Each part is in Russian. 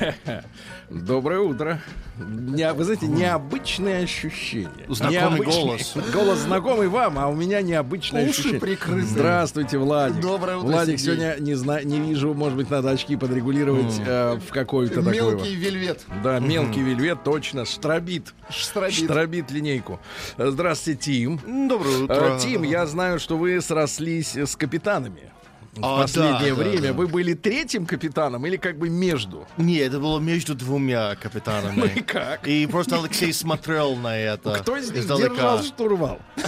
Доброе утро. Не, вы знаете, необычные ощущения. Знакомый Необычный- голос. Голос знакомый вам, а у меня необычное Уши ощущение. прикрыты. Здравствуйте, Владик. Доброе утро, Владик, Сергей. сегодня не, зна- не вижу, может быть, надо очки подрегулировать э, в какой-то такой. Мелкий вельвет. Да, мелкий вельвет, точно. Штробит. Штробит. Штробит линейку. Э, Здравствуйте, Тим. Доброе Э, Тим, я знаю, что вы срослись с капитанами. В А, последнее да, да, время да. вы были третьим капитаном или как бы между? Не, это было между двумя Ну и капитанами. как? И просто Алексей смотрел на это Кто из них издалека. держал штурвал?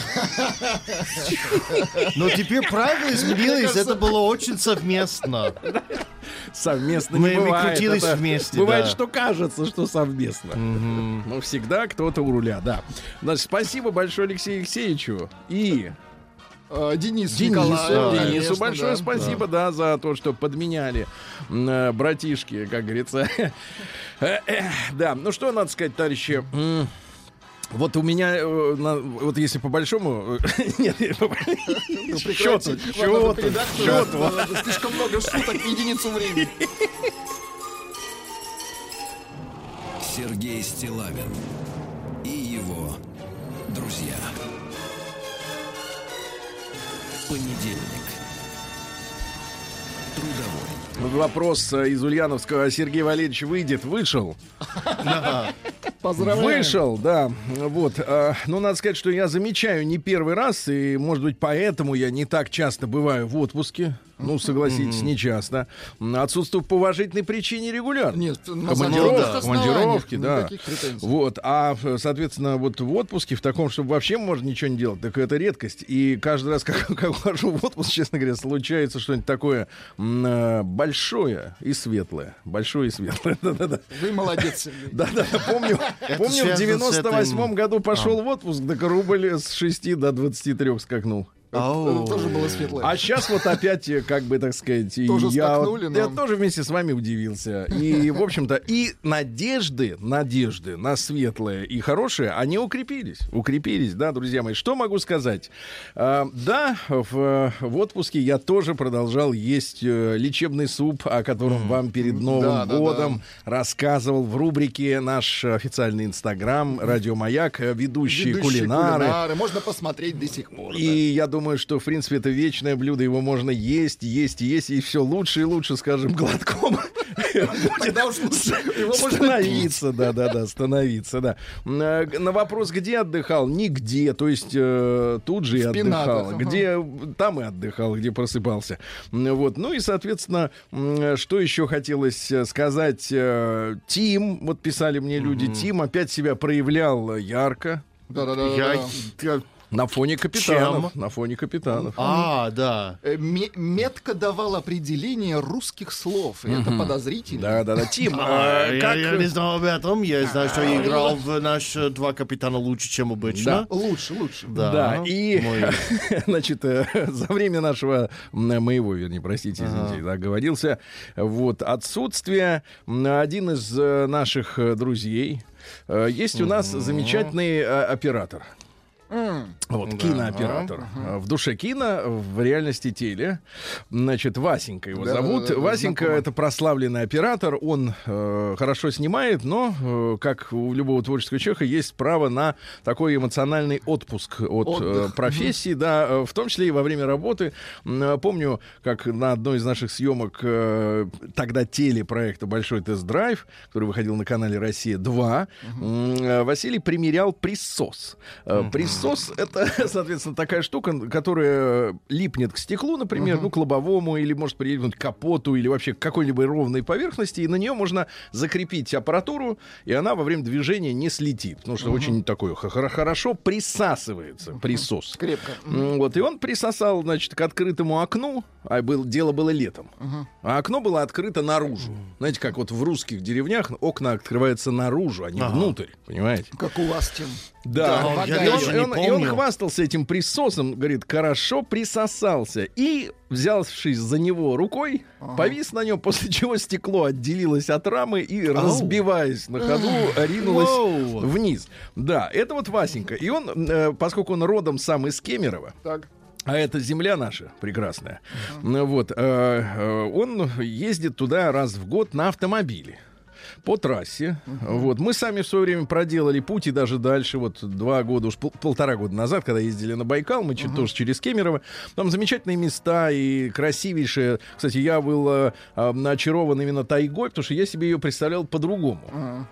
Но теперь правила изменились, это было очень совместно. Совместно Мы- не бывает. крутились Это вместе, Бывает, да. что кажется, что совместно. Но всегда кто-то у руля, да. Значит, спасибо большое Алексею Алексеевичу и Э, Денис Денису, Николаев, Денису конечно, большое да. спасибо, да. за то, что подменяли э, братишки, как говорится. Э, Да, ну что надо сказать, товарищи. Вот у меня, вот если по большому, нет, да, да, да, Слишком много шуток в единицу времени. Сергей Стилавин и его друзья. Понедельник. Трудовой. Вопрос э, из Ульяновского. Сергей Валерьевич выйдет, вышел. Поздравляем. Вышел, да. Вот. а, Ну, надо сказать, что я замечаю не первый раз, и, может быть, поэтому я не так часто бываю в отпуске. Ну, согласитесь, не часто. М, Отсутствую по уважительной причине регулярно. Нет, Командировки, основаниях командировки, да. Вот, а, э, соответственно, вот в отпуске, в таком, чтобы вообще можно ничего не делать, так это редкость. И каждый раз, как, как ухожу в отпуск, честно говоря, случается что-нибудь такое э, большое и светлое. Большое и светлое. Да-да-да. Вы молодец. Да-да, помню, помню, в связано с 98 этим- году пошел в отпуск, так рубль с 6 до 23 скакнул. Это тоже было светлое. А сейчас вот опять, э, как бы так сказать, Тоже я, я тоже вместе с вами удивился. И, в общем-то, и надежды, надежды на светлое и хорошее, они укрепились. Укрепились, да, друзья мои. Что могу сказать? А, да, в, в отпуске я тоже продолжал есть э, лечебный суп, о котором вам перед Новым Да, да, годом рассказывал в рубрике наш официальный инстаграм «Радио Маяк», э, ведущие, Ведущие кулинары. Можно посмотреть до сих пор. И я думаю, что, в принципе, это вечное блюдо, его можно есть, есть, есть, и все лучше и лучше, скажем, глотком да. Тогда уж его становиться, да, да, да, становиться, да. На вопрос, где отдыхал, нигде, то есть э, тут же и отдыхал, где там и отдыхал, где просыпался. Вот, ну и, соответственно, что еще хотелось э, сказать, э, Тим, вот писали мне люди, Тим опять себя проявлял ярко. Да-да-да. Я- я- На фоне капитанов. Чем? На фоне капитанов. А, да. Э, ме- Метко давал определение русских слов. И это подозрительно. Да, да, да. Тим, А, а, я, как... я не знал об этом. Я знаю, что я играл в наш э, два капитана лучше, чем обычно. Лучше, лучше. Да. Да, и, Мой- значит, э, за время нашего, моего, вернее, простите, извините, да, говорился, вот, отсутствие, один из э, наших э, друзей, э, есть у нас замечательный э, Вот, кинооператор. Э, В душе кино, в реальности теле. Значит, Васенька его Да, зовут. да, да, Васенька знакомо. это прославленный оператор. Он э, хорошо снимает, но, э, как у любого творческого человека, есть право на такой эмоциональный отпуск от э, профессии, да, э, в том числе и во время работы. Э, Помню, как на одной из наших съемок э, тогда телепроекта «Большой тест-драйв», который выходил на канале «Россия-2», м, э, Василий примерял присос. Э, Присос Присос — это, соответственно, такая штука, которая липнет к стеклу, например, ну, к лобовому, или может прилипнуть к капоту, или вообще к какой-либо ровной поверхности, и на нее можно закрепить аппаратуру, и она во время движения не слетит, потому что очень такой хо- хо- хорошо присасывается присос. Крепко. Вот, и он присосал, значит, к открытому окну, а был, дело было летом, а окно было открыто наружу. Знаете, как вот в русских деревнях окна открываются наружу, а не внутрь, понимаете? Как у вас, Тим. Да, Да, и, я он, не он- и он хвастался этим присосом, говорит, хорошо присосался. И, взявшись за него рукой, повис на нем, после чего стекло отделилось от рамы и, разбиваясь на ходу, ринулось Воу. вниз. Да, это вот Васенька. И он, э, поскольку он родом сам из Кемерово, Так. а это земля наша прекрасная. Ну Вот, э, э, он ездит туда раз в год на автомобиле по трассе. Вот. Мы сами в свое время проделали путь и даже дальше, вот два года, уж пол- полтора года назад, когда ездили на Байкал, мы чуть тоже через Кемерово. Там замечательные места и красивейшие. Кстати, я был э, очарован именно тайгой, потому что я себе ее представлял по-другому.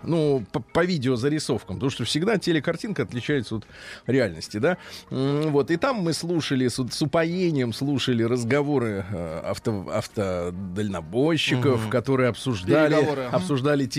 Ну, по, по видеозарисовкам, потому что всегда телекартинка отличается от реальности, да. Вот, и там мы слушали, с, с упоением слушали разговоры э, авто, автодальнобойщиков, которые обсуждали, Переговоры, ага.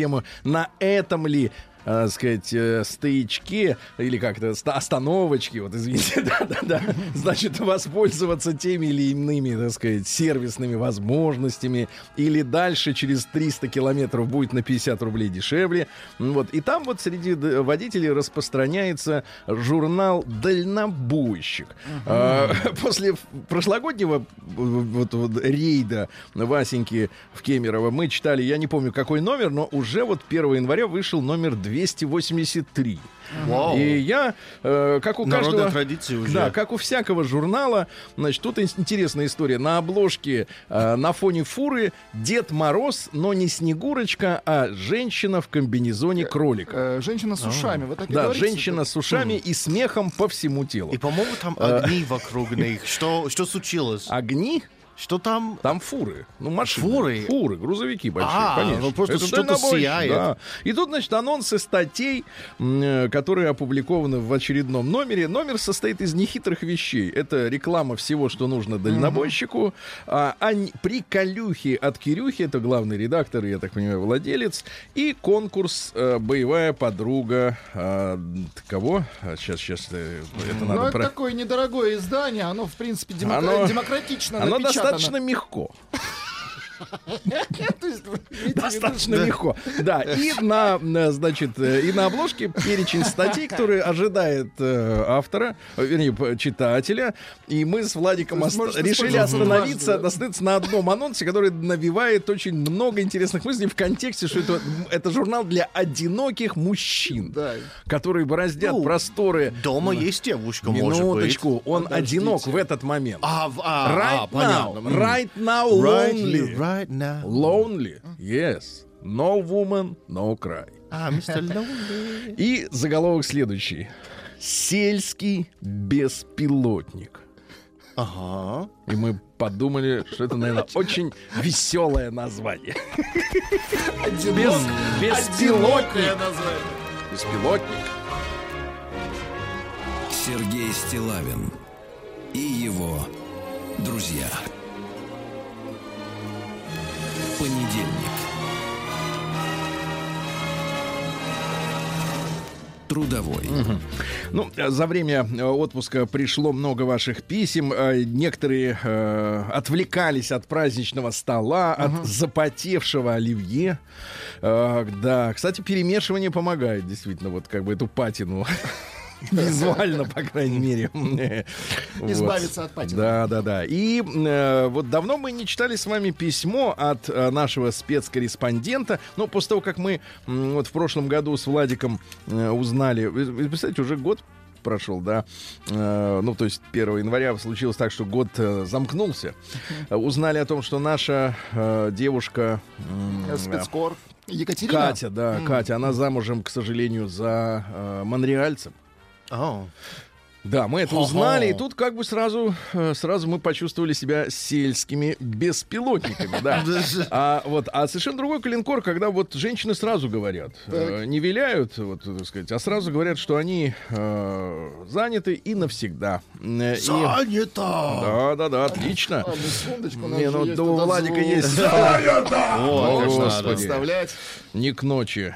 Тему, на этом ли э, сказать, э, стоячке, или как-то ста- остановочке, вот извините, да-да-да, значит, воспользоваться теми или иными, так сказать, сервисными возможностями, или дальше через 300 километров будет на 50 рублей дешевле. Вот. И там вот среди водителей распространяется журнал «Дальнобойщик». А, После прошлогоднего вот, вот рейда Васеньки в Кемерово мы читали, я не помню какой номер, но уже вот 1 января вышел номер 283. Вау. И я, э, как у Народная каждого... традиция уже. Да, как у всякого журнала, значит, тут ин- интересная история. На обложке э, на фоне фуры Дед Мороз, но не Снегурочка, а женщина в комбинезоне кролика. Э, женщина с ушами. Вы так и Да, говорите? женщина с ушами и смехом по всему телу. И, по-моему, там А. огни вокруг них. Что, что случилось? Огни Что там? Там фуры. Ну, машины. Фуры? Фуры, грузовики большие, А, конечно. ну, просто Это что-то сияет. Да. И тут, значит, анонсы статей, э, которые опубликованы в очередном номере. Номер состоит из нехитрых вещей. Это реклама всего, что нужно дальнобойщику. А, ань- приколюхи от Кирюхи, это главный редактор, я так понимаю, владелец. И конкурс э, «Боевая подруга». а, кого? сейчас, сейчас, э, это Ну, надо это про... такое недорогое издание, оно, в принципе, демокра- Оно- демократично Оно напечатано. Достаточно мягко. Достаточно легко. Да, и на, на, значит, э, и на обложке перечень статей, которые ожидает э, автора, э, вернее, читателя. И мы с Владиком решили остановиться, остановиться на одном анонсе, который навевает очень много интересных мыслей в контексте, что это, это журнал для одиноких мужчин, Да. которые бороздят Ну, просторы. Дома есть девушка, может быть. Минуточку, он Подождите. одинок в этот момент. А, а, right а, понятно. now, right now Right lonely. Right now. Lonely, yes. No woman, no cry. А, мистер Lonely. И заголовок следующий. Сельский беспилотник. Ага. И мы подумали, что это, наверное, очень веселое название. Без, беспилотник. Беспилотник. Сергей Стилавин и его друзья. Понедельник. Трудовой. Ну, э, за время э, отпуска пришло много ваших писем. Э, Некоторые э, отвлекались от праздничного стола, от запотевшего оливье. Э, да, кстати, перемешивание помогает, действительно, вот как бы эту патину. Визуально, по крайней мере. Избавиться от патины. Да, да, да. И э, вот давно мы не читали с вами письмо от э, нашего спецкорреспондента. Ну, после того, как мы вот в прошлом году с Владиком э, узнали, представляете, уже год прошел, да, ну, то есть 1 января случилось так, что год замкнулся. Узнали о том, что наша девушка... Спецкор. Екатерина. Катя, да, Катя, она замужем, к сожалению, за э, монреальцем. О, Да, мы это Ого. узнали, и тут как бы сразу, э, сразу мы почувствовали себя сельскими беспилотниками, да. А вот, а совершенно другой калинкор, когда вот женщины сразу говорят, э, не виляют, вот, так сказать, а сразу говорят, что они э, заняты и навсегда. Э, и- Занято! Да, да, да, отлично. Нас Не, ну да у Владика есть Вот, как надо. Господи. Представлять. не к ночи.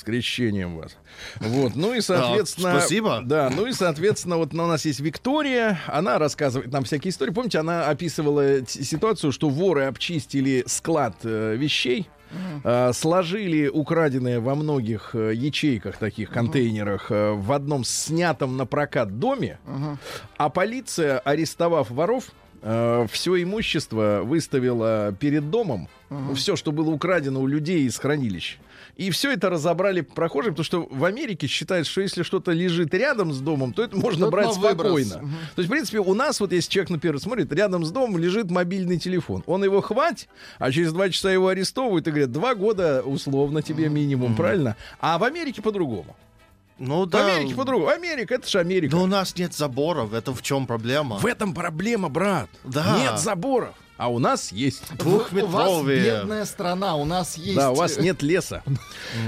С крещением вас. Вот, ну и, соответственно... А, спасибо. Да, ну и, соответственно, вот ну, у нас есть Виктория, она рассказывает нам всякие истории. Помните, она описывала ситуацию, что воры обчистили склад э, вещей, э, сложили украденные во многих э, ячейках, таких контейнерах, э, в одном снятом на прокат доме, а полиция, арестовав воров, все имущество выставила перед домом, все, что было украдено у людей из хранилищ. И все это разобрали прохожие, потому что в Америке считают, что если что-то лежит рядом с домом, то это можно Это брать спокойно. То есть, в принципе, у нас вот если человек, например, смотрит, рядом с домом лежит мобильный телефон. Он его хватит, а через два часа его арестовывают и говорят, два года условно тебе минимум, правильно? А в Америке по-другому. Ну В да. Америке по-другому. Америка, это же Америка. Но у нас нет заборов, это в чем проблема? В этом проблема, брат. Да. Нет заборов. А у нас есть. У вас Двухметровые. бедная страна, у нас есть... Да, у вас нет леса.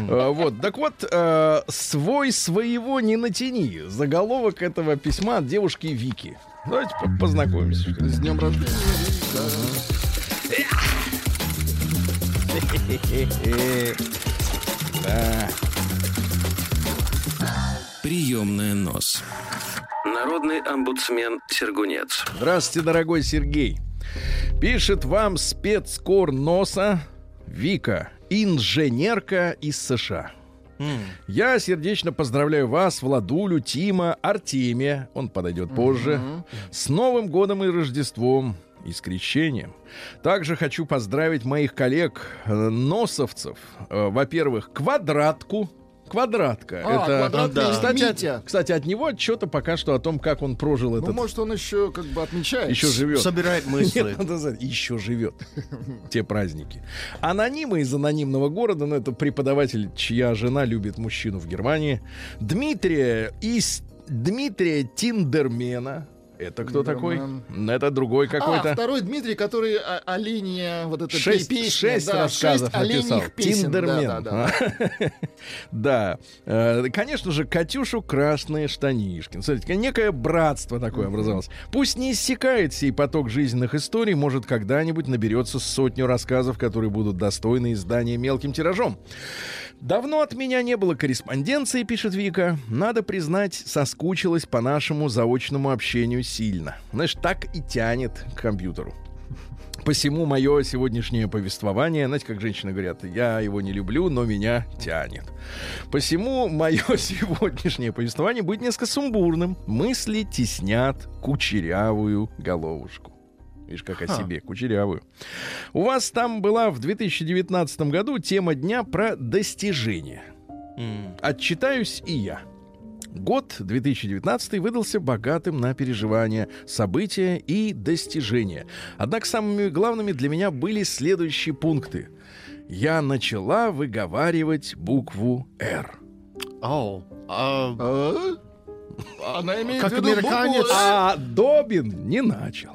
Э, Вот, так вот, э, свой своего не натяни. Заголовок этого письма от девушки Вики. Давайте по- познакомимся. С днем рождения. Да. Приемная нос. Народный омбудсмен Сергунец. Здравствуйте, дорогой Сергей. Пишет вам спецкор носа Вика, инженерка из США. Я сердечно поздравляю вас, Владулю, Тима, Артемия, он подойдет позже, с Новым годом и Рождеством и с крещением. Также хочу поздравить моих коллег э, носовцев. Э, Во-первых, квадратку. Квадратка. А, это, квадратный Да. кстати, Митя. от, кстати, от него отчета пока что о том, как он прожил Ну, этот может, он еще как бы отмечает. еще живет. Собирает мысли. Нет, надо сказать, еще живет. Те праздники. Анонимы из анонимного города, ну, это преподаватель, чья жена любит мужчину в Германии. Дмитрия из Дмитрия Тиндермена. Это кто такой? Это другой А, какой-то. второй Дмитрий, который о- оленья, вот это Шесть, песня, шесть да, рассказов шесть написал. песен, Тиндермен. да, да, да. Э, Конечно же, Катюшу красные штанишки. Смотрите, некое братство такое образовалось. Пусть не иссякает сей поток жизненных историй, может, когда-нибудь наберется сотню рассказов, которые будут достойны издания мелким тиражом. Давно от меня не было корреспонденции, пишет Вика. Надо признать, соскучилась по нашему заочному общению сильно. Знаешь, так и тянет к компьютеру. Посему мое сегодняшнее повествование, знаете, как женщины говорят, я его не люблю, но меня тянет. Посему мое сегодняшнее повествование будет несколько сумбурным. Мысли теснят кучерявую головушку. Видишь, как о себе, кучерявую. У вас там была в 2019 году тема дня про достижения. Отчитаюсь и я. Год 2019 выдался богатым на переживания, события и достижения. Однако самыми главными для меня были следующие пункты. Я начала выговаривать букву «Р». Оу. А, А? Она имеет Как в виду американец. букву. А Добин не начал.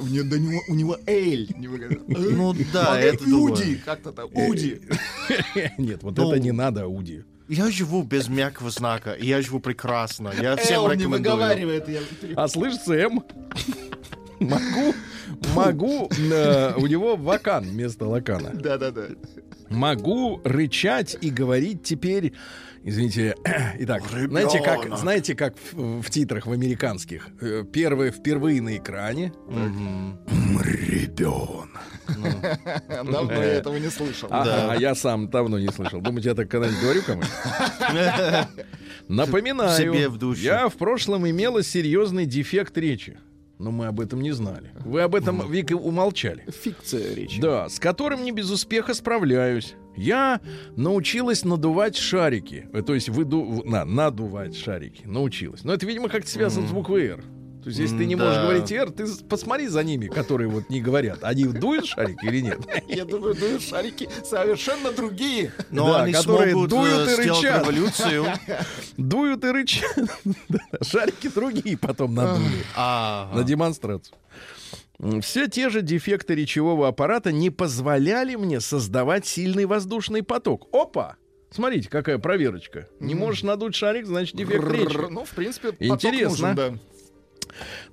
У него, да, у него- у него Эль. не выговорил. Ну да, это Уди. Как-то там. Уди. Нет, вот Ну, это не надо, Ауди. Я живу без мягкого знака, и я живу прекрасно. Я всем Эл не рекомендую. выговаривает. я А слышится М? Могу, могу, э, у него вакан вместо лакана. Да-да-да. Могу рычать и говорить теперь. Извините. Итак, знаете как, Ребенок. знаете, как в, в титрах в американских? Э, Первые впервые на экране. Мгм. Ребенок. Давно я этого не слышал. Ага, Да. а я сам давно не слышал. Думаете, я так когда-нибудь говорю кому-нибудь? Напоминаю, Себе в душу. я в прошлом имела серьезный дефект речи. Но мы об этом не знали. Вы об этом, Вика, умолчали. Фикция речи. Да, с которым не без успеха справляюсь. Я научилась надувать шарики. Э, То есть выду... на, надувать шарики. Научилась. Но это, видимо, как-то связано с буквой «Р». То есть, если ты не можешь Да. говорить «р», ты посмотри за ними, которые вот не говорят. Они дуют шарик или нет? Я думаю, дуют шарики совершенно другие. Но Да, они которые смогут дуют э, и сделать рычат. революцию. Дуют и рычат. Шарики другие потом надули. А, на демонстрацию. Все те же дефекты речевого аппарата не позволяли мне создавать сильный воздушный поток. Опа! Смотрите, какая проверочка. Не можешь надуть шарик, значит дефект речи. Ну, в принципе, Интересно. нужен, да.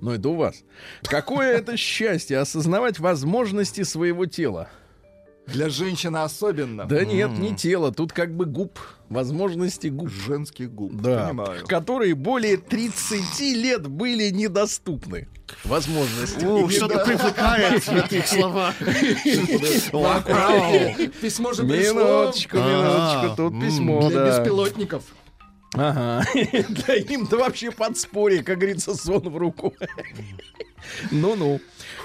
Но это у вас. Какое это счастье осознавать возможности своего тела. Для женщины особенно. Да нет, не тело, тут как бы губ, возможности губ. Женских губ. Да, Понимаю. которые более 30 лет были недоступны. Возможности. Ух, что-то привлекает в этих словах. Письмо же пришло Минуточку, А, минуточку, тут письмо, для беспилотников. Ага. Да им-то вообще подспорье, как говорится, сон в руку. Ну-ну.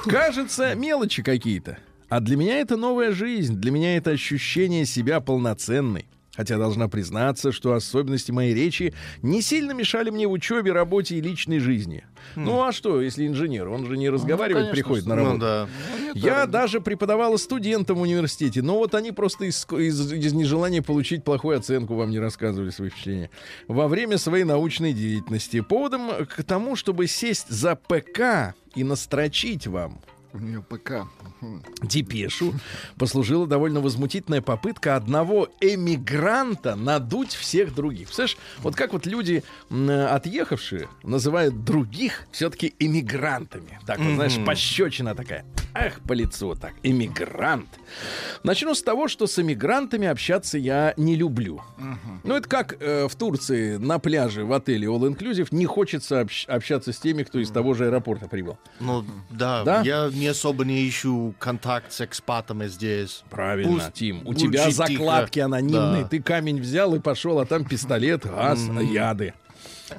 Кажется, мелочи какие-то. А для меня это новая жизнь, для меня это ощущение себя полноценной. Хотя должна признаться, что особенности моей речи не сильно мешали мне в учебе, работе и личной жизни. Ну а что, если инженер? Он же не разговаривать конечно, приходит на Ну работу. да. Я даже преподавала студентам в университете, но вот они просто из, из- из нежелания получить плохую оценку вам не рассказывали свои впечатления. Во время своей научной деятельности. Поводом к тому, чтобы сесть за ПК и настрочить вам У нее ПК. Депешу, послужила довольно возмутительная попытка одного эмигранта надуть всех других. Представляешь, вот как вот люди, отъехавшие, называют других все-таки эмигрантами. Так, вот, знаешь, пощечина такая. Ах, по лицу так. Эмигрант. Начну с того, что с эмигрантами общаться я не люблю. Ну, это как э, в Турции на пляже в отеле All Inclusive не хочется общ- общаться с теми, кто из того же аэропорта прибыл. Ну да, Да? я не особо не ищу контакт с экспатами здесь. Правильно, Пусть Тим. У тебя тихо. закладки анонимные. Да. Ты камень взял и пошел, а там пистолет, газ, яды.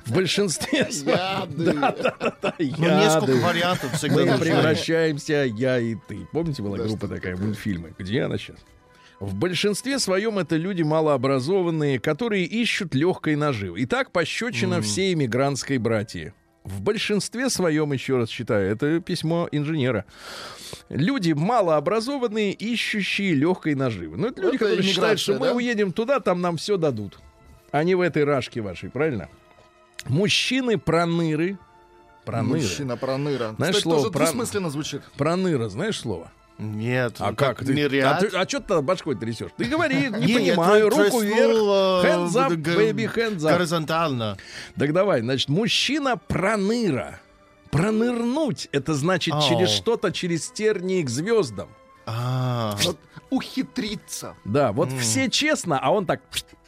В большинстве Яды. Да-да-да, Ну, несколько вариантов всегда Мы превращаемся, я и ты. Помните, была Да, группа такая, мультфильмы? Где она сейчас? В большинстве своем это люди малообразованные, которые ищут легкой наживы. И так пощечина всей иммигрантской братьи. В большинстве своем, еще раз читаю, это письмо инженера. Люди малообразованные, ищущие легкой наживы. Ну, это люди, Это которые считают, что мы да? уедем туда, там нам все дадут. Не в этой рашке вашей, правильно? Мужчины проныры. Проныры. Мужчина проныра. Знаешь, Кстати, слово тоже про- двусмысленно звучит. Проныра, знаешь слово? Нет, А ну, как? Ты, а, ты, а что ты башкой трясешь? Ты говори, не понимаю, руку вверх. Hands up, baby, hands up. Горизонтально. Так давай, значит, мужчина проныра. Пронырнуть — это значит через что-то, через тернии к звездам. А, Вот ухитриться. Да, вот все честно, а он так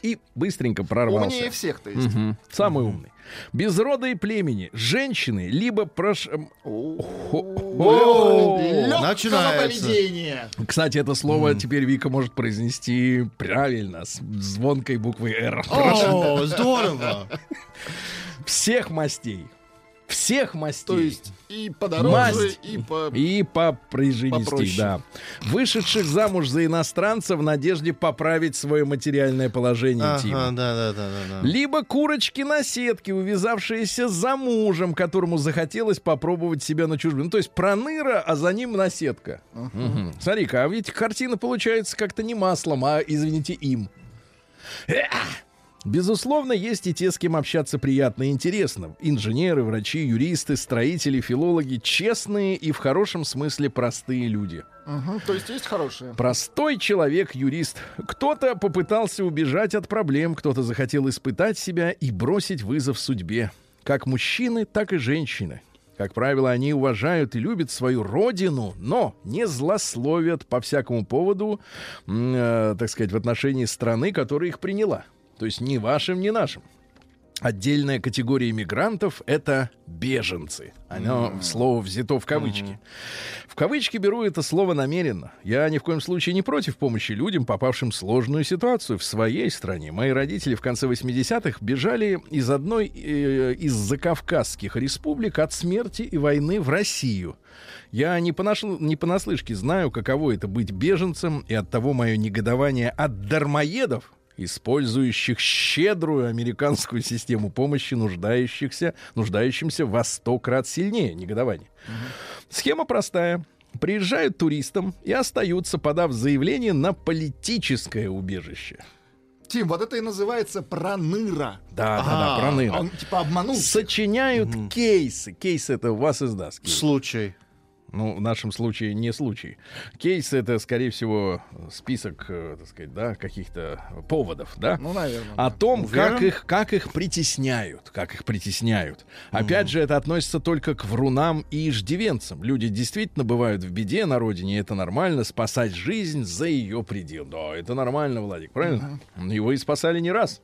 и быстренько прорвался. Умнее всех, то есть. Самый умный. Без рода и племени. Женщины либо прош... эм, начинается. Кстати, это слово теперь Вика может произнести правильно, с звонкой буквой «Р». О, здорово. Всех мастей. Всех мастей. То есть и подороже, Масть. и по... И по Попроще. да. Вышедших замуж за иностранца в надежде поправить свое материальное положение, Ага, Тима. да, да, да, да, да. Либо курочки на сетке, увязавшиеся за мужем, которому захотелось попробовать себя на чужбине. Ну, то есть проныра, а за ним наседка. Мгм. Смотри-ка, а ведь картина получается как-то не маслом, а, извините, им. Безусловно, есть и те, с кем общаться приятно и интересно. Инженеры, врачи, юристы, строители, филологи. Честные и в хорошем смысле простые люди. Мгм, То есть есть хорошие. Простой человек, юрист. Кто-то попытался убежать от проблем, кто-то захотел испытать себя и бросить вызов судьбе. Как мужчины, так и женщины. Как правило, они уважают и любят свою родину, но не злословят по всякому поводу, э, так сказать, в отношении страны, которая их приняла. То есть ни вашим, ни нашим. Отдельная категория иммигрантов — это беженцы. Оно, слово взято в кавычки. В кавычки беру это слово намеренно. Я ни в коем случае не против помощи людям, попавшим в сложную ситуацию в своей стране. Мои родители в конце 80-х бежали из одной э, из закавказских республик от смерти и войны в Россию. Я не, понашл- не понаслышке знаю, каково это быть беженцем, и от того мое негодование от дармоедов, использующих щедрую американскую систему помощи нуждающихся, нуждающимся во сто крат сильнее. Негодование. Схема простая. Приезжают туристам и остаются, подав заявление на политическое убежище. Тим, вот это и называется проныра. Да, да, да, А, проныра. Он типа обманул. Сочиняют кейсы. Кейс это вас издаст. Кейс. Случай. Ну, в нашем случае не случай. Кейс это, скорее всего, список, э, так сказать, да, каких-то поводов, да? Ну, наверное. О да. том, как Уверен? их, как их притесняют, как их притесняют. Опять же, это относится только к врунам и иждивенцам. Люди действительно бывают в беде на родине, и это нормально, спасать жизнь за ее предел. Да, это нормально, Владик, правильно? Его и спасали не раз.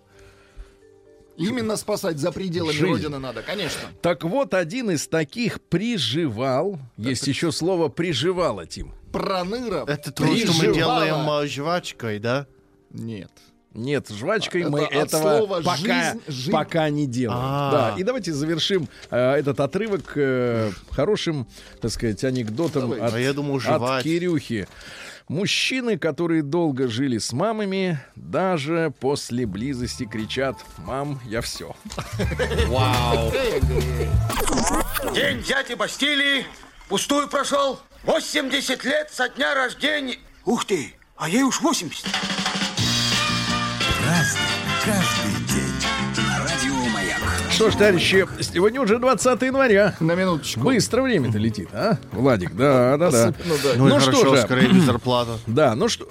Именно спасать за пределами Жизнь. Родины надо, конечно. Так вот, один из таких приживал. Есть еще слово приживало, Тим. Проныра. Это то, что мы делаем а, жвачкой, да? Нет. Нет, жвачкой Это мы этого пока, «жизнь», «жить». пока не делаем. А. Да, и давайте завершим э, этот отрывок э, хорошим, так сказать, анекдотом от, А я думал, от. Кирюхи. Мужчины, которые долго жили с мамами, даже после близости кричат «Мам, я все». День дяди Бастилии пустую прошел. 80 лет со дня рождения. Ух ты, а ей уж 80. Что ж, товарищи, сегодня уже 20 января. На минуточку. Быстро время-то летит, а? Владик, да, да, да. Особенно, да. Ну, Ну что хорошо, же. скорее без зарплаты. Да, ну что...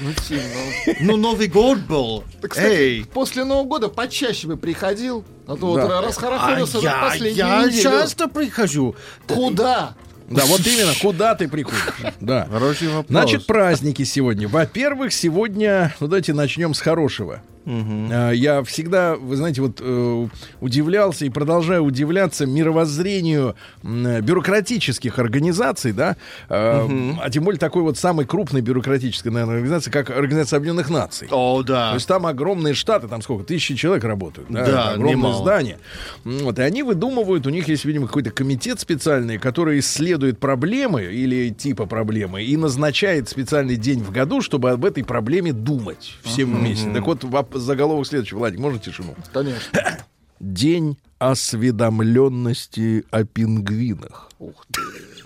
Ну, Тим, ну. Ну, Новый год был. Эй. после Нового года почаще бы приходил. А то вот расхорохорился на я, последнюю я неделю. часто прихожу. Куда? Да, вот именно, куда ты приходишь? Да. Хороший вопрос. Значит, праздники сегодня. Во-первых, сегодня, ну давайте начнем с хорошего. А, Я всегда, вы знаете, вот э, удивлялся и продолжаю удивляться мировоззрению бюрократических организаций, да, э, а тем более такой вот самой крупной бюрократической, наверное, организации, как Организация Объединенных Наций. О, То да. есть там огромные штаты, там сколько, тысячи человек работают. Да, Да, огромное немало. здание. Вот, и они выдумывают, у них есть, видимо, какой-то комитет специальный, который исследует проблемы или типа проблемы и назначает специальный день в году, чтобы об этой проблеме думать всем вместе. Так вот, заголовок следующий. Владик, можно тишину? Конечно. День осведомленности о пингвинах. Ух ты.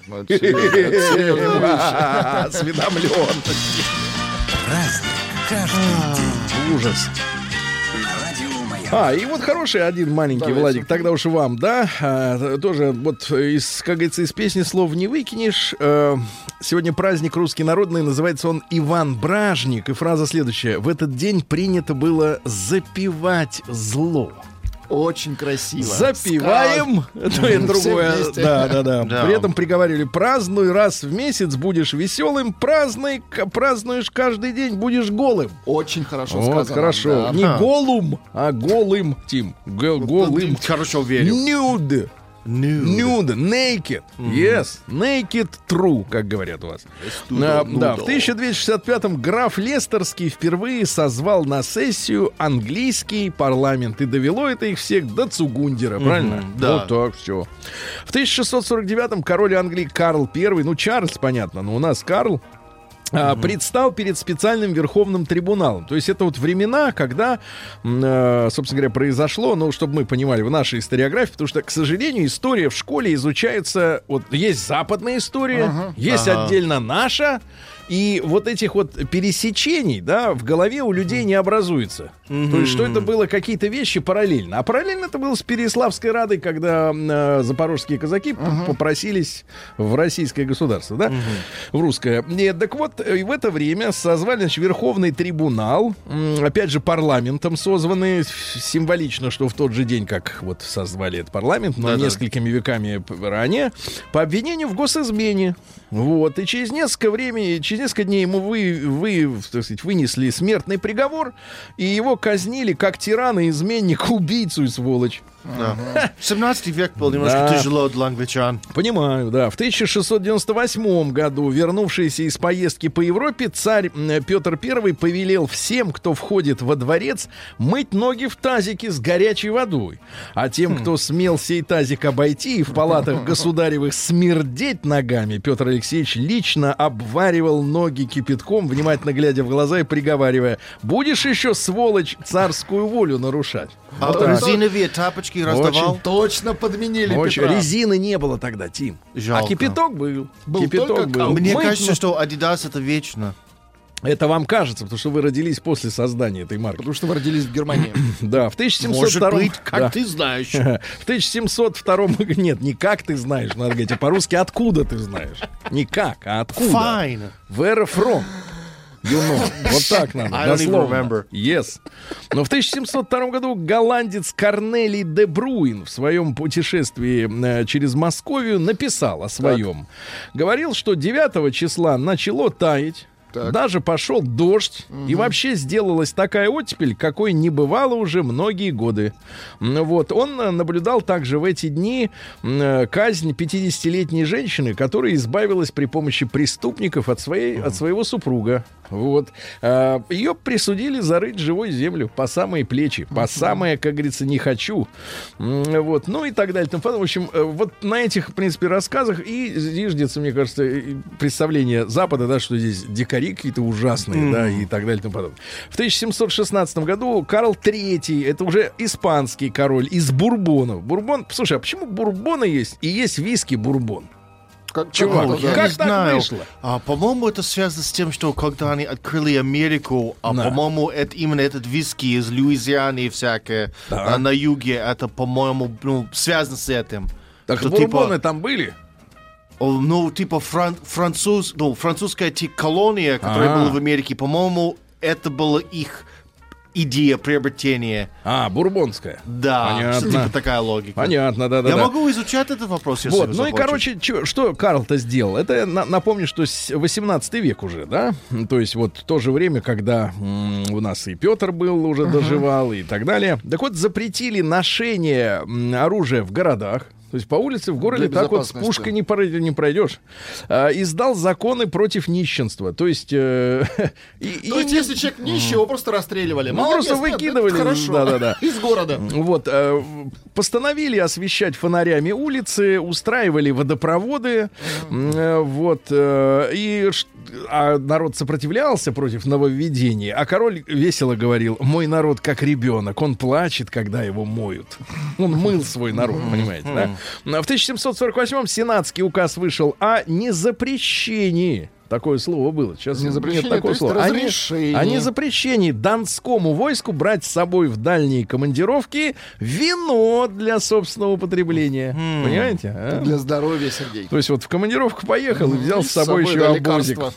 Осведомленность. Ужас. А, и вот хороший один маленький, Давайте. Владик, тогда уж вам, да? А, тоже вот из, как говорится, из песни слов не выкинешь. Э, сегодня праздник русский народный, называется он Иван Бражник. И фраза следующая. В этот день принято было запивать зло. Очень красиво. Запиваем, то и другое. вместе. Да, да, да. Да. При этом приговаривали, празднуй раз в месяц, будешь веселым, празднуй, к- празднуешь каждый день, будешь голым. Очень хорошо Вот, сказано. хорошо. да. Не голым, а голым, Тим. Г- голым. Хорошо верю. Nude. Nude. Naked. Yes. Naked true, как говорят у вас. А, да, в 1265-м граф Лестерский впервые созвал на сессию английский парламент. И довело это их всех до Цугундера, правильно? да. Вот так все. В 1649-м король Англии Карл I, ну Чарльз, понятно, но у нас Карл, а, предстал перед специальным верховным трибуналом. То есть это вот времена, когда, э, собственно говоря, произошло, ну, чтобы мы понимали, в нашей историографии, потому что, к сожалению, история в школе изучается, вот есть западная история, есть Ага. отдельно наша, и вот этих вот пересечений, да, в голове у людей не образуется. То есть, что это было какие-то вещи параллельно. А параллельно это было с Переславской Радой, когда э, запорожские казаки п- попросились в российское государство, да, в русское. Нет, так вот, э, и в это время созвали, значит, Верховный трибунал, опять же, парламентом созванный, Ф- символично, что в тот же день, как вот созвали этот парламент, но Да-да. несколькими веками ранее, по обвинению в госизмене. Вот, и через несколько времени, через несколько дней ему вы, вы, так сказать, вынесли смертный приговор, и его казнили как тирана, изменника, убийцу и сволочь. Да. 17 век был немножко Да. тяжело для англичан. Понимаю, да. В 1698 году, вернувшийся из поездки по Европе, царь Петр I повелел всем, кто входит во дворец, мыть ноги в тазике с горячей водой. А тем, кто смел сей тазик обойти и в палатах государевых смердеть ногами, Петр Алексеевич лично обваривал ноги кипятком, внимательно глядя в глаза и приговаривая, будешь еще, сволочь, царскую волю нарушать. А Вот резиновые тапочки раздавал? Точно подменили Очень. Петра. Резины не было тогда, Тим. Жалко. А кипяток был. Был кипяток только был. Мне Мы- кажется, что Adidas это вечно. Это вам кажется, потому что вы родились после создания этой марки. Потому что вы родились в Германии. Да, в 1702 Может быть, как да. ты знаешь. В 1702 Нет, не как ты знаешь, надо говорить, а по-русски откуда ты знаешь. Не как, а откуда. Fine. Where from? Know. Вот так надо, I don't even remember. Yes. Но в 1702 году голландец Корнелий де Бруин в своем путешествии э, через Московию написал о своем. Говорил, что 9 числа начало таять, Так. даже пошел дождь, и вообще сделалась такая оттепель, какой не бывало уже многие годы. М, Вот. Он э, наблюдал также в эти дни э, казнь 50-летней женщины, которая избавилась при помощи преступников от, своей, от своего супруга. Вот. А, Ее присудили зарыть живой землю по самые плечи, по самое, как говорится, не хочу. Вот. Ну и так далее. В общем, э, вот на этих, в принципе, рассказах и зиждется, мне кажется, представление Запада, да, что здесь дикари какие-то ужасные, да, и так далее и тому подобное. В 1716 году Карл III, это уже испанский король из Бурбонов. Бурбон, слушай, а почему Бурбона есть и есть виски Бурбон? Как, Чувак, как- Я как не так знаю. вышло? А, по-моему, это связано с тем, что когда они открыли Америку, а, Да. по-моему, это именно этот виски из Луизианы и всякое Да. а, на юге, это, по-моему, ну, связано с этим. Так Что, бурбоны типа, там были? ну, типа фран- француз, ну, французская колония, которая А. была в Америке, по-моему, это была их идея приобретения. А, бурбонская. Да, Понятно. типа такая логика. Понятно, да-да-да. Я могу изучать этот вопрос, если Вот, вы ну и, короче, чё- что Карл-то сделал? Это, на- напомню, что с- 18 век уже, да? То есть вот то же время, когда м, у нас и Петр был, уже доживал и так далее. Так вот, запретили ношение оружия в городах. То есть по улице в городе Для так вот с пушкой не, прой- не пройдешь. А, издал законы против нищенства. То есть... э, и- и То есть, не- если человек нищий, его просто расстреливали. Ну, Молодец, просто нет, выкидывали. Из города. Вот, э, постановили освещать фонарями улицы, устраивали водопроводы, э, вот, э, и а народ сопротивлялся против нововведений, а король весело говорил, мой народ как ребенок, он плачет, когда его моют. Он мыл свой народ, понимаете, да? В 1748-м сенатский указ вышел о незапрещении. Такое слово было. Сейчас нет Незапрещение, такого то есть слова. О не- разрешение. О незапрещении донскому войску брать с собой в дальние командировки вино для собственного употребления. Понимаете? а? Для здоровья, Сергей. То есть вот в командировку поехал и взял И с собой еще да, обозик. лекарства.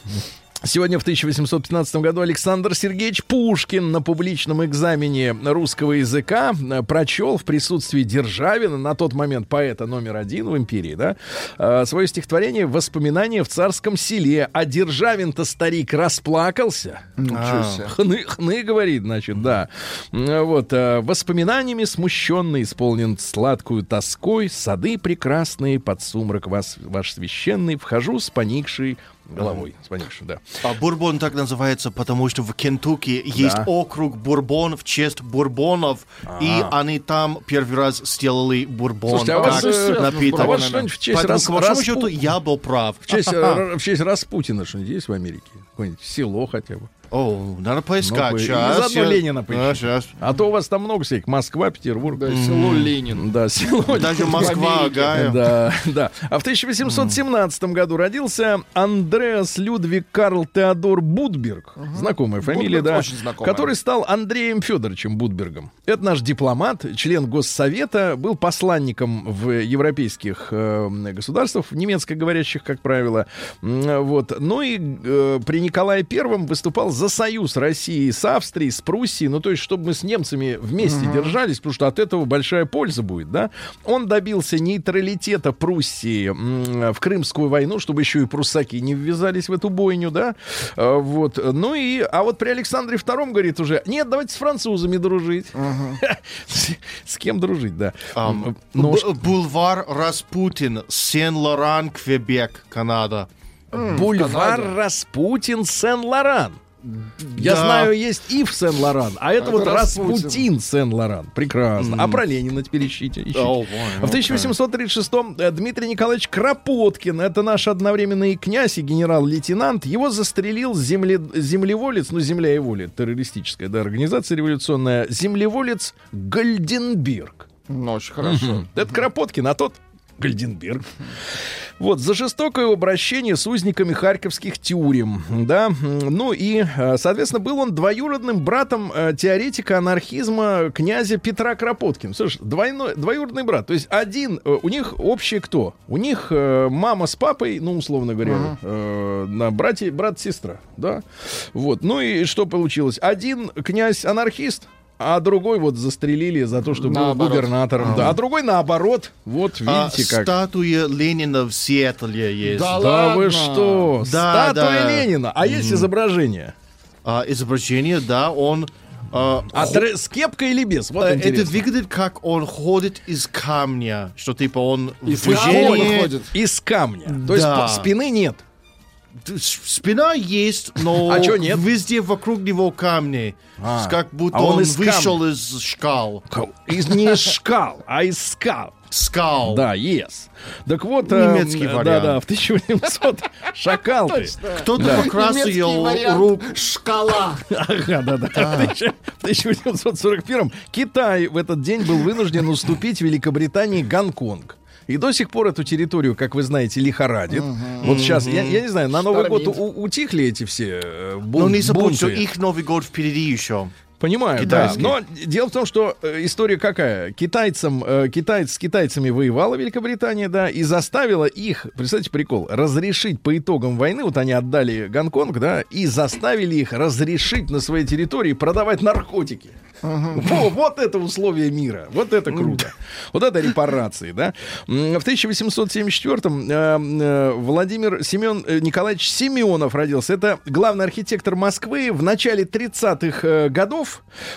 Сегодня в 1815 году Александр Сергеевич Пушкин на публичном экзамене русского языка э, прочел в присутствии Державина, на тот момент поэта номер один в империи, да, э, свое стихотворение «Воспоминания в царском селе». А Державин-то старик расплакался. Ничего себе. Хны, хны, говорит, значит, да. Вот, э, воспоминаниями смущенно исполнен сладкую тоской, сады прекрасные, под сумрак вас, ваш священный, вхожу с поникшей головой. С поникшей, да. А Бурбон так называется, потому что в Кентукки есть округ Бурбон в честь бурбонов, и они там первый раз сделали бурбон Слушайте, а как э, напиток. а вас в честь Поэтому, рас- по большому счету, я был прав. В честь, э, в честь Распутина что-нибудь есть в Америке? Какое-нибудь село хотя бы. О, надо поискать. Ну, и Щас заодно я- Ленина А, поищите. щас. А то у вас там много всяких. Москва, Петербург. Да, село Ленин. Да, село. Даже Москва, Гая. Да, да. А в 1817 году родился Андреас Людвиг Карл Теодор Будберг. Знакомая фамилия, Будберг да. очень знакомая. Который стал Андреем Федоровичем Будбергом. Это наш дипломат, член Госсовета, был посланником в европейских э, государствах, немецкоговорящих, как правило. Вот. Ну и э, при Николае Первом выступал за союз России с Австрией, с Пруссией. Ну, то есть, чтобы мы с немцами вместе держались, потому что от этого большая польза будет, да. Он добился нейтралитета Пруссии в Крымскую войну, чтобы еще и пруссаки не ввязались в эту бойню, да. А, Вот. Ну и, а вот при Александре Втором, говорит уже, нет, давайте с французами дружить. С с кем дружить, да. Б- Бульвар Распутин, Сен-Лоран, Квебек, Канада. Бульвар Распутин Сен-Лоран. Я Да. знаю, есть Ив Сен-Лоран, а это, Это вот Распутин. Распутин Сен-Лоран. Прекрасно. А про Ленина теперь ищите. ищите. О, В 1836-м э, Дмитрий Николаевич Кропоткин, это наш одновременно и князь, и генерал-лейтенант, его застрелил земле, землеволец, ну, земля и воля, террористическая, да, организация революционная, землеволец Гальденберг. Ну, очень хорошо. Это Кропоткин, а тот Гальденберг. Вот, за жестокое обращение с узниками харьковских тюрем, да, ну и, э, соответственно, был он двоюродным братом э, теоретика анархизма князя Петра Кропоткина. Слушай, двойной, двоюродный брат, то есть один, э, у них общий кто? У них мама с папой, ну, условно говоря, э, на братья, брат-сестра, да, вот, ну и что получилось? Один князь анархист, а другой вот застрелили за то, что был Наоборот. губернатором. Да, а другой наоборот. Вот А видите как. статуя Ленина в Сиэтле есть. Да Да вы ладно? что? Да, Статуя да. Ленина. А есть изображение? А, изображение, да, он... а, А с кепкой или без? Вот э, это выглядит как он ходит из камня, что типа он в Из движении. камня ходит. Из камня. То есть Да. по- спины нет. Спина есть, но А чё нет? везде вокруг него камни. А. Как будто А он он, из вышел из шкал. Из, не из шкал, а из скал. Скал. Да, yes. Так вот, э, Немецкий м, вариант. Да, да, в 1800 шакал ты. Кто-то Да. покрасил рук. Шкала. Ага, да, да. В 1841 Китай в этот день был вынужден уступить Великобритании Гонконг. И до сих пор эту территорию, как вы знаете, лихорадит. Вот сейчас, я, я не знаю, на Новый год Штормит. у- утихли эти все э, бун- Но не забудь, что бунты? их Новый год впереди еще. Понимаю, да. Китайский. Но дело в том, что э, история какая? Китайцам, э, китайц, с китайцами воевала Великобритания, да, и заставила их, представьте, прикол, разрешить по итогам войны, вот они отдали Гонконг, да, и заставили их разрешить на свосвоей территории продавать наркотики. Во, вот это условие мира. Вот это круто. Вот это репарации, да. В 1874-м э, э, Владимир Семен э, Николаевич Семенов родился. Это главный архитектор Москвы в начале 30-х э, годов.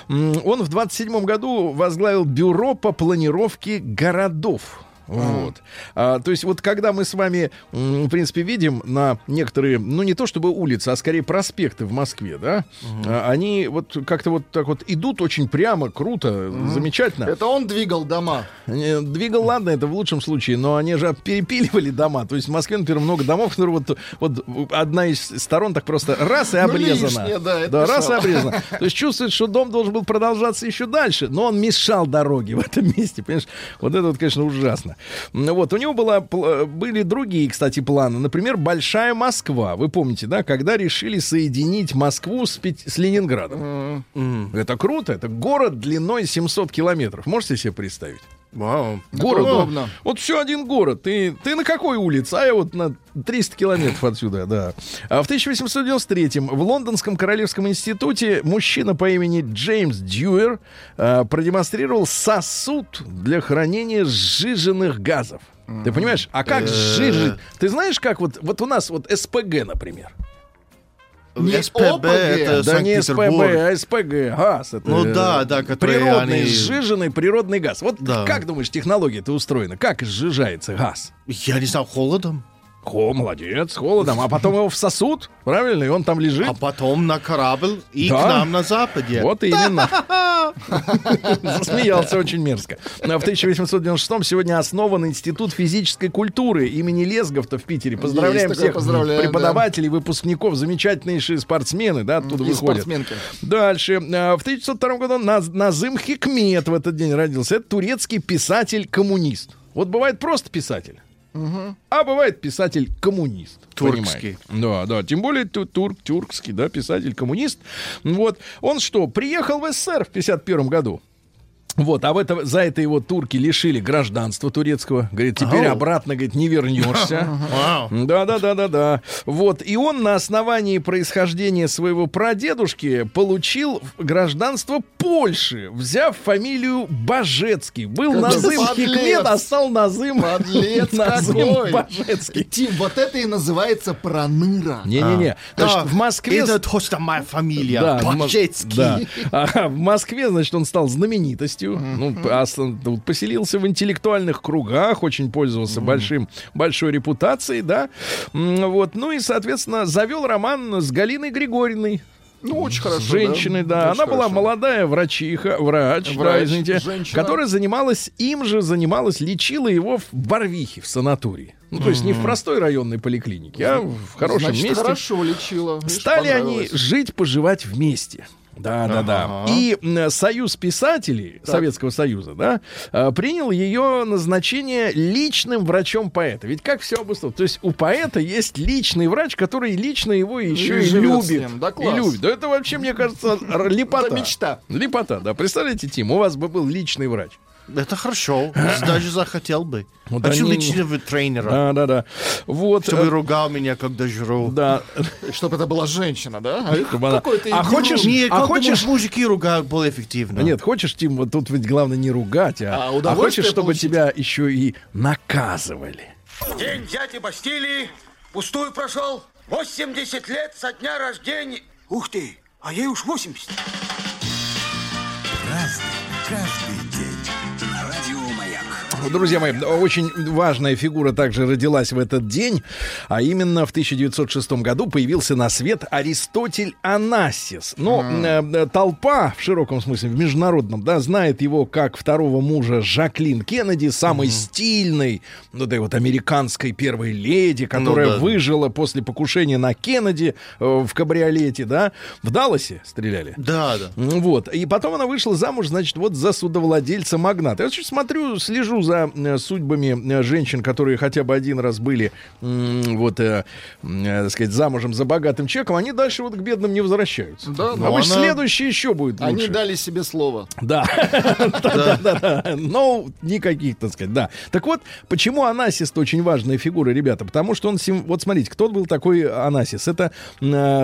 Он в 27-м году возглавил бюро по планировке городов. Вот. А, то есть вот когда мы с вами, в принципе, видим на некоторые, ну не то чтобы улицы, а скорее проспекты в Москве, да, а, они вот как-то вот так вот идут очень прямо, круто, замечательно. Это он двигал дома. Двигал, ладно, это в лучшем случае, но они же перепиливали дома. То есть в Москве, например, много домов, которые вот, вот одна из сторон так просто раз и Ну, обрезана. лишнее, да, это раз и обрезана. То есть чувствует, что дом должен был продолжаться еще дальше, но он мешал дороге в этом месте, понимаешь? Вот это вот, конечно, ужасно. Ну Вот, у него была, пл- были другие, кстати, планы. Например, Большая Москва. Вы помните, да, когда решили соединить Москву с, Пет- с Ленинградом. Это круто, это город длиной 700 километров. Можете себе представить? Вау. Город. удобно. Вот, все один город. Ты, ты на какой улице? А я вот на 300 километров отсюда, да. А в 1893-м в Лондонском Королевском институте мужчина по имени Джеймс Дьюер а, продемонстрировал сосуд для хранения сжиженных газов. Ты понимаешь? А как сжижить? Ты знаешь, как вот, вот у нас вот СПГ, например. Не СПБ ОПГ. это Да не СПБ, а СПГ, газ. Это, Ну э, да, да, которые Природный, они- сжиженный природный газ. Вот Да. как думаешь, технология это устроена? Как сжижается газ? Я не знаю, холодом. О, молодец, холодом. А потом его в сосуд, правильно? И он там лежит. А потом на корабль и Да. к нам на западе. Вот именно. Засмеялся очень мерзко. В 1896 сегодня основан Институт физической культуры имени Лезгов-то в Питере. Поздравляем Есть всех поздравляем, преподавателей, выпускников, замечательнейшие спортсмены, да, оттуда И выходят. спортсменки. Дальше. А, В 1902 году Наз- Назым Хикмет в этот день родился. Это турецкий писатель-коммунист. Вот бывает просто писатель. А бывает писатель-коммунист. Туркский. понимаете? Да, да. Тем более ту- турк, тюркский, да, писатель-коммунист. Вот. Он что, приехал в СССР в 51 году. Вот, а в это, за это его турки лишили гражданства турецкого. Говорит, теперь Ау. обратно, говорит, не вернешься. Вау. Да, да, да, да, да. Вот. И он на основании происхождения своего прадедушки получил гражданство Польши, взяв фамилию Бажецкий. Был Назым подлец. Хикмет, а стал Назым, Подлец Назым какой. Бажецкий. Тим, вот это и называется проныра. Не-не-не. Да, в Москве... Это точно моя фамилия. Да, Бачецкий. да. А в Москве, значит, он стал знаменитостью. Ну, тут поселился в интеллектуальных кругах, очень пользовался большим, большой репутацией, да. Вот. Ну и, соответственно, завел роман с Галиной Григорьевной. Ну, очень хорошо. женщиной, да. Очень Она была хорошо. молодая врачиха, врач, да, Врач, извините, женщина. которая занималась, им же занималась, лечила его в Барвихе, в санатории. Ну, то есть не в простой районной поликлинике, а в хорошем Значит, месте. хорошо лечила. Видишь, Стали они понравилось. жить, поживать вместе. Да, да, да. И Союз писателей Советского Союза, да, э, принял ее назначение личным врачом поэта. Ведь как все обусловлено? То есть у поэта есть личный врач, который лично его еще и, с любит. ним. Да, и класс. любит. Да это вообще, мне кажется, лепота. Это мечта. Лепота, да. Представляете, Тим, у вас бы был личный врач. Это хорошо. Даже захотел бы. Ну да Хочу не- личного тренера. Да, да, да. Вот. Чтобы э, ругал меня, когда жру. Да. Чтобы это была женщина, да? А Чтобы она- А хочешь- Не, а хочешь- думаешь, мужики ругают более эффективно? Нет, хочешь, Тим, вот тут ведь главное не ругать, а, А а хочешь, чтобы получить. тебя еще и наказывали. День дяди Бастилии пустую прошел. 80 лет со дня рождения. Ух ты, а ей уж 80. Друзья мои, очень важная фигура также родилась в этот день, а именно в 1906 году появился на свет Аристотель Анассис. Но э, толпа, в широком смысле, в международном, да, знает его как второго мужа Жаклин Кеннеди, самой стильной, ну, этой вот американской первой леди, которая да. выжила после покушения на Кеннеди э, в кабриолете, да, в Далласе стреляли. Да, да. Вот. И потом она вышла замуж, значит, вот за судовладельца магната. Я вот смотрю, слежу за э, судьбами э, женщин, которые хотя бы один раз были, вот, э, э, так сказать, замужем за богатым человеком, они дальше вот к бедным не возвращаются. Да, а вы она- следующий еще будет Они лучше. дали себе слово. Да. Но никаких, так сказать, да. Так вот, почему Анасис очень важная фигура, ребята? Потому что он, вот смотрите, кто был такой Анасис? Это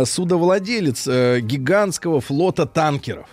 судовладелец гигантского флота танкеров.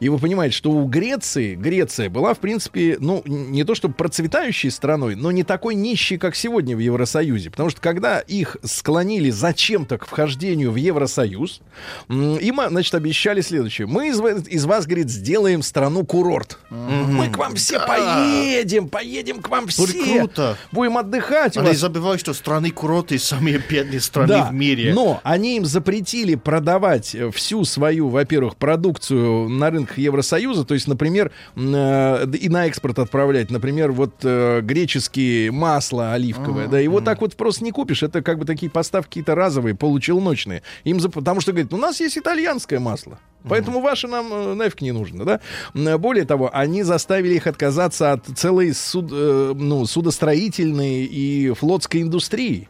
И вы понимаете, что у Греции, Греция была, в принципе, ну, не то чтобы процветающей страной, но не такой нищей, как сегодня в Евросоюзе. Потому что когда их склонили зачем-то к вхождению в Евросоюз, им, а, значит, обещали следующее. Мы из, из вас, говорит, сделаем страну-курорт. Мы к вам все поедем, поедем к вам все. Будет круто. Будем отдыхать. Они забывают, что страны курорты самые бедные страны да, в мире. Но они им запретили продавать э, всю свою, во-первых, продукцию на рынках Евросоюза, то есть, например, э, и на экспорт отправлять, например, вот э, греческие масло оливковое, да, его так вот просто не купишь, это как бы такие поставки какие-то разовые, получелночные. Им за- потому что, говорит, у нас есть итальянское масло. Поэтому ваше нам э, нафиг не нужно, да? Более того, они заставили их отказаться от целой суд, э, ну, судостроительной и флотской индустрии.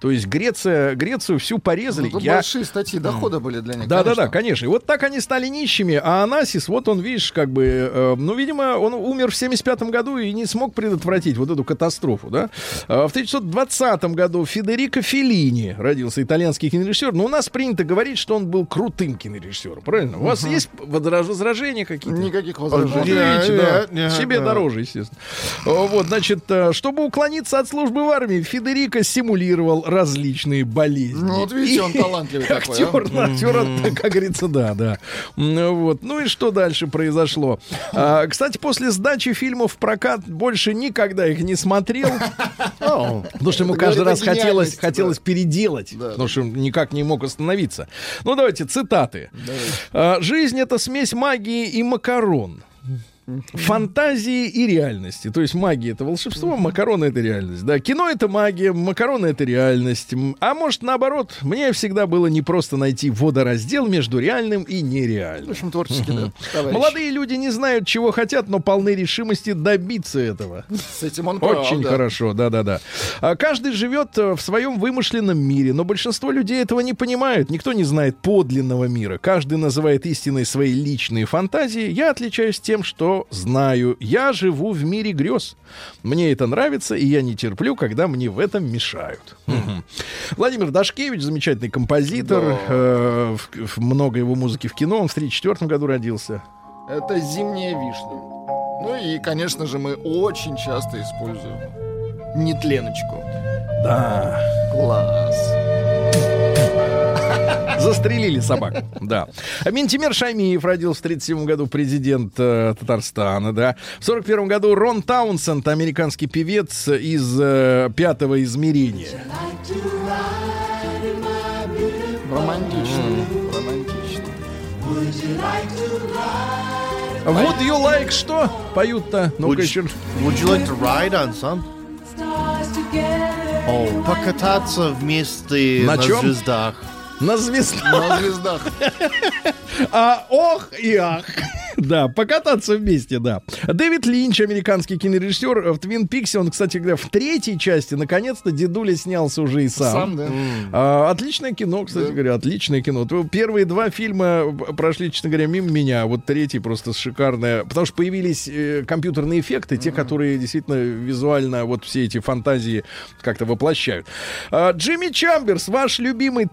То есть Греция, Грецию всю порезали. Ну, Я- большие статьи дохода были для них. да, да, да, конечно. конечно. И вот так они стали нищими, а Анасис, вот он, видишь, как бы, э, ну, видимо, он умер в 75 году и не смог предотвратить вот эту катастрофу, да. А в 1920 году Федерико Феллини родился, итальянский кинорежиссер, но у нас принято говорить, что он был крутым кинорежиссером, правильно? У вас есть возра- возражения какие-то? Никаких возражений. да. Нет, Себе да. дороже, естественно. Вот, значит, э, чтобы уклониться от службы в армии, Федерико симулировал различные болезни. Ну, вот видите, он талантливый такой, а? Актер, ну, актер, как говорится, да, да. М, Вот. Ну и что дальше произошло? А, Кстати, после сдачи фильмов в прокат больше никогда их не смотрел. Потому что ему каждый раз хотелось, хотелось переделать. Потому что никак не мог остановиться. Ну, давайте, цитаты. А, Жизнь — это смесь магии и макарон. Фантазии и реальности. То есть магия это волшебство, макароны это реальность. Да, кино это магия, макароны это реальность. А может, наоборот, мне всегда было непросто найти водораздел между реальным и В нереальным. общем, творчески, да, товарищ. Молодые люди не знают, чего хотят, но полны решимости добиться этого. С этим он прав, Очень да. хорошо, да-да-да. А Каждый живет э, в своем вымышленном мире, но большинство людей этого не понимают. Никто не знает подлинного мира. Каждый называет истиной свои личные фантазии. Я отличаюсь тем, что знаю. Я живу в мире грез. Мне это нравится, и я не терплю, когда мне в этом мешают. Мгм. Владимир Дашкевич, замечательный композитор. Да. Э, в- в- много его музыки в кино. Он в 1934 году родился. Это зимняя вишня. Ну и, конечно же, мы очень часто используем нетленочку. Да. Класс. Застрелили собак. Да. Ментимер Шаймиев родился в 37 году, президент э, Татарстана, да. В 41 году Рон Таунсенд, американский певец из э, пятого измерения. Романтично. Романтично. Would you like что? Поют-то. Ну-ка Would, еще. would you like to ride on some? О, покататься вместе На на, чём? звездах. На звезду. На звездах. А ох и ах. Да, покататься вместе, да. Дэвид Линч, американский кинорежиссер, в Твин Пиксе, он, кстати говоря, в третьей части, наконец-то, дедуля снялся уже и сам. Сам, да. А, отличное кино, кстати говоря, отличное кино. Первые два фильма прошли, честно говоря, мимо меня, а вот третий просто шикарное. Потому что появились э, компьютерные эффекты, те, которые действительно визуально вот все эти фантазии как-то воплощают. А, Джимми Чамберс, ваш любимый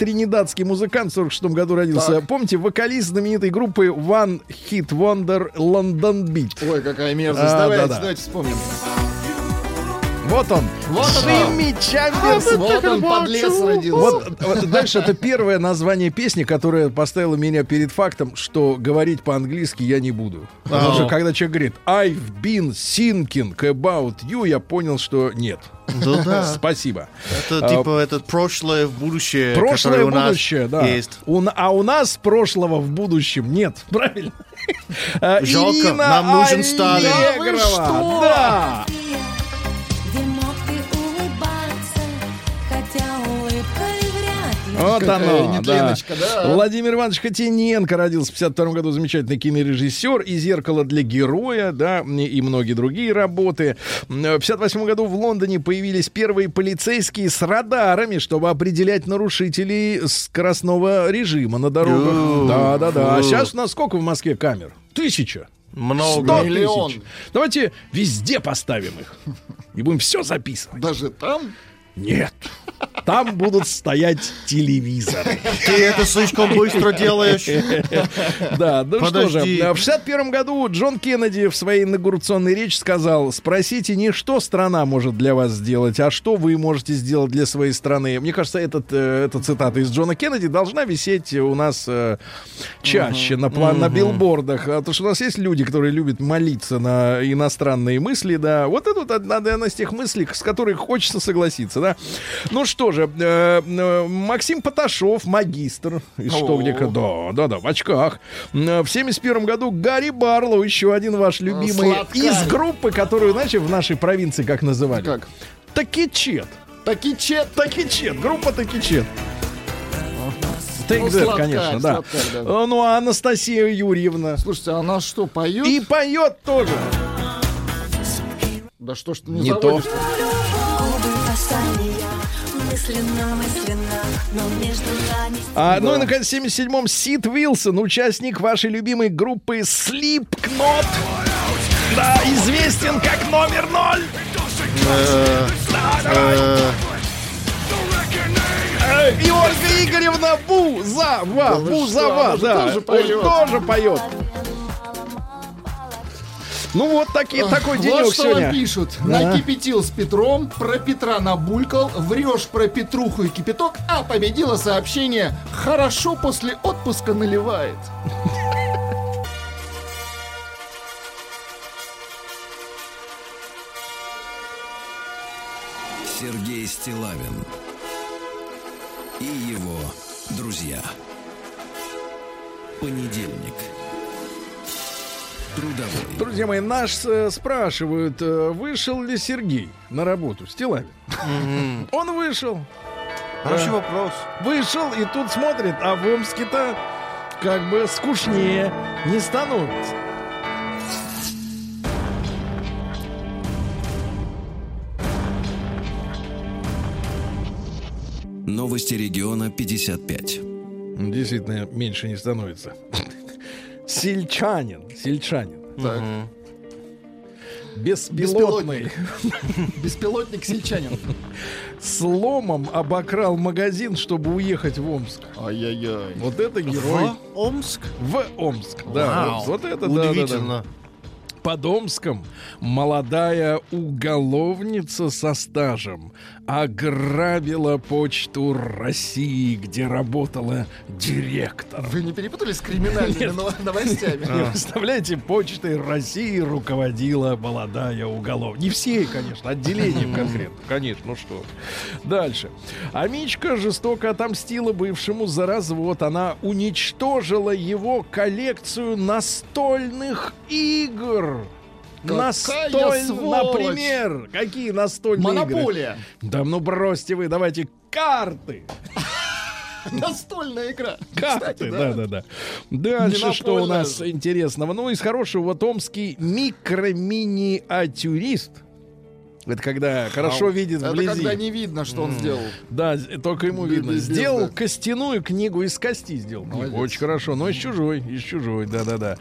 тринидадский музыкант, в 46 году родился. Помните, вокалист знаменитой группы One Hit Wonder London Beat. Ой, какая мерзость. А, давайте, да-да. давайте вспомним. Вот он. Вот он. Джимми Чамберс. Вот он, подлец, родился. Вот, вот дальше это первое название песни, которое поставило меня перед фактом, что говорить по-английски я не буду. Потому что когда человек говорит I've been thinking about you, я понял, что нет. Да, да. Спасибо. Это типа это прошлое в будущее, Прошлое которое у нас будущее, да. есть. У а у нас прошлого в будущем нет. Правильно? А, Жалко, Ирина нам нужен Сталин. Да. Вот оно, да. да. Владимир Иванович Хотиненко родился в 52 году, замечательный кинорежиссер и «Зеркало для героя», да, и многие другие работы. В 58 году в Лондоне появились первые полицейские с радарами, чтобы определять нарушителей скоростного режима на дорогах. Да-да-да. А сейчас у нас сколько в Москве камер? Тысяча. Много. Сто Миллион. тысяч. Давайте везде поставим их. И будем все записывать. Даже там? Нет. Там будут стоять телевизоры. Ты это слишком быстро делаешь. Да, ну что же, Подожди. в 61 году Джон Кеннеди в своей инаугурационной речи сказал, спросите не что страна может для вас сделать, а что вы можете сделать для своей страны. Мне кажется, этот, э, эта цитата из Джона Кеннеди должна висеть у нас э, чаще на, пла- на билбордах, а то что у нас есть люди, которые любят молиться на иностранные мысли, да. Вот это вот одна, одна из тех мыслей, с которой хочется согласиться, да. Ну что же, э, э, Максим Поташов, магистр, и что О. где да, да, да, в очках. М, В 71 году Гарри Барлоу, еще один ваш любимый, из группы, которую, знаете, в нашей провинции как называли? Как? Такичет. Такичет. Такичет, группа Такичет. Ну, Take that, сладкарь, конечно, да. сладкарь, да. Э, Ну, а Анастасия Юрьевна. Слушайте, она что, поет? И поет тоже. Да что ж ты не, Не то. заводишь касания, мысленно, мысленно, но между нами А, Ну и, наконец, в 77-м Сид Уилсон, участник вашей любимой группы Slipknot. Да, известен как номер ноль. Да, давай. Э, И Ольга Игоревна Бузова, вы Бузова, что, да, тоже поет. Ну вот такие, такой денек Вот что сегодня. вам пишут. Да. Накипятил с Петром, про Петра набулькал, врешь про Петруху и кипяток, а победило сообщение «Хорошо после отпуска наливает». Сергей Стилавин и его друзья. Понедельник. Трудовой. Друзья мои, наш э, спрашивают, э, вышел ли Сергей на работу? Стилавин. Он вышел. Хороший вопрос. Вышел и тут смотрит, а в Омске-то как бы скучнее не становится. Новости региона 55. Действительно, меньше не становится. Сельчанин. Сельчанин. Так. Беспилотный. Беспилотник сельчанин. Сломом обокрал магазин, чтобы уехать в Омск. Ай-яй-яй. Вот это герой. В Омск? В Омск. Да, Вау. вот, вот это да, да, да. Удивительно. Под Омском молодая уголовница со стажем ограбила почту России, где работала директором. Вы не перепутали с криминальными Нет. новостями? Не представляете, почтой России руководила молодая уголовница. Не всей, конечно, отделением конкретно. Конечно, ну что. Дальше. Амичка жестоко отомстила бывшему за развод. Она уничтожила его коллекцию настольных игр. Настоль, например, какие настольные игры? Монополия. Да ну бросьте вы, давайте карты. Настольная игра. Карты, да, да, да. Дальше что у нас интересного? Ну, из хорошего, вот омский микроминиатюрист. Это когда хорошо видит Это вблизи. когда не видно, что он сделал. Да, только ему Без- видно. без- Сделал да. костяную книгу из кости сделал. книгу. Молодец. Очень хорошо. Но из чужой, из чужой, да-да-да.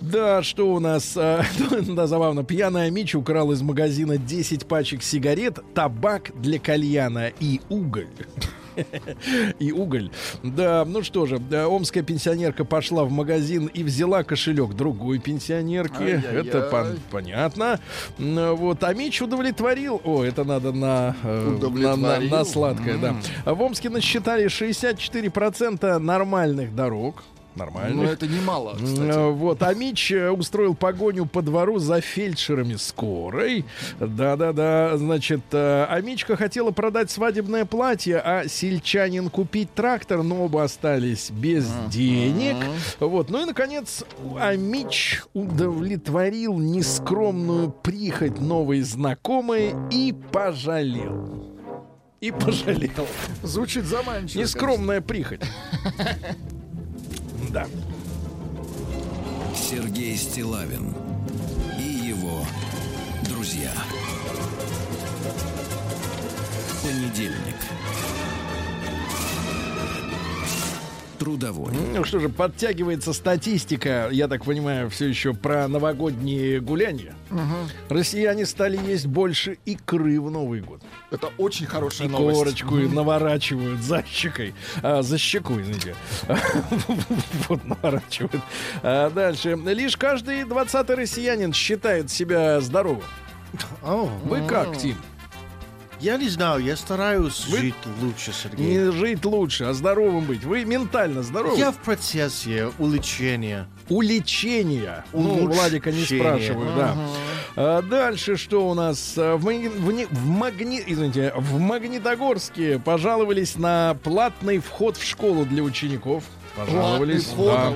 Да, что у нас? а, да, забавно. Пьяная Мич украл из магазина 10 пачек сигарет, табак для кальяна и уголь. И уголь. Да, ну что же, да, омская пенсионерка пошла в магазин и взяла кошелек другой пенсионерки. Ай-яй-яй. Это пон- понятно. Вот, а Мич удовлетворил. О, это надо на, э, на, на, на сладкое, да. А В Омске насчитали 64% нормальных дорог. Но Нормальных. это немало, М, кстати. Вот, а Мич э, устроил погоню по двору за фельдшерами скорой. Да-да-да, значит, э, Амичка хотела продать свадебное платье, а сельчанин купить трактор, но оба остались без денег. Вот, ну и, наконец, Амич удовлетворил нескромную прихоть новой знакомой и пожалел. И пожалел. Звучит заманчиво. Нескромная прихоть. Да. Сергей Стилавин и его друзья. Понедельник. Трудовой. Ну что же, подтягивается статистика, я так понимаю, все еще про новогодние гуляния. Россияне стали есть больше икры в Новый год. Это очень хорошая И новость. корочку и наворачивают за щекой. А, за щеку, извините. Вот наворачивают. А дальше. Лишь каждый двадцатый россиянин считает себя здоровым. Вы как, Тим? Я не знаю, я стараюсь Вы- жить лучше, Сергей. Не жить лучше, а здоровым быть. Вы ментально здоровы? Я в процессе улучшения. Улечения. Ну, Улучшения. Владика не спрашиваю, да. А дальше что у нас? А, В, Маги- в, не- в Магни- извините, в Магнитогорске пожаловались на платный вход в школу для учеников. Пожаловались. Да.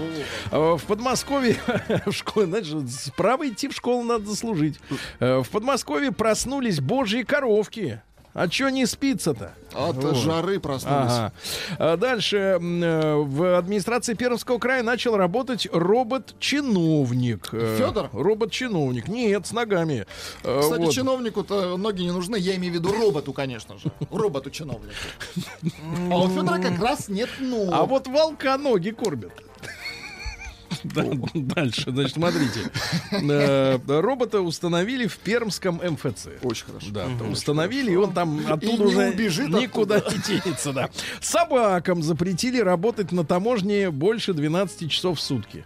А, В Подмосковье в школе, значит, справа идти в школу надо заслужить. А, В Подмосковье проснулись божьи коровки. А чё не спится-то? От Вот. жары проснулись. Ага. А дальше э, в администрации Пермского края начал работать робот-чиновник. Э, Фёдор? Робот-чиновник. Нет, с ногами. Э, Кстати, вот. чиновнику-то ноги не нужны. Я имею в виду роботу, конечно же. Роботу-чиновнику. А у Федора как раз нет ног. А вот волка ноги кормят. Да, Дальше, значит, смотрите. Э, Робота установили в Пермском МФЦ. Очень хорошо. Да, установили, и он там оттуда уже никуда не денется, да. Собакам запретили работать на таможне больше 12 часов в сутки.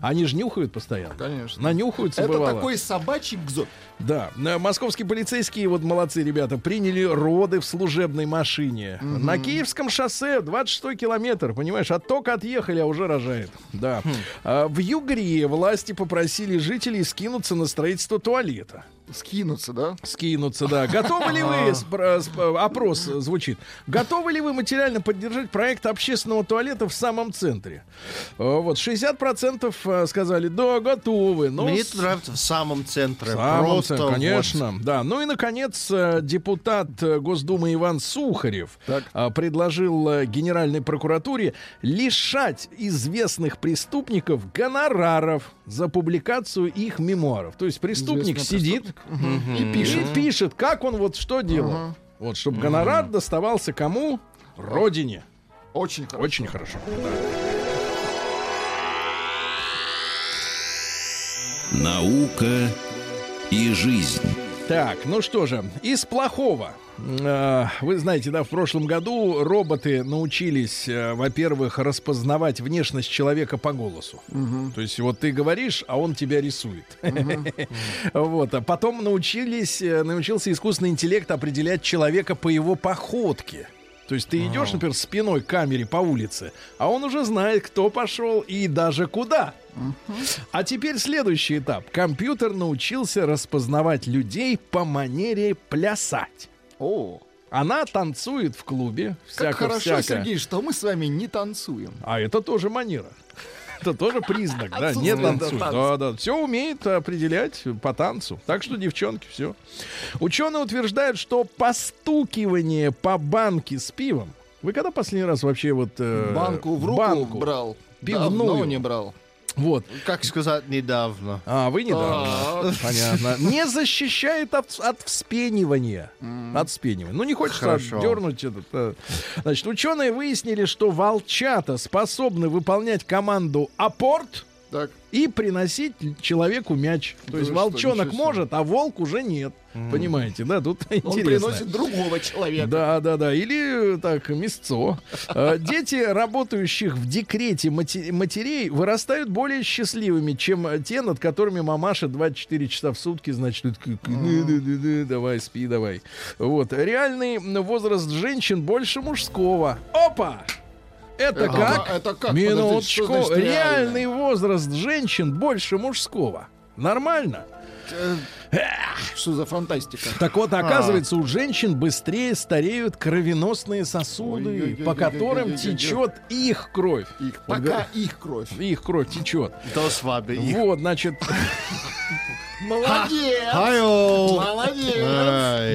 Они же нюхают постоянно. Конечно. Нанюхаются, Это бывало. такой собачий гзот. Да, Э, московские полицейские, вот молодцы ребята, приняли роды в служебной машине. На Киевском шоссе 26 километр, понимаешь, а только отъехали, а уже рожает. Да. А в Югре власти попросили жителей скинуться на строительство туалета. Скинуться, да? Скинуться, да. Готовы ли вы, спро- сп- опрос звучит, готовы ли вы материально поддержать проект общественного туалета в самом центре? Э, Вот, 60% э, сказали, да, готовы. Но Мне это нравится в самом центре. в самом Просто центре, вот. конечно, да. Ну и, наконец, э, депутат э, Госдумы Иван Сухарев э, предложил э, Генеральной прокуратуре лишать известных преступников гонораров за публикацию их мемуаров. То есть преступник Известный сидит И и пишет. пишет, как он вот что делал. Вот, чтобы гонорар доставался кому? Родине. Очень хорошо. Очень хорошо. Наука и жизнь. Так, ну что же, из плохого. Э, вы знаете, да, в прошлом году роботы научились, э, во-первых, распознавать внешность человека по голосу. То есть вот ты говоришь, а он тебя рисует. Вот. А потом научились, э, научился искусственный интеллект определять человека по его походке. То есть ты идешь, например, спиной к камере по улице, а он уже знает, кто пошел и даже куда. А теперь следующий этап. Компьютер научился распознавать людей по манере плясать. О, Она танцует в клубе, как хорошо, всяко-всяко. Сергей, что мы с вами не танцуем. А это тоже манера. Это тоже признак, да, не танцует. Да, да, все умеет определять по танцу. Так что, девчонки, все. Ученые утверждают, что постукивание по банке с пивом. Вы когда последний раз вообще вот э, Банку в руку банку? брал. Пивную. Давно не брал. Вот. Как сказать, недавно. А, вы недавно. Понятно. Не защищает от, от вспенивания. От вспенивания. Ну, не хочется Хорошо. дернуть этот. э. Значит, ученые выяснили, что волчата способны выполнять команду апорт Так, и приносить человеку мяч. То есть вы что, волчонок может, а волк уже нет. Понимаете, да? Тут он интересно. приносит другого человека. Да, да, да. Или э, так, мясцо. Э, Дети, работающих в декрете матерей, вырастают более счастливыми, чем те, над которыми мамаша 24 часа в сутки, значит, давай, спи, давай. Вот. Реальный возраст женщин больше мужского. Опа! Это как? А, это как? Минуточку. Реальный возраст женщин больше мужского. Нормально? Э, что за фантастика? Так вот, а. оказывается, у женщин быстрее стареют кровеносные сосуды, по которым течет их кровь. Их, пока их кровь. Их кровь течет. До свадьбы. Вот, значит... Молодец! Молодец!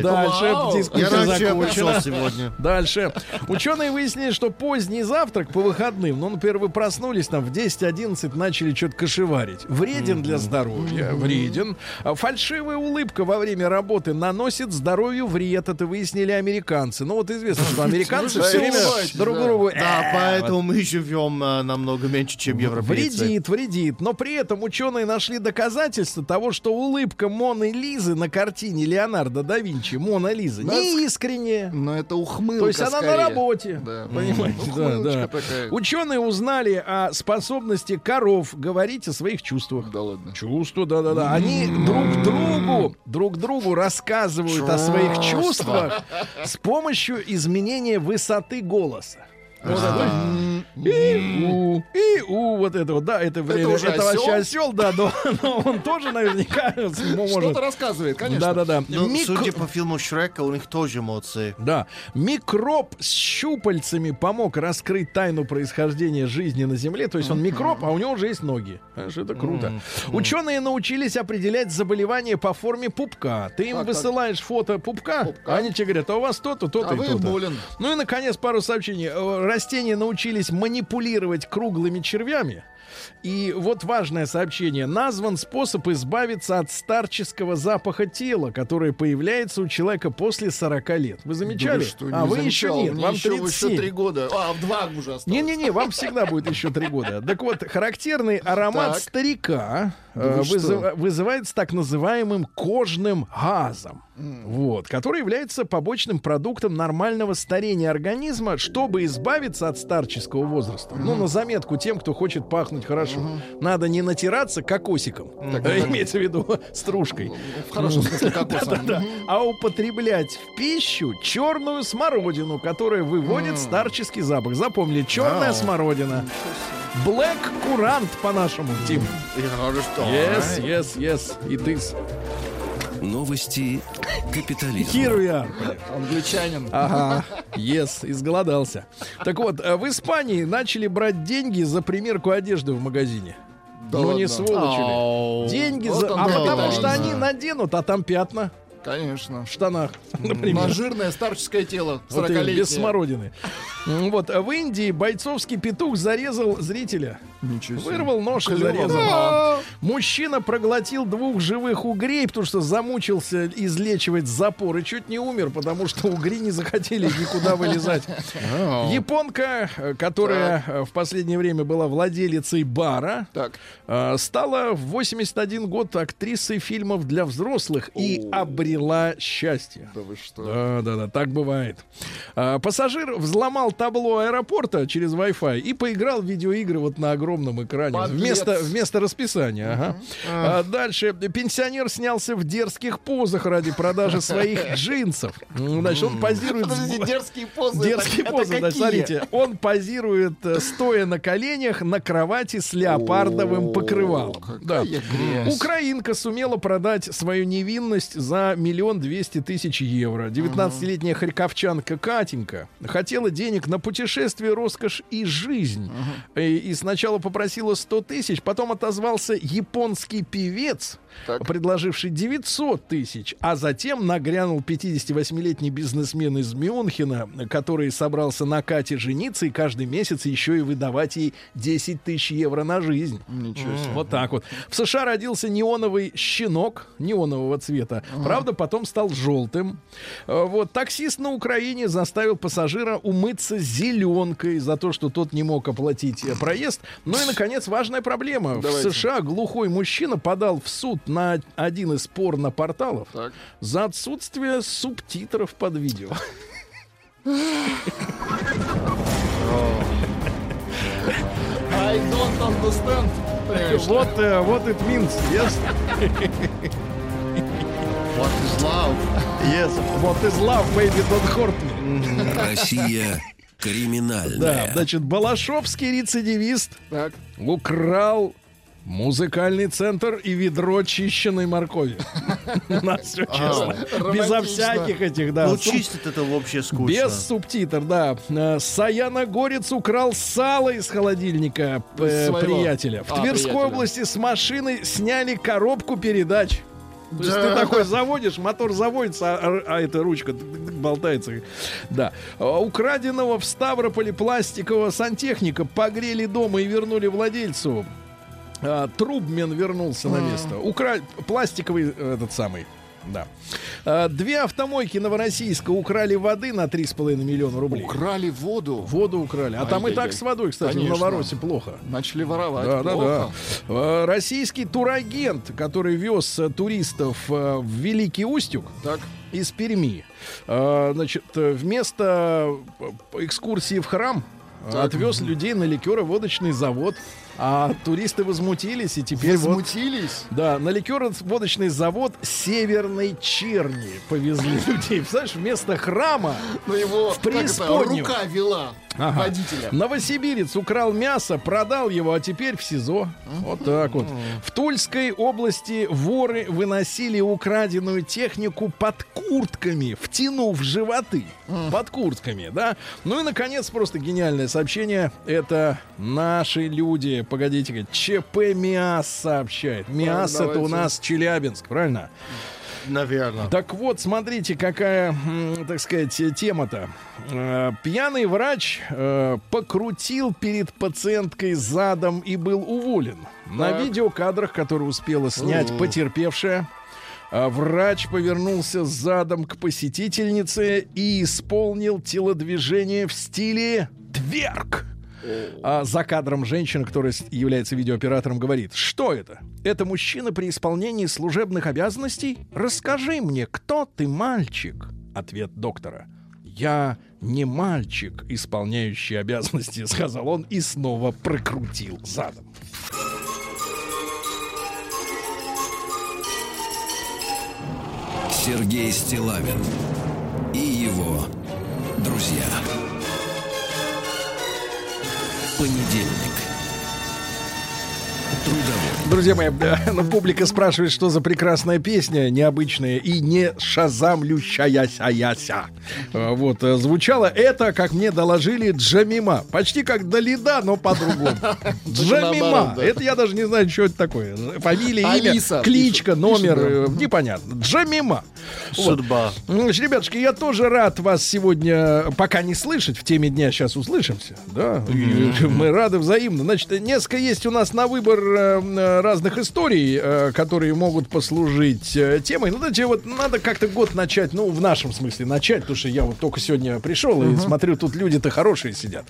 Дальше вау. Дискуссия закончена. сегодня. Дальше. Ученые выяснили, что поздний завтрак по выходным, ну, например, вы проснулись там в 10-11, начали что-то кошеварить. Вреден для здоровья. Вреден. Фальшивая улыбка во время работы наносит здоровью вред. Это выяснили американцы. Ну, вот известно, что американцы все время друг другу... Да, «Э, поэтому мы живем а, намного меньше, чем европейцы. Вредит, вредит. Но при этом ученые нашли доказательства того, что улыбка Моны Лизы на картине Леонардо да Винчи, Мона Лиза, Да, не искренняя. Но это ухмылка То есть она скорее. на работе. Да. Понимаете, да, Ухмылочка да. такая. Ученые узнали о способности коров говорить о своих чувствах. Да ладно. Чувства, да-да-да. Они друг другу, друг другу рассказывают о своих чувствах с помощью изменения высоты голоса. Вот это. И у, и у, вот это вот, да, это время. уже Это вообще осел, да, но, но он тоже наверняка Что-то может. рассказывает, конечно. Но, Мик- Ну, судя по фильму Шрека, у них тоже эмоции. Да, микроб с щупальцами помог раскрыть тайну происхождения жизни на Земле. То есть он микроб, а у него уже есть ноги. Знаешь, это круто. Ученые научились определять заболевания по форме пупка. Ты им Так, высылаешь фото пупка, Пупка. а они тебе говорят, а у вас то-то, то-то А и вы то-то. болен. Ну и, наконец, пару сообщений. Растения научились манипулировать круглыми червями. И вот важное сообщение. Назван способ избавиться от старческого запаха тела, которое появляется у человека после 40 лет. Вы Да замечали? вы что, а вы замечал? еще нет, Мне вам еще, 37. еще три года. А, в два уже осталось. Не-не-не, вам всегда будет еще три года. Так вот, характерный аромат Так. старика Да э, вы что? вызыва- вызывается так называемым кожным газом. Вот, который является побочным продуктом нормального старения организма, чтобы избавиться от старческого возраста. Ну, на заметку тем, кто хочет пахнуть хорошо. Надо не натираться кокосиком, э, имеется в виду стружкой. В хорошем смысле кокосом. Да, а употреблять в пищу черную смородину, которая выводит старческий запах. Запомнили, черная смородина. Black курант по-нашему, Тим. Yes, yes, yes. И ты. Новости капитализма. Here we are. Англичанин. Ага, yes, изголодался. Так вот, э, в Испании начали брать деньги за примерку одежды в магазине. Да ну не ладно? сволочи ли. Деньги Вот за... А потому что они наденут, а там пятна Конечно. в штанах, На например. жирное старческое тело Вот и 40 без смородины. Вот, а в Индии бойцовский петух зарезал зрителя. Ничего себе. Вырвал нож и зарезал. Да. Мужчина проглотил двух живых угрей, потому что замучился излечивать запор и чуть не умер, потому что угри не захотели никуда вылезать. Японка, э, которая э, в последнее время была владелицей бара, Так. э, стала в 81 год актрисой фильмов для взрослых и обрела счастье. Да вы что? Да, да, да, так бывает. А, пассажир взломал табло аэропорта через Wi-Fi и поиграл в видеоигры вот на огромном экране Подлец. вместо, вместо расписания. Ага. А, дальше пенсионер снялся в дерзких позах ради продажи своих джинсов. М, Значит, он позирует. дерзкие позы. Дерзкие позы, какие? смотрите, он позирует, э, стоя на коленях на кровати с леопардовым покрывалом. Да. Украинка сумела продать свою невинность за миллион двести тысяч евро. 19-летняя харьковчанка Катенька хотела денег на путешествие, роскошь и жизнь. И, и сначала попросила 100 тысяч, потом отозвался японский певец, Так. предложивший 900 тысяч, а затем нагрянул 58-летний бизнесмен из Мюнхена, который собрался на Кате жениться и каждый месяц еще и выдавать ей 10 тысяч евро на жизнь. Ничего себе. Вот так вот. В США родился неоновый щенок неонового цвета. Правда, потом стал желтым. Э, Вот таксист на Украине заставил пассажира умыться зеленкой за то, что тот не мог оплатить э, проезд. Ну и, наконец, важная проблема. Давайте. В США глухой мужчина подал в суд на один из порно-порталов Так. за отсутствие субтитров под видео. I don't understand. Вот, э, вот it means, yes, What is love? yes, what is love, baby, don't hurt me. Россия Да, криминальная. значит, Балашовский рецидивист Так. украл музыкальный центр и ведро чищенной моркови. У нас все честно. Безо всяких этих, да. Ну, чистить это вообще скучно. Без субтитр, да. Э, Саяна Горец украл сало из холодильника э, приятеля. В А, Тверской области с машины сняли коробку передач. То есть Да. ты такой заводишь, мотор заводится, а, а эта ручка болтается. Да. А, Украденного в Ставрополе пластикового сантехника погрели дома и вернули владельцу. А, Трубмен вернулся на место. Укра... Пластиковый э, этот самый. Да. А, Две автомойки Новороссийска украли воды на 3,5 миллиона рублей. Украли воду. Воду украли. А там и так с водой, кстати, Конечно. в Новороссии плохо. Начали воровать. Да, да, да. Плохо. Э, Российский турагент, который вез э, туристов э, в Великий Устюг Так. из Перми, значит, вместо экскурсии в храм э, отвез людей на ликеро-водочный завод. А туристы возмутились, и теперь вот Возмутились. да, на ликероводочный завод Северной Черни повезли людей. Представляешь, вместо храма Но его В преисподнюю. рука вела Ага. водителя. Новосибирец украл мясо, продал его, а теперь в СИЗО. Вот так вот. В Тульской области воры выносили украденную технику под куртками, втянув животы. Под куртками, да? Ну и, наконец, просто гениальное сообщение. Это наши люди. Погодите, ЧП МИАС сообщает. МИАС это у нас Челябинск, правильно? Наверное. Так вот, смотрите, какая, так сказать, тема-то. Э, Пьяный врач э, покрутил перед пациенткой задом и был уволен. На Так. видеокадрах, которые успела снять потерпевшая, э, врач повернулся задом к посетительнице и исполнил телодвижение в стиле тверк. А за кадром женщина, которая является видеооператором, говорит, что это? Это мужчина при исполнении служебных обязанностей? Расскажи мне, кто ты, мальчик? Ответ доктора. Я не мальчик, исполняющий обязанности, сказал он и снова прокрутил задом. Сергей Стилавин и его друзья. Понедельник. Трудовой. Друзья мои, да, ну, публика спрашивает, что за прекрасная песня, необычная и не шазамлющаяся-яся. Э, Вот, э, звучало это, как мне доложили, Джамима. Почти как Далида, но по-другому. Джамима. Это я даже не знаю, что это такое. Фамилия, имя, кличка, номер, э, непонятно. Джамима. Судьба. Значит, ребятушки, я тоже рад вас сегодня пока не слышать. В теме дня сейчас услышимся. Да, мы рады взаимно. Значит, несколько есть у нас на выбор разных историй, э, которые могут послужить э, темой. Ну, знаете, вот надо как-то год начать, ну, в нашем смысле начать, потому что я вот только сегодня пришел и смотрю, тут люди-то хорошие сидят.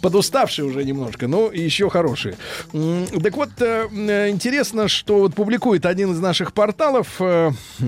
Подуставшие уже немножко, но еще хорошие. Так вот, э, э, интересно, что вот публикует один из наших порталов э, э,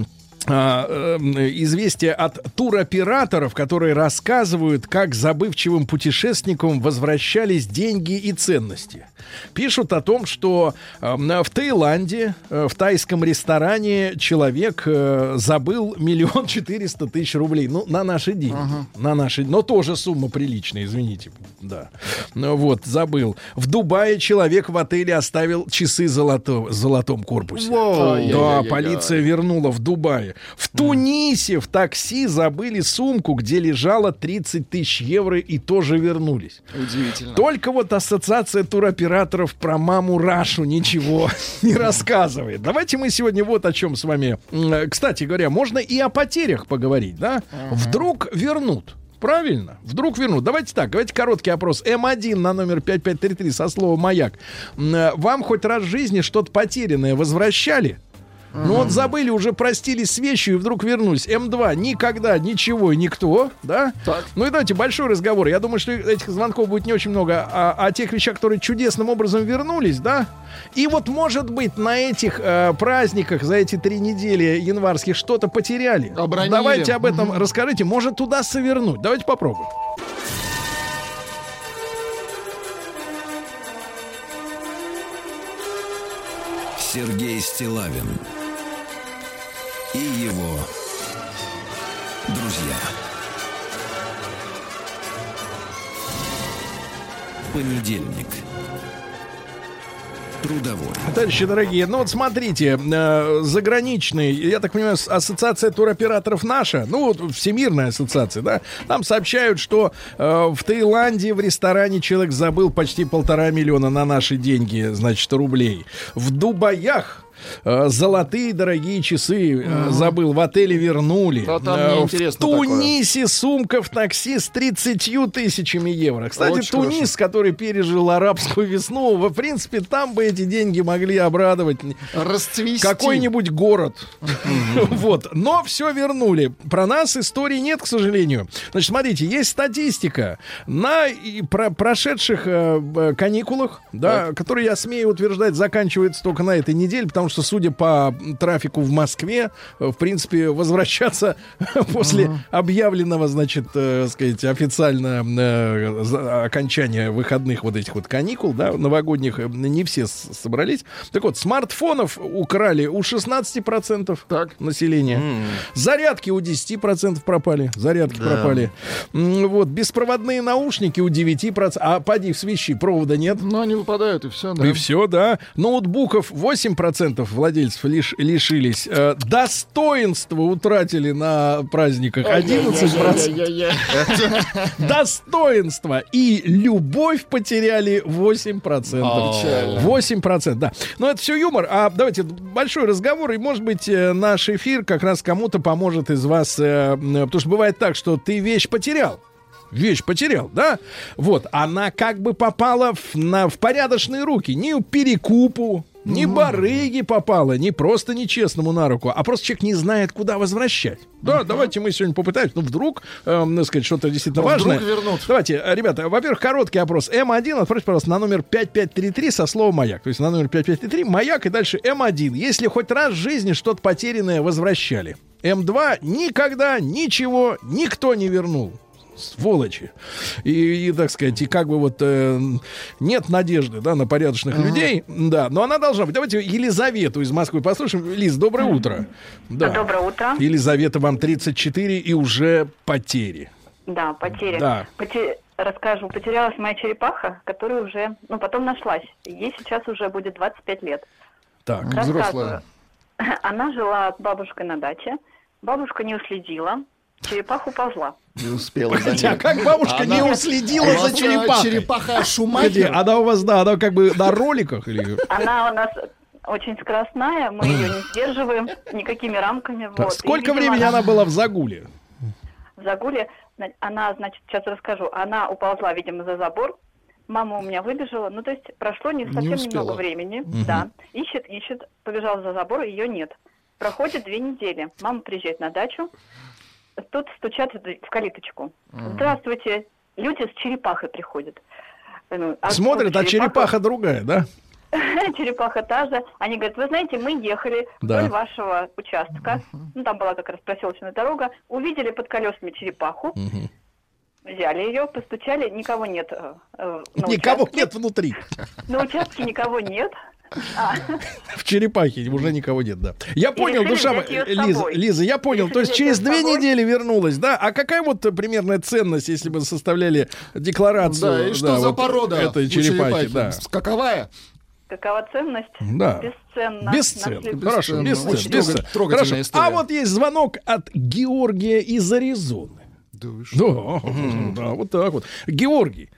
известие от туроператоров, которые рассказывают, как забывчивым путешественникам возвращались деньги и ценности. Пишут о том, что э, в Таиланде, э, в тайском ресторане человек э, забыл миллион четыреста тысяч рублей. Ну, на наши деньги. На наши, но тоже сумма приличная, извините. Да. Ну, вот, забыл. В Дубае человек в отеле оставил часы золото, в золотом корпусе. Да, Ай-яй-яй-яй. полиция вернула в Дубае. В Тунисе в такси забыли сумку, где лежало 30 тысяч евро и тоже вернулись. Удивительно. Только вот ассоциация туроператоров про маму Рашу ничего не рассказывает. Давайте мы сегодня вот о чем с вами. Э, Кстати говоря, можно и о потерях поговорить, да? Вдруг вернут. Правильно, вдруг вернут. Давайте так, давайте короткий опрос. М1 на номер 5533 со словом «Маяк». Э, Вам хоть раз в жизни что-то потерянное возвращали? Ну вот забыли, уже простились с вещью и вдруг вернулись. М2 никогда, ничего и никто, да? Так. Ну и давайте большой разговор. Я думаю, что этих звонков будет не очень много. А о тех вещах, которые чудесным образом вернулись, да? И вот, может быть, на этих э, праздниках за эти три недели январских что-то потеряли. Обронили. Давайте об этом расскажите. Может, туда совернуть. Давайте попробуем. Сергей Стилавин и его друзья. Понедельник. Трудовой. Товарищи дорогие, ну вот смотрите, э, заграничный, я так понимаю, ассоциация туроператоров наша, ну вот Всемирная ассоциация, да, там сообщают, что э, в Таиланде в ресторане человек забыл почти полтора миллиона на наши деньги, значит, рублей. В Дубаях Золотые дорогие часы э, забыл, в отеле вернули. Там Э, в такое. Тунисе сумка в такси с 30 тысячами евро. Кстати, Очень Тунис, который пережил арабскую весну, в принципе, там бы эти деньги могли обрадовать Расцвести. какой-нибудь город. Вот. Но все вернули. Про нас истории нет, к сожалению. Значит, смотрите, есть статистика на про- прошедших э, каникулах, да, которые, я смею утверждать, заканчиваются только на этой неделе, потому что, судя по трафику в Москве, э, в принципе, возвращаться после объявленного, значит, э, сказать, официально э, окончания выходных вот этих вот каникул, да, новогодних, э, не все собрались. Так вот, смартфонов украли у 16% Так. населения. Зарядки у 10% пропали. Зарядки пропали. Вот, беспроводные наушники у 9%. А поди в свищи, провода нет. Ну, они выпадают, и все, да. И все, да. Ноутбуков 8% владельцев лиш- лишились. Э, достоинство утратили на праздниках 11%. Ай-яй-яй-яй-яй. Достоинство и любовь потеряли 8%. Печально. 8%, да. Но это все юмор. А давайте большой разговор, и, может быть, э, наш эфир как раз кому-то поможет из вас. э, Потому что бывает так, что ты вещь потерял. Вещь потерял, да? Вот, она как бы попала в, на, в порядочные руки. Не перекупу, не барыги попала, не просто нечестному на руку, а просто человек не знает, куда возвращать. Да, давайте мы сегодня попытаемся. Ну, вдруг, эм, так сказать, что-то действительно Ну, вдруг важное. вернут. Давайте, э, ребята, во-первых, короткий опрос. М1 отправьте, пожалуйста, на номер 5533 со словом «Маяк». То есть на номер 5533 «Маяк» и дальше М1. Если хоть раз в жизни что-то потерянное возвращали. М2 никогда ничего никто не вернул. Сволочи. И, и, так сказать, и как бы вот э, нет надежды, да, на порядочных людей. Да, но она должна быть. Давайте Елизавету из Москвы послушаем. Лиз, доброе утро. Да. Доброе утро. Елизавета, вам 34 и уже потери. Да, потери. Да. Поте- расскажу. Потерялась моя черепаха, которая уже, ну, потом нашлась. Ей сейчас уже будет 25 лет. Так. Взрослая. Она жила с бабушкой на даче. Бабушка не уследила. Черепаха уползла. Не успела Погоди, а как бабушка не Она- уследила У за черепахой? Черепаха Шумахер. она у вас, да, она как бы на роликах или... Она у нас очень скоростная, мы ее не сдерживаем никакими рамками. Так, вот. И, сколько видимо, времени она была в загуле? в загуле. На- Она, значит, сейчас расскажу. Она уползла, видимо, за забор. Мама у меня выбежала. Ну, то есть прошло не совсем успела. немного времени. Да. Ищет, ищет. Побежала за забор, ее нет. Проходит две недели. Мама приезжает на дачу. Тут стучат в калиточку. Здравствуйте. Люди с черепахой приходят. Ну, а Смотрит, а черепаха- черепаха другая, да? черепаха та же. Они говорят, вы знаете, мы ехали Да. вдоль вашего участка. Ну, там была как раз проселочная дорога. Увидели под колесами черепаху. Взяли ее, постучали, никого нет. э, э, Никого участке. нет внутри. На участке никого нет. В черепахе уже никого нет, да. Я понял, душа Лиза. Лиза, я понял. То есть через две недели вернулась, да? А какая вот примерная ценность, если бы составляли декларацию? Да, и что за порода этой черепахи? Да. Каковая? какова ценность? Да. Бесценно. Бесценно. Хорошо, Бесценно. бесценно. Хорошо. история. А вот есть звонок от Георгия из Аризоны. Да вы Да, да, вот так вот. Георгий.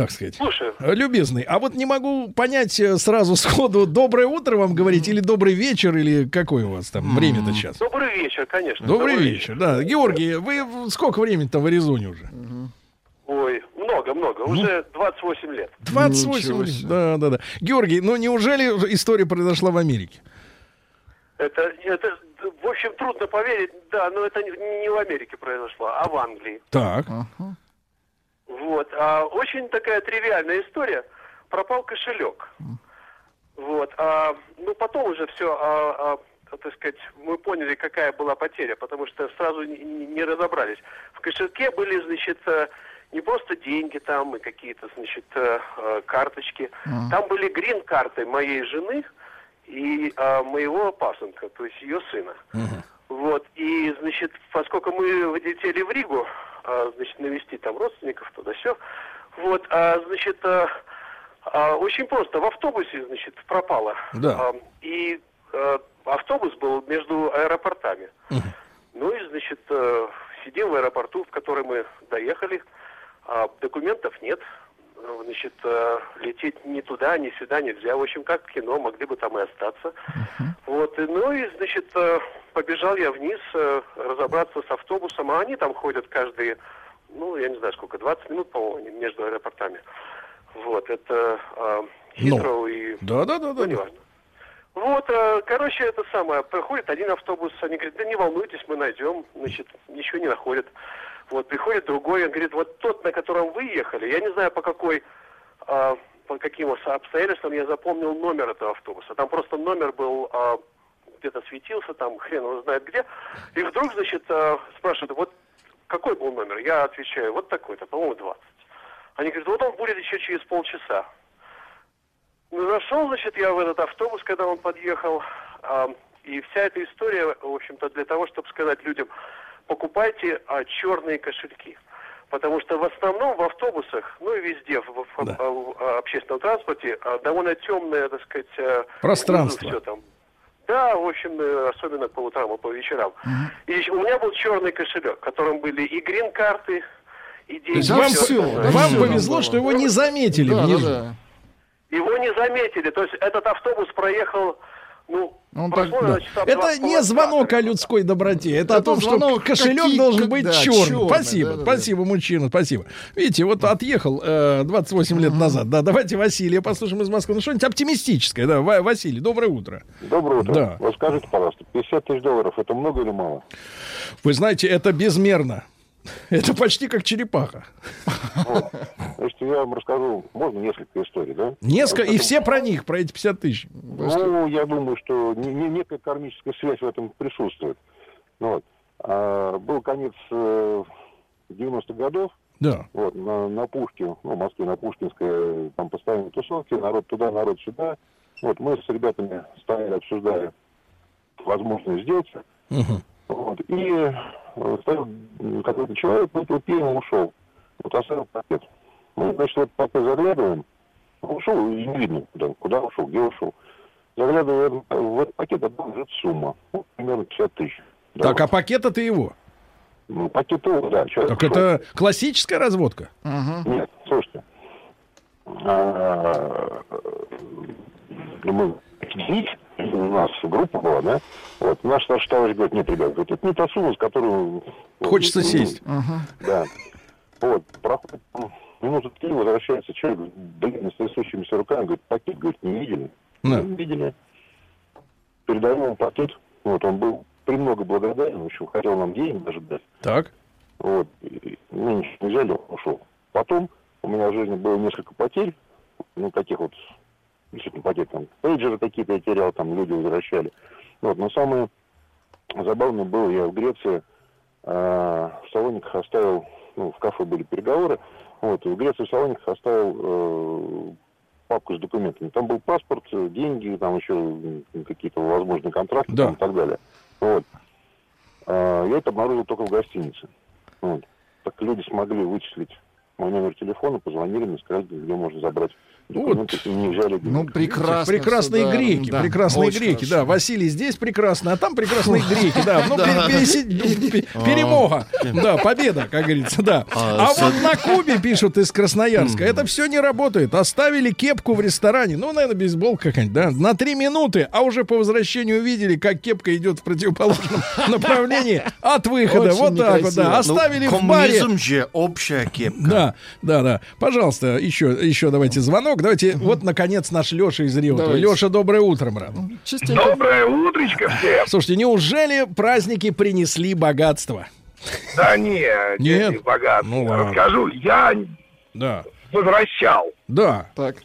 Так сказать. Слушаю. Э, Любезный, а вот не могу понять э, сразу сходу, доброе утро вам говорить, или добрый вечер, или какое у вас там время-то сейчас? Добрый вечер, конечно. Добрый вечер, да. Георгий, вы сколько времени-то в Аризоне уже? Ой, много-много. Уже 28 лет. 28 Ничего лет. Да, да, да. Георгий, ну неужели история произошла в Америке? Это, это, в общем, трудно поверить, да, но это не, не в Америке произошло, а в Англии. Так. Вот. А очень такая тривиальная история. Пропал кошелек. Вот. А, ну, потом уже все, а, а, так сказать, мы поняли, какая была потеря, потому что сразу не, не- разобрались. В кошельке были, значит, э, не просто деньги там и какие-то, значит, э, э, карточки. Там были грин-карты моей жены и а, моего пасынка, то есть ее сына. Вот, и, значит, поскольку мы летели в Ригу, значит, навестить там родственников, туда все, вот, а, значит, а, а, очень просто, в автобусе, значит, пропало. Да. А, и а, автобус был между аэропортами. Ну и, значит, э, сидим в аэропорту, в который мы доехали, а, документов нет, Э, значит, э, лететь ни туда, ни сюда нельзя. В общем, как в кино, могли бы там и остаться. Вот, и, ну и, значит, э, побежал я вниз э, разобраться с автобусом, а они там ходят каждые, ну, я не знаю сколько, 20 минут, по-моему, между аэропортами. Вот, это э, Хитроу и... Да, да, да, Ну, да. неважно. Вот, э, короче, это самое, проходит один автобус, они говорят, да не волнуйтесь, мы найдем, значит, ничего не находят. Вот, приходит другой, он говорит, вот тот, на котором вы ехали, я не знаю, по какой, а, по каким обстоятельствам я запомнил номер этого автобуса. Там просто номер был, а, где-то светился, там хрен его знает где. И вдруг, значит, а, спрашивают, вот какой был номер? Я отвечаю, вот такой-то, по-моему, 20. Они говорят, вот он будет еще через полчаса. Ну, зашел, значит, я в этот автобус, когда он подъехал. а, и вся эта история, в общем-то, для того, чтобы сказать людям, покупайте а, черные кошельки. Потому что в основном в автобусах, ну и везде, в, в- Да. а, в, а, общественном транспорте, а, довольно темное, так сказать, а, Пространство. все там. Да, в общем, э, особенно по утрам и по вечерам. И еще у меня был черный кошелек, в котором были и грин-карты, и деньги. То есть Да вам, всё, всё да остальное. вам всё повезло, там что было. его не заметили Да, да, да. Его не заметили. То есть этот автобус проехал, ну, Он так, да. Это не звонок о людской доброте. Это, о Это том, что кошелек какие- должен быть да, черным. чёрный, Спасибо, да, да, да. спасибо, мужчина, спасибо. Видите, вот отъехал э, 28 лет назад. Да, давайте Василия послушаем из Москвы. Ну, что-нибудь оптимистическое. Да, Ва- Василий, доброе утро. Доброе утро. Да. Вот скажите, пожалуйста, 50 тысяч долларов это много или мало? Вы знаете, это безмерно. Это почти как черепаха. Значит, я вам расскажу, можно несколько историй, да? Несколько, и Это- все про них, про эти 50 тысяч. Ну, я думаю, что не- не- некая кармическая связь в этом присутствует. Ну Вот. А, был конец э, 90-х годов, Да. вот, на, на Пушке, ну, в Москве, на Пушкинской, там постоянно тусовки, народ туда, народ сюда. Вот, мы с ребятами стояли, обсуждали возможность сделать. Мгм. Вот. И какой-то человек, выпил пиво, ушел. Вот оставил пакет. Мы, значит, в этот пакет заглядываем. Ушел, и не видно, куда, куда ушел, где ушел. Заглядываем в этот пакет, а там лежит сумма. Ну, примерно 50 тысяч. Так, а пакет это его? Ну, пакет его, да. человек Так ушел. это классическая разводка? Нет, слушайте. А, ну, мы у нас группа была, да? Вот, наш старший товарищ говорит, нет, ребят, говорит, это не та сумма, с которой... Хочется сесть. Да. Вот, проходит минуты три, возвращается человек, говорит, блин, с трясущимися руками, говорит, пакет, говорит, не видели? Да. Не видели. Передаем ему пакет, вот, он был премного благодарен, общем, хотел нам денег даже дать. Так. Вот. И мы ничего не взяли, он ушел. Потом у меня в жизни было несколько потерь, ну, таких вот, действительно, потерь, там, пейджеры какие-то я терял, там, люди возвращали. Вот, но самое забавное было, я в Греции а, в Салониках оставил, ну, в кафе были переговоры, вот, и в Греции в Салониках оставил э, папку с документами. Там был паспорт, э, деньги, там еще какие-то возможные контракты Да. и так далее. Вот. А, я это обнаружил только в гостинице. Вот. Так люди смогли вычислить мой номер телефона, позвонили мне, сказали, где можно забрать взяли денег. Ну, прекрасно. Прекрасные да, греки, да, прекрасные очень греки, хорошо. да. Василий здесь прекрасно, а там прекрасные греки, да. Ну, пе- перемога, да, победа, как говорится, да. А, А вот на Кубе, пишут из Красноярска, это все не работает. Оставили кепку в ресторане, ну, наверное, бейсболка какая-нибудь, да, на три минуты, а уже по возвращению увидели, как кепка идет в противоположном направлении от выхода. Вот так вот, да. Ну, Оставили в баре. же общая кепка. Да, да, да. Пожалуйста, еще, еще давайте звонок. Давайте, вот, наконец, наш Леша из. Давайте. Леша, доброе утро, брат. Частенько. Доброе утречко всем. Слушайте, неужели праздники принесли богатство? Да не, Нет? не богат. Ну ладно. Расскажу, я Да. возвращал. Да. Так.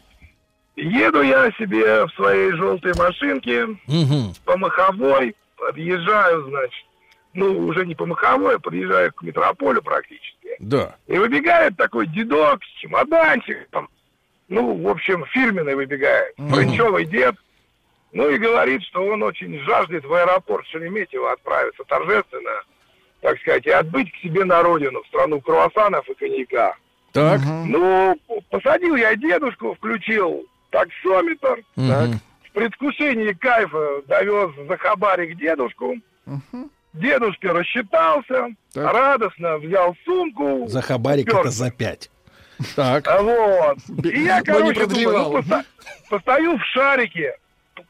Еду я себе в своей желтой машинке Мгм. по Маховой, подъезжаю, значит, ну, уже не по Маховой, а подъезжаю к метрополю практически. Да. И выбегает такой дедок с чемоданчиком. Ну, в общем, фирменный выбегает. Френчевый дед. Ну и говорит, что он очень жаждет в аэропорт Шереметьево отправиться торжественно, так сказать, и отбыть к себе на родину, в страну круассанов и коньяка. Так. Ну, посадил я дедушку, включил таксометр, Мгм. в предвкушении кайфа довез за хабарик дедушку. Дедушка рассчитался, Так. радостно взял сумку. За хабарик упер. это за пять. Так. А Вот. И я, короче, думаю, ну, постою в шарике,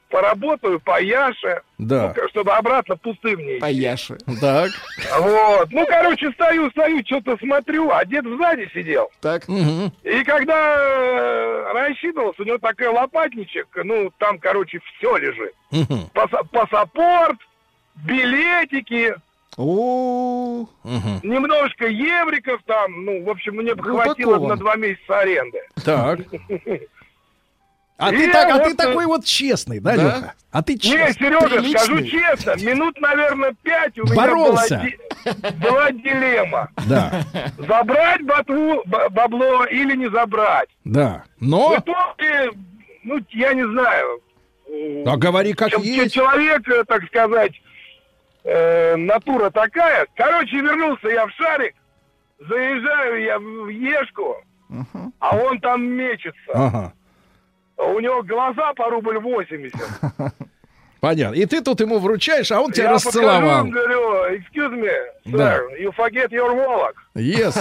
поработаю по Яше, Да. ну, чтобы обратно пустым не идти. Паяши. Так. Вот. Ну, короче, стою, стою, что-то смотрю, а дед сзади сидел. Так. И когда э, рассчитывался, у него такой лопатничек, ну, там, короче, все лежит. Мгм. Паса- пассапорт, билетики, О, немножко евриков там, ну, в общем, мне бы Ну, хватило на два месяца аренды. Так. А И ты, так, а ты такой вот честный, да, да? Леха? А ты Не, честный. Серега, приличный. скажу честно, минут, наверное, пять у меня Боролся. была, была дилемма. Да, Забрать ботву, б- бабло или не забрать. да. В Но, итоге, ну, я не знаю. а говори как есть. Человек, э, так сказать, э, натура такая. Короче, вернулся я в шарик, заезжаю я в Ешку, а он там мечется. Ага. У него глаза по рубль 80. Понятно. И ты тут ему вручаешь, а он тебя я расцеловал. подхожу, говорю, excuse me, sir, Да. you forget your wallet. Yes.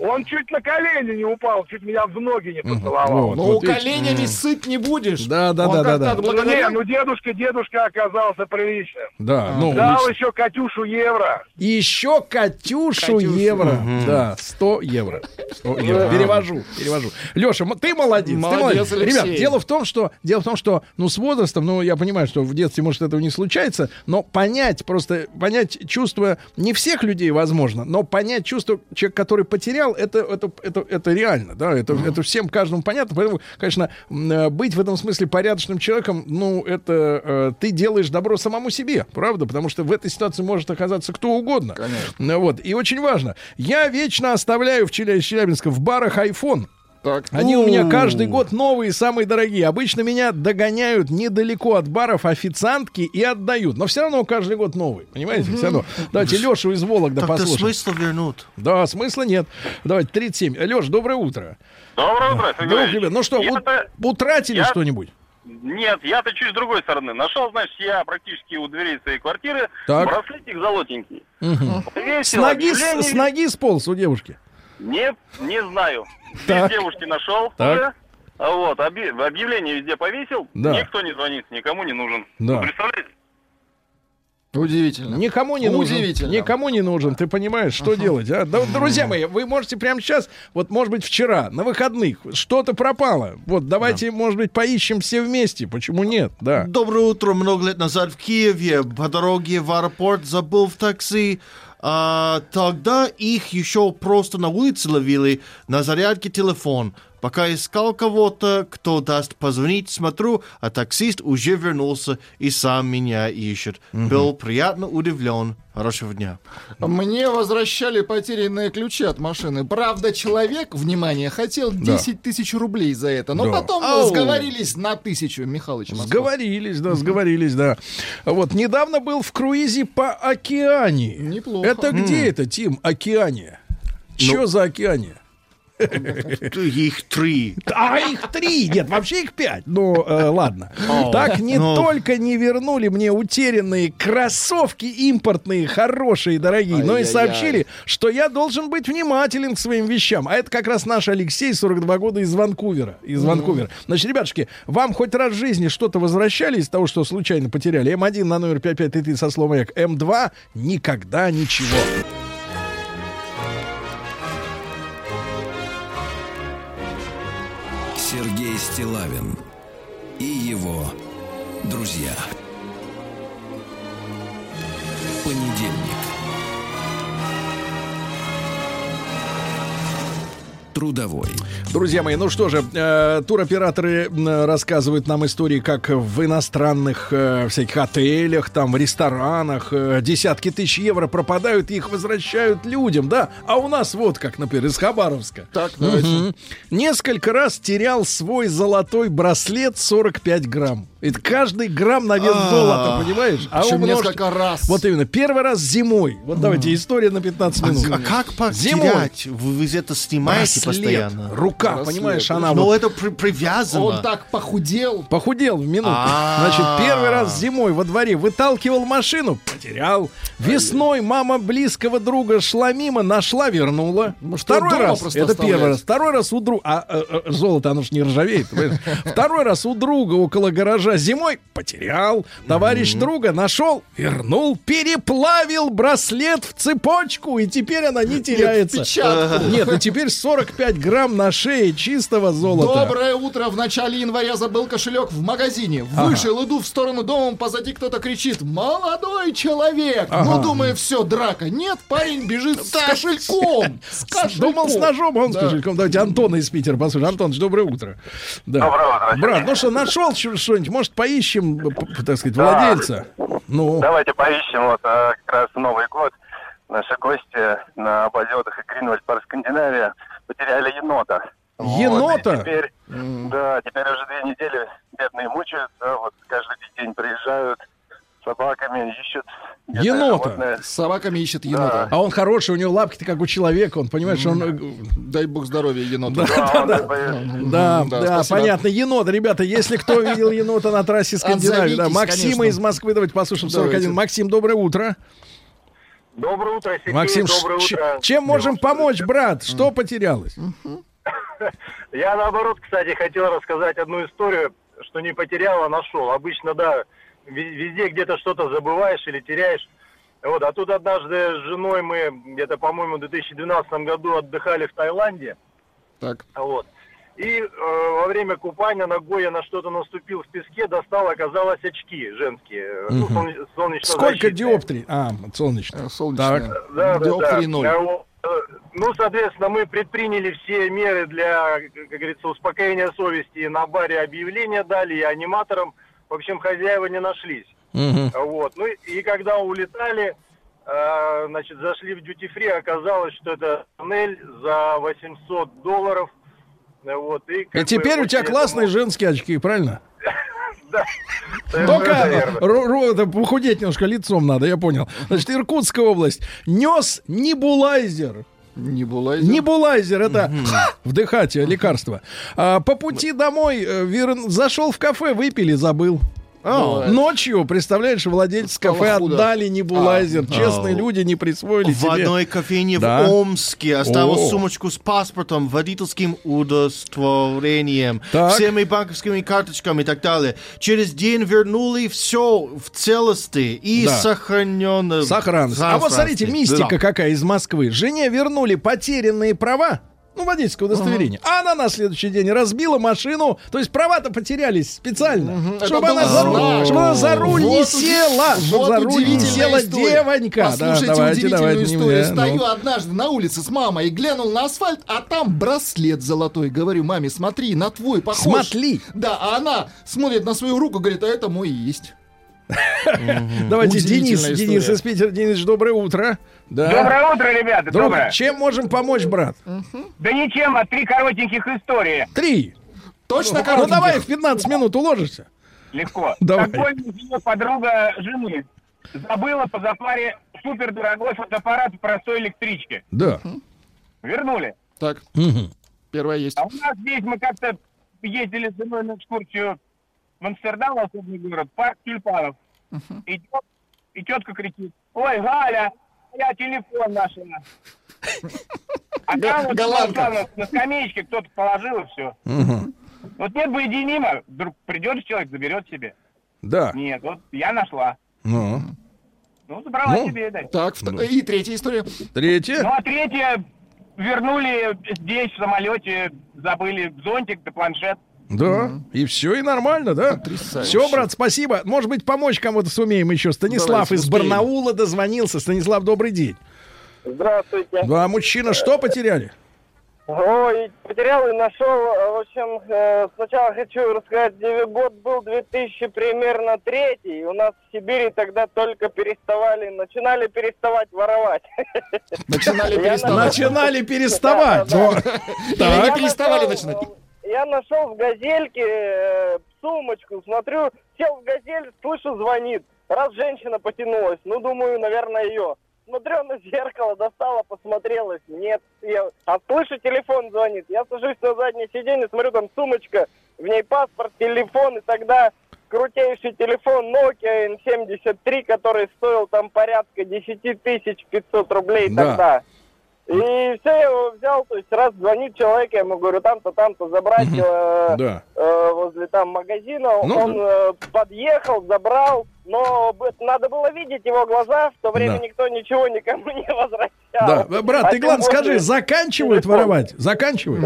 Он чуть на колени не упал, чуть меня в ноги не поцеловал. Вот, ну, вот видишь. коленями сыть не будешь. Да, да, Он да, да, да. Ну, не, ну дедушка, дедушка оказался приличным. Да, ну, Дал еще Катюшу евро. Еще Катюшу, Катюшу. евро. Да, 100 евро. 100 евро. Перевожу, перевожу. Леша, ты молодец. Молодец, ты молодец. Ребят, Алексей. дело в том, что дело в том, что ну с возрастом, ну я понимаю, что в детстве может этого не случается, но понять просто понять чувство не всех людей возможно, но понять чувство человека, который потерял, это это это это реально, да, это это всем каждому понятно, поэтому, конечно, э, быть в этом смысле порядочным человеком, ну это э, ты делаешь добро самому себе, правда, потому что в этой ситуации может оказаться кто угодно. Ну, Вот и очень важно. Я вечно оставляю в Челя- Челябинске в барах iPhone. Так. Они у меня каждый год новые, самые дорогие. Обычно меня догоняют недалеко от баров официантки и отдают. Но все равно каждый год новый. Понимаете? Все равно. Давайте Лешу из Вологды Так-то послушаем. смысла вернут. Да, смысла нет. Давайте 37. Леш, доброе утро. Доброе утро, Сергей Друг, ну что, у- утратили я- что-нибудь? Нет, я-то чуть с другой стороны. Нашел, значит, я практически у дверей своей квартиры Так. браслетик золотенький. Мгм. С Повесил ноги, с, с ноги сполз у девушки. Нет, не знаю. Так. Без девушки нашел Так. уже. А Вот, объ- объявление везде повесил. Да. Никто не звонит, никому не нужен. Да. Вы представляете? Удивительно. Никому не нужен. Удивительно. Никому не нужен. Ты понимаешь, что делать? А? Да, вот, друзья мои, вы можете прямо сейчас, вот, может быть, вчера, на выходных, что-то пропало. Вот, давайте, может быть, поищем все вместе. Почему нет? Да. Доброе утро. Много лет назад в Киеве по дороге в аэропорт забыл в такси. А, тогда их еще просто на улице ловили на зарядке телефон. Пока искал кого-то, кто даст позвонить, смотрю, а таксист уже вернулся и сам меня ищет. Был приятно удивлен. Хорошего дня. Мне возвращали потерянные ключи от машины. Правда, человек, внимание, хотел Да. 10 тысяч рублей за это. Но Да. потом Ау. сговорились на тысячу, Михалыч. Москва. Сговорились, да, сговорились, да. Вот, недавно был в круизе по Океании. Неплохо. Это где это, Тим, Океания? Че за Океания? Их три. А их три! Нет, вообще их пять. Ну, э, ладно. Так не Ну. только не вернули мне утерянные кроссовки импортные, хорошие, дорогие, но и сообщили, что я должен быть внимателен к своим вещам. А это как раз наш Алексей, 42 года, из Ванкувера. Из Ванкувера. Значит, ребятушки, вам хоть раз в жизни что-то возвращали из того, что случайно потеряли? М1 на номер 5533 со словом «Эк». М2 никогда ничего. Стилавин и его друзья. Трудовой. Друзья мои, ну что же, э, туроператоры рассказывают нам истории, как в иностранных э, всяких отелях, там, в ресторанах э, десятки тысяч евро пропадают, и их возвращают людям, да? А у нас вот как, например, из Хабаровска. Так, давайте. Мгм. Несколько раз терял свой золотой браслет 45 грамм. Это каждый грамм на вес А. золота, понимаешь? А Причем умножьте- несколько раз. Вот именно. Первый раз зимой. Вот давайте, история на 15 А, минут. а как Зимой. потерять? Вы, вы это снимаете Браслет. постоянно? Рука, Браслет. понимаешь, она Но вот это при- привязано. Он так похудел. Похудел в минуту. А. Значит, первый раз зимой во дворе выталкивал машину, потерял. Весной мама близкого друга шла мимо, нашла, вернула. Может, Второй раз, это первый раз. Второй раз у друга, а э, э, золото, оно ж не ржавеет. Второй раз у друга около гаража зимой потерял. Товарищ друга нашел, вернул, переплавил браслет в цепочку, и теперь она не теряется. печатку. Нет, и теперь 45 грамм на шее чистого золота. Доброе утро. В начале января забыл кошелек в магазине. Вышел, иду в сторону дома, позади кто-то кричит. Молодой человек. Ага. Ну, думаю, все, драка. Нет, парень бежит с кошельком. С кошельком. Думал с ножом, а он с кошельком. Давайте Антона из Питера послушаем. Антоныч, доброе утро. Да. Доброе утро. Брат, ну что, нашел что-нибудь? Может, поищем, так сказать, владельца? Ну, Давайте поищем вот а, как раз Новый год. Наши гости на полетах и Гринвальд по Скандинавия потеряли енота. Вот, Енота? и теперь, да, теперь уже две недели бедные мучаются. Вот каждый день приезжают собаками, ищут. бедное Енота? животное. С собаками ищет енота. а он хороший, у него лапки-то как у человека, он, понимаешь, он... э, Дай бог здоровья еноту. Да, Да, Да, да, спасибо. понятно. Енот, ребята, если кто видел енота на трассе Скандинавии, да, Максима конечно. из Москвы, давайте послушаем 41. Давайте. Максим, доброе утро. Доброе утро, Сергей. Максим, Доброе ч- утро. чем можем помочь, брат? Что потерялось? Я, наоборот, кстати, хотел рассказать одну историю, что не потерял, а нашел. Обычно, да, везде где-то что-то забываешь или теряешь. Вот, а тут однажды с женой мы где-то, по-моему, в 2012 году отдыхали в Таиланде. Так. Вот. И э, во время купания ногой я на что-то наступил в песке, достал, оказалось очки женские. э, ну, солнечно Сколько диоптрий? А, солнечных. Э, Солнечная. да, да, Диоптрий да. ноль. А вот, э, Ну, соответственно, мы предприняли все меры для, как говорится, успокоения совести. На баре объявления дали, и аниматорам. В общем, хозяева не нашлись. Мгм. Вот. Ну и- и когда улетали, э, значит, зашли в дьюти фри, оказалось, что это тоннель за 800 долларов. Вот, и, И как бы теперь у тебя этому- классные женские очки, правильно? Да. Только ру- ру- похудеть немножко лицом надо, я понял. Значит, Иркутская область. Нес небулайзер. Небулайзер. Небулайзер это вдыхать э, лекарство. А, по пути домой э, вер- зашел в кафе, выпили, забыл. Бывает. Ночью, представляешь, владельцы кафе худо. отдали небулайзер. А. Честные А. люди не присвоили В себе. одной кофейне Да. в Омске оставил О. сумочку с паспортом, водительским удостоверением, Так. всеми банковскими карточками и так далее. Через день вернули все в целости и Да. сохраненно. Сохранность. А вот смотрите, мистика какая из Москвы. Жене вернули потерянные права. Ну, водительское удостоверение. А она на следующий день разбила машину. То есть права-то потерялись специально. Это Чтобы она, за руль, чтобы она за руль не Вот села. уди- Чтобы вот за руль не села история. девонька. Да, Послушайте давайте, удивительную давайте, не историю. мне, Стою ну. однажды на улице с мамой и глянул на асфальт, а там браслет золотой. Говорю, маме, смотри, на твой похож. Смотри. Да, а она смотрит на свою руку, говорит, а это мой и есть. Давайте, Денис, Денис из Питера. Денис, доброе утро. Да. Доброе утро, ребята, Друг, доброе. чем можем помочь, брат? Да ничем, а три коротеньких истории. Три. Точно Ну коротеньких? давай в 15 минут уложишься. Легко. Давай. Такой живет подруга жены. Забыла по запаре супер дорогой фотоаппарат в простой электричке. Да. Вернули. Так, Мгм. первое есть. А у нас здесь мы как-то ездили с женой на экскурсию в Амстердам, особенный город, парк тюльпанов. И, тет- и тетка кричит, ой, Галя, я телефон нашла. А там вот на скамеечке кто-то положил и все. Вот нет бы единима, вдруг придет человек, заберет себе. Да. Нет, вот я нашла. Ну. Ну, забрала Ну, себе, да. Так, вто- и третья история. Третье. Ну, а третье, вернули здесь, в самолете, забыли зонтик да планшет. Да, и все, и нормально, да? Потрясающе. Все, брат, спасибо. Может быть, помочь кому-то сумеем еще. Станислав Давайте, из успеем. Барнаула дозвонился. Станислав, добрый день. Здравствуйте. Да, мужчина, что потеряли? Ой, потерял и нашел. В общем, э, сначала хочу рассказать, год был 2000 примерно третий. У нас в Сибири тогда только переставали, начинали переставать воровать. Начинали переставать. Начинали переставать. Так. переставали начинать. Я нашел в газельке э, сумочку, смотрю, сел в газель, слышу, звонит. Раз женщина потянулась, ну, думаю, наверное, ее. Смотрю на зеркало, достала, посмотрелась. Нет, я... а слышу, телефон звонит. Я сажусь на заднее сиденье, смотрю, там сумочка, в ней паспорт, телефон, и тогда крутейший телефон Nokia N73, который стоил там порядка 10 тысяч 500 рублей Да. тогда. И все, я его взял, то есть раз звонит человек, я ему говорю, там-то, там-то забрать э, Да. э, возле там магазина. Ну, Он э, подъехал, забрал, но надо было видеть его глаза, в то время Да. никто ничего никому не возвращал. Да, брат, А ты главное скажи, заканчивают воровать? Заканчивают?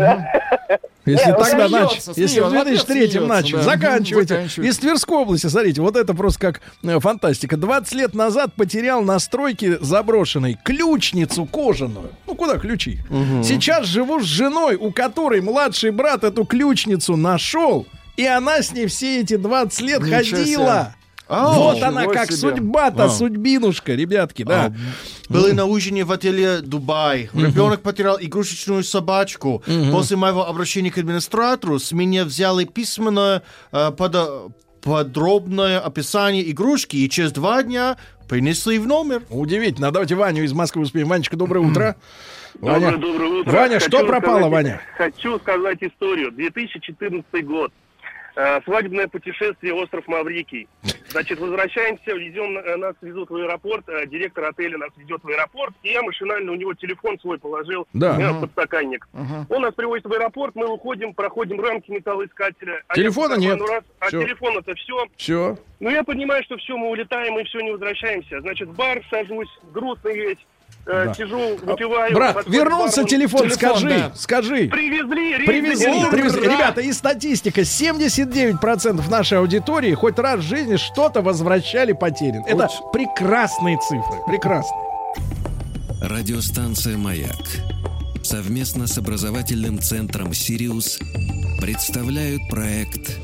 Если он тогда начали, если в смеется, 2003 смеется, начали, заканчивайте. Из Тверской области, смотрите, вот это просто как э, фантастика. 20 лет назад потерял на стройке заброшенной ключницу кожаную. Ну, куда ключи? Сейчас живу с женой, у которой младший брат эту ключницу нашел, и она с ней все эти 20 лет Ничего себе. А, вот она как судьба-то, А. судьбинушка, ребятки, да. Были на ужине в отеле Дубай. Ребенок потерял игрушечную собачку. После моего обращения к администратору с меня взяли письменное э, подо- подробное описание игрушки и через два дня принесли в номер. Удивительно. Давайте Ваню из Москвы успеем. Ванечка, доброе утро. Доброе, Ваня. доброе утро. Ваня, Хочу что пропало, сказать- Ваня? Хочу сказать историю. 2014 год. Э, Свадебное путешествие остров Маврикий. Значит, возвращаемся, везем, э, нас везут в аэропорт, э, директор отеля нас везет в аэропорт, и я машинально у него телефон свой положил Да. в подстаканник. Он нас привозит в аэропорт, мы уходим, проходим рамки металлоискателя. А Телефона я нет. карману раз, а Всё. телефон-то все. Все. Ну, я понимаю, что все, мы улетаем, и все, не возвращаемся. Значит, в бар сажусь, грустный весь, Да. сижу, выпиваю. Брат, вернулся бармен. телефон, скажи, скажи. Привезли, рейс Привезли, привезли. Ребята, и статистика. 79% нашей аудитории хоть раз в жизни что-то возвращали потерян. Это прекрасные цифры. Прекрасные. Радиостанция «Маяк» совместно с образовательным центром «Сириус» представляют проект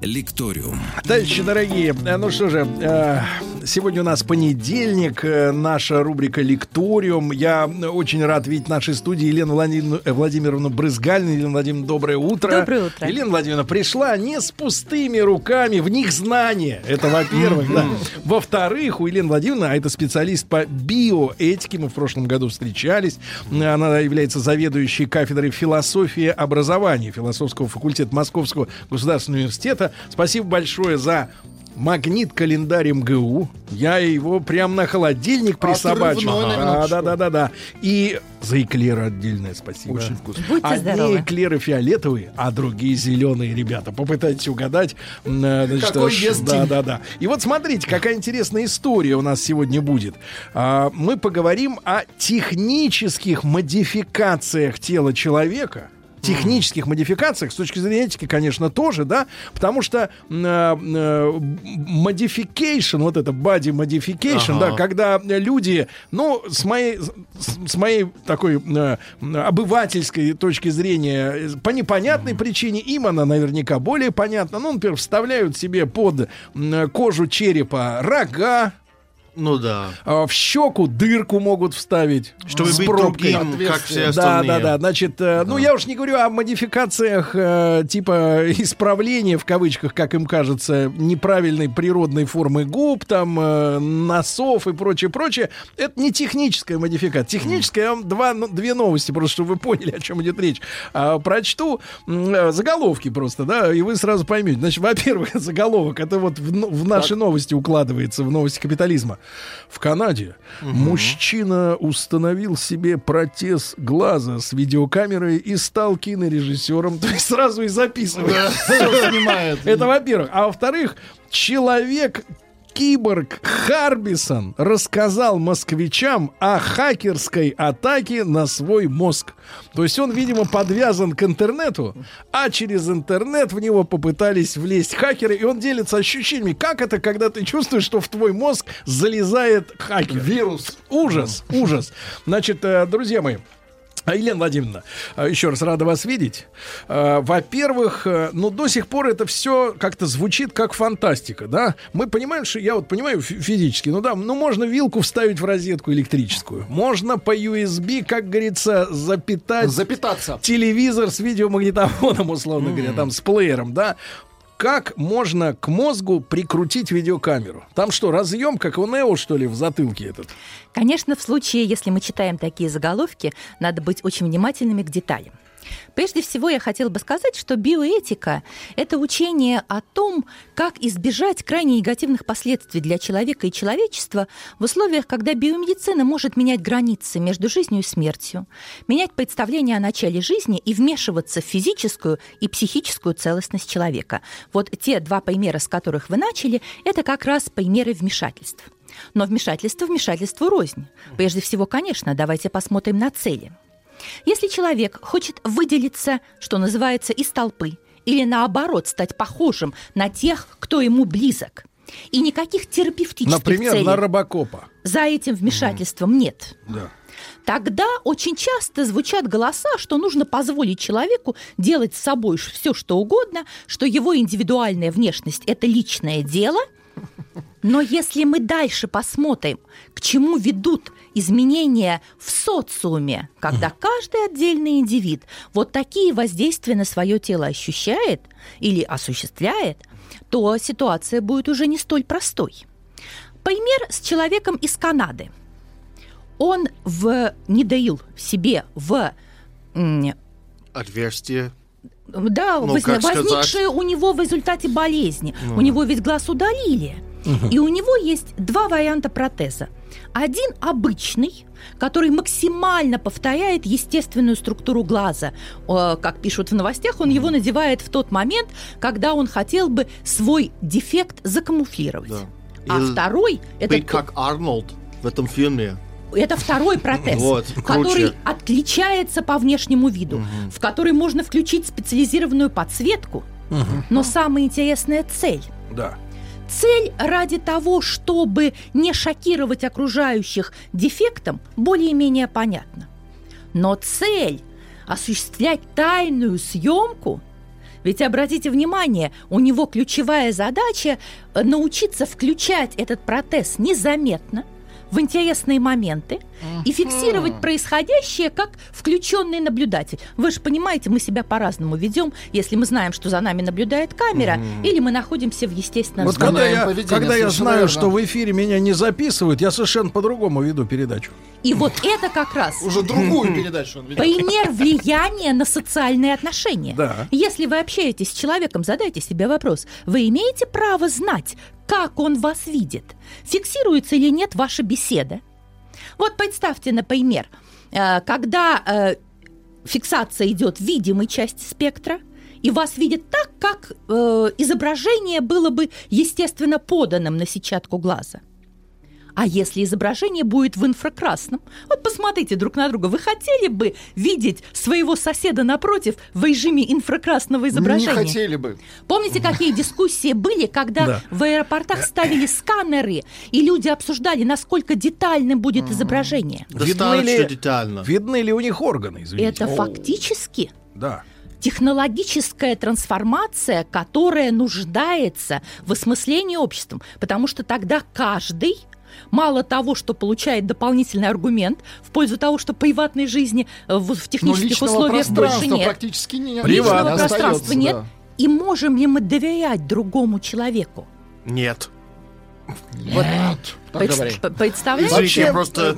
«Лекториум». Товарищи дорогие, ну что же, э, Сегодня у нас понедельник, э, наша рубрика «Лекториум». Я очень рад видеть в нашей студии Елену Владимировну, э, Владимировну Брызгальну. Елена Владимировна, доброе утро. Доброе утро. Елена Владимировна пришла не с пустыми руками, в них знания. Это во-первых, да. Во-вторых, у Елены Владимировны, а это специалист по биоэтике, мы в прошлом году встречались, она является заведующей кафедрой философии образования философского факультета Московского государственного университета. Спасибо большое за магнит-календарь МГУ. Я его прям на холодильник присобачил. Да, да, да, да, да. И за эклеры отдельное спасибо. Очень вкусно. Будьте Одни здоровы. эклеры фиолетовые, а другие зеленые, ребята. Попытайтесь угадать. э, значит, Какой ш- есть Да, Дим? да, да. И вот смотрите, какая интересная история у нас сегодня будет. А, Мы поговорим о технических модификациях тела человека технических модификациях, с точки зрения этики, конечно, тоже, да, потому что м, э, э, вот это body modification, Ага. да, когда люди, ну, с моей, с, с моей такой э, обывательской точки зрения, э, по непонятной причине, им она наверняка более понятна, ну, например, вставляют себе под кожу черепа рога, Ну да. а, в щеку дырку могут вставить. Чтобы с быть пробкой. другим, как все Да, остальные. да, да. Значит, э, ну я уж не говорю о модификациях э, типа исправления, в кавычках, как им кажется, неправильной природной формы губ, там, э, носов и прочее, прочее. Это не техническая модификация. Техническая, я вам два, ну, две новости, просто чтобы вы поняли, о чем идет речь. А, прочту э, заголовки просто, да, и вы сразу поймете. Значит, во-первых, заголовок, это вот в, ну- в наши новости укладывается, в новости капитализма. В Канаде мужчина установил себе протез глаза с видеокамерой и стал кинорежиссером. То есть сразу и записывает. Всё снимает. Это во-первых. А во-вторых, человек Киборг Харбисон рассказал москвичам о хакерской атаке на свой мозг. То есть он, видимо, подвязан к интернету, а через интернет в него попытались влезть хакеры, и он делится ощущениями. Как это, когда ты чувствуешь, что в твой мозг залезает хакер? Вирус. Ужас, ужас. Значит, э, друзья мои, Елена Владимировна, а, еще раз рада вас видеть. А, Во-первых, э, ну, до сих пор это все как-то звучит как фантастика, да? Мы понимаем, что я вот понимаю фи- физически, ну да, ну можно вилку вставить в розетку электрическую, можно по USB, как говорится, запитать Запитаться. телевизор с видеомагнитофоном, условно говоря, там с плеером, да? Как можно к мозгу прикрутить видеокамеру? Там что, разъем, как у Нео, что ли, в затылке этот? Конечно, в случае, если мы читаем такие заголовки, надо быть очень внимательными к деталям. Прежде всего, я хотела бы сказать, что биоэтика – это учение о том, как избежать крайне негативных последствий для человека и человечества в условиях, когда биомедицина может менять границы между жизнью и смертью, менять представление о начале жизни и вмешиваться в физическую и психическую целостность человека. Вот те два примера, с которых вы начали, это как раз примеры вмешательств. Но вмешательство вмешательству рознь. Прежде всего, конечно, давайте посмотрим на цели. Если человек хочет выделиться, что называется, из толпы, или наоборот стать похожим на тех, кто ему близок, и никаких терапевтических Например, целей на Робокопа. за этим вмешательством нет, Да. тогда очень часто звучат голоса, что нужно позволить человеку делать с собой все, что угодно, что его индивидуальная внешность – это личное дело. Но если мы дальше посмотрим, к чему ведут изменения в социуме, когда каждый отдельный индивид вот такие воздействия на свое тело ощущает или осуществляет, то ситуация будет уже не столь простой. Пример с человеком из Канады. Он в, не доил себе в Отверстие. да, Ну, возник- как сказать? возникшее у него в результате болезни. Ну. У него ведь глаз удалили. И у него есть два варианта протеза. Один обычный, который максимально повторяет естественную структуру глаза. Как пишут в новостях, он его надевает в тот момент, когда он хотел бы свой дефект закамуфлировать. А Или второй это Быть как Арнольд в этом фильме. это второй протез, Вот, который отличается по внешнему виду, в который можно включить специализированную подсветку. Но самая интересная цель. Да. Цель ради того, чтобы не шокировать окружающих дефектом, более-менее понятна. Но цель осуществлять тайную съемку Ведь обратите внимание, у него ключевая задача научиться включать этот протез незаметно в интересные моменты и фиксировать происходящее как включенный наблюдатель. Вы же понимаете, мы себя по-разному ведем, если мы знаем, что за нами наблюдает камера, или мы находимся в естественном Вот когда я, поведение, когда я знаю, верно. что в эфире меня не записывают, я совершенно по-другому веду передачу. И вот это как раз Уже другую передачу он ведет. пример влияния на социальные отношения. Да. Если вы общаетесь с человеком, задайте себе вопрос. Вы имеете право знать, как он вас видит? Фиксируется или нет ваша беседа? Вот представьте, например, э, когда э, фиксация идет в видимой части спектра, и вас видят так, как э, изображение было бы естественно поданным на сетчатку глаза. А если изображение будет в инфракрасном? Вот посмотрите друг на друга. Вы хотели бы видеть своего соседа напротив в режиме инфракрасного изображения? Не хотели бы. Помните, какие дискуссии были, когда Да. в аэропортах ставили сканеры, и люди обсуждали, насколько детальным будет изображение? Достаточно детально. Видны ли у них органы, извините? Это фактически Да. технологическая трансформация, которая нуждается в осмыслении обществом, потому что тогда каждый Мало того, что получает дополнительный аргумент в пользу того, что приватной жизни э, в, в технических личного условиях больше нет. практически не Личного Приватно. не пространства остается, нет. да. И можем ли мы доверять другому человеку? Нет. Нет, так Пред- говори. п- Представляете? Я просто...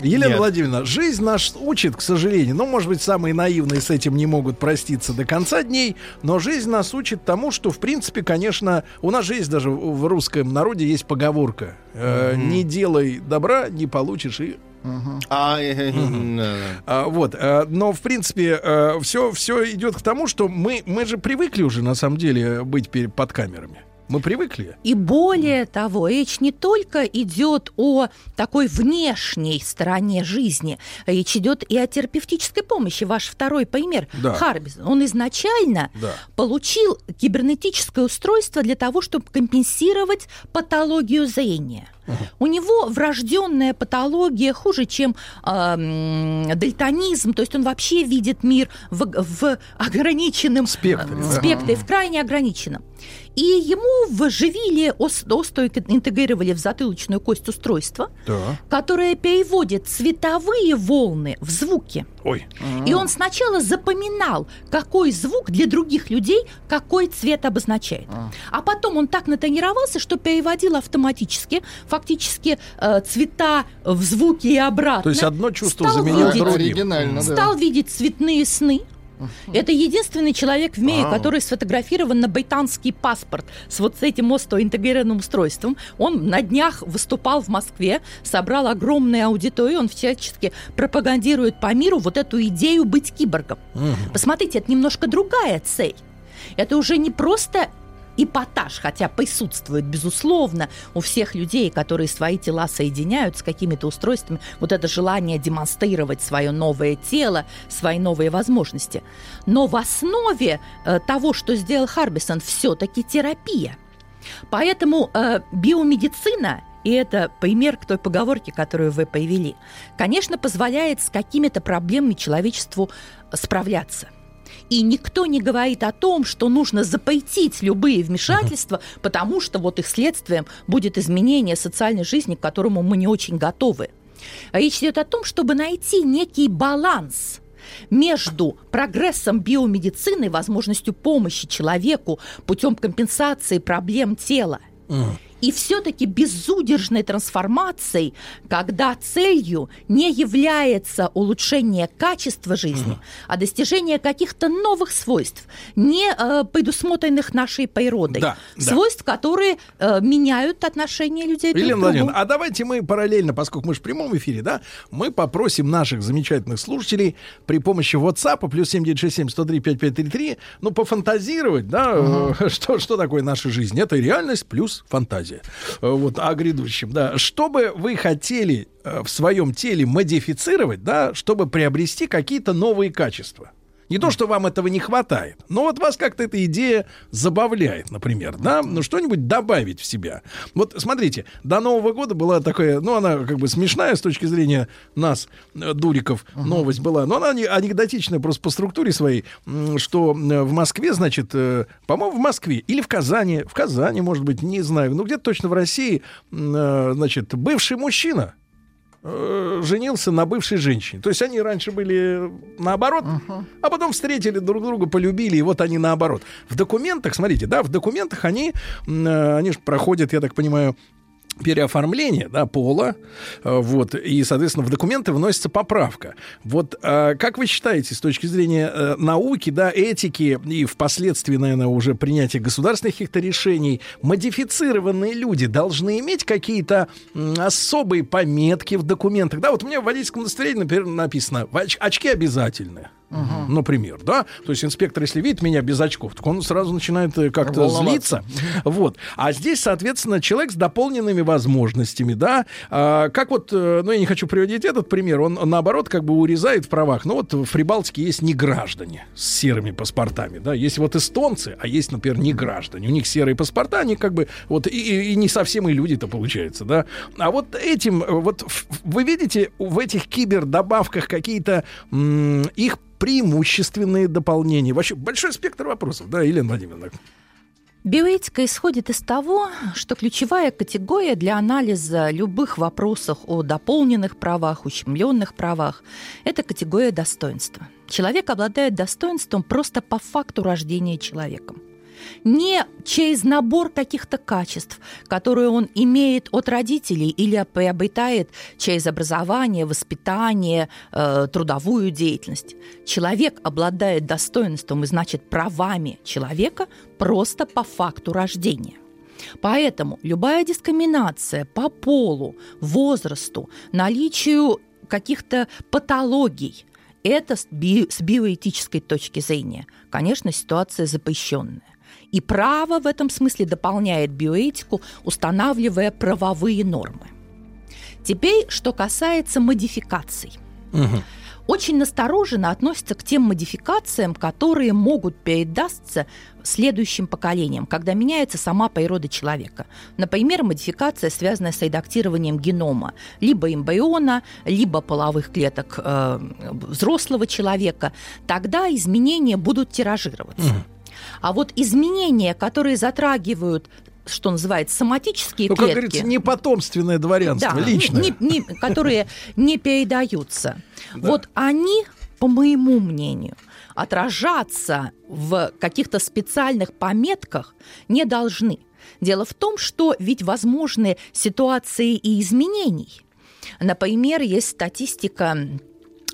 Елена Нет. Владимировна, жизнь нас учит, к сожалению, ну, может быть, самые наивные с этим не могут проститься до конца дней, но жизнь нас учит тому, что, в принципе, конечно, у нас же есть даже в русском народе есть поговорка э, «Не делай добра, не получишь и э, э, э, вот, э, но в принципе все все идет к тому, что мы мы же привыкли уже на самом деле быть под камерами. Мы привыкли. И более того, речь не только идет о такой внешней стороне жизни, речь идет и о терапевтической помощи. Ваш второй пример, Да. Харбис, он изначально Да. получил кибернетическое устройство для того, чтобы компенсировать патологию зрения. У него врожденная патология хуже, чем м, дальтонизм, то есть он вообще видит мир в, в ограниченном Спектре, э, да. спектре, в крайне ограниченном. И ему вживили, ос- осто интегрировали в затылочную кость устройство, Да. которое переводит цветовые волны в звуки. Ой. И он сначала запоминал, какой звук для других людей какой цвет обозначает. А потом он так натренировался, что переводил автоматически, фактически э, цвета в звуки и обратно. То есть одно чувство видеть- другим. Оригинально, да. Стал видеть цветные сны. Это единственный человек в мире, который сфотографирован на британский паспорт с вот с этим интегрированным устройством. Он на днях выступал в Москве, собрал огромную аудиторию, он всячески пропагандирует по миру вот эту идею быть киборгом. Посмотрите, это немножко другая цель. Это уже не просто эпатаж, хотя присутствует, безусловно, у всех людей, которые свои тела соединяют с какими-то устройствами, вот это желание демонстрировать свое новое тело, свои новые возможности. Но в основе э, того, что сделал Харбисон, все-таки терапия. Поэтому э, биомедицина и это пример к той поговорке, которую вы появили, конечно, позволяет с какими-то проблемами человечеству справляться. И никто не говорит о том, что нужно запретить любые вмешательства, потому что вот их следствием будет изменение социальной жизни, к которому мы не очень готовы. Речь идет о том, чтобы найти некий баланс между прогрессом биомедицины, возможностью помощи человеку путем компенсации проблем тела и все-таки безудержной трансформацией, когда целью не является улучшение качества жизни, а достижение каких-то новых свойств, не э, предусмотренных нашей природой, Да, да. свойств, которые э, меняют отношения людей друг к другу. А давайте мы параллельно, поскольку мы же в прямом эфире, да, мы попросим наших замечательных слушателей при помощи WhatsApp плюс 7967 103 5533, ну, пофантазировать, да, э, что, что такое наша жизнь. Это реальность плюс фантазия. Э, Вот, о грядущем, да. Что бы вы хотели э, в своем теле модифицировать, да, чтобы приобрести какие-то новые качества? Не то, что вам этого не хватает, но вот вас как-то эта идея забавляет, например, да, ну что-нибудь добавить в себя. Вот смотрите, до Нового года была такая, ну она как бы смешная с точки зрения нас, э, дуриков, новость была, но она не- анекдотичная просто по структуре своей, что э, в Москве, значит, э, по-моему, в Москве или в Казани, в Казани, может быть, не знаю, ну где-то точно в России, значит, бывший мужчина, э, женился на бывшей женщине. То есть они раньше были наоборот, а потом встретили друг друга, полюбили, и вот они наоборот. В документах, смотрите, да, в документах они, э, они же проходят, я так понимаю, переоформление, да, пола, э, вот, и, соответственно, в документы вносится поправка. Вот э, как вы считаете, с точки зрения э, науки, да, этики и впоследствии, наверное, уже принятия государственных каких-то решений, модифицированные люди должны иметь какие-то особые пометки в документах? Да, вот у меня в водительском удостоверении, например, написано «Оч- очки обязательны». Например, да, то есть инспектор, если видит меня без очков, так он сразу начинает э, как-то злиться, вот. А здесь, соответственно, человек с дополненными возможностями, да. А, как вот, э, ну, я не хочу приводить этот пример, он наоборот как бы урезает в правах. Ну, вот в Прибалтике есть неграждане с серыми паспортами, да. Есть вот эстонцы, а есть, например, неграждане. У них серые паспорта, они как бы вот и, и- и не совсем и люди-то получается, да. А вот этим, э, вот вы видите в этих кибердобавках какие-то их преимущественные дополнения. Вообще большой спектр вопросов, да, Елена Владимировна? Биоэтика исходит из того, что ключевая категория для анализа любых вопросов о дополненных правах, ущемленных правах – это категория достоинства. Человек обладает достоинством просто по факту рождения человеком. Не через набор каких-то качеств, которые он имеет от родителей или приобретает через образование, воспитание, э, трудовую деятельность. Человек обладает достоинством и, значит, правами человека просто по факту рождения. Поэтому любая дискриминация по полу, возрасту, наличию каких-то патологий – это с, би- с биоэтической точки зрения, конечно, ситуация запрещенная. И право в этом смысле дополняет биоэтику, устанавливая правовые нормы. Теперь, что касается модификаций. Очень настороженно относятся к тем модификациям, которые могут передастся следующим поколениям, когда меняется сама природа человека. Например, модификация, связанная с редактированием генома либо эмбриона, либо половых клеток э, взрослого человека. Тогда изменения будут тиражироваться. А вот изменения, которые затрагивают что называется, соматические Ну, как клетки. говорится, не потомственное дворянство, Да, личное. не- не- которые не передаются. Вот они, по моему мнению, отражаться в каких-то специальных пометках не должны. Дело в том, что ведь возможны ситуации и изменений. Например, есть статистика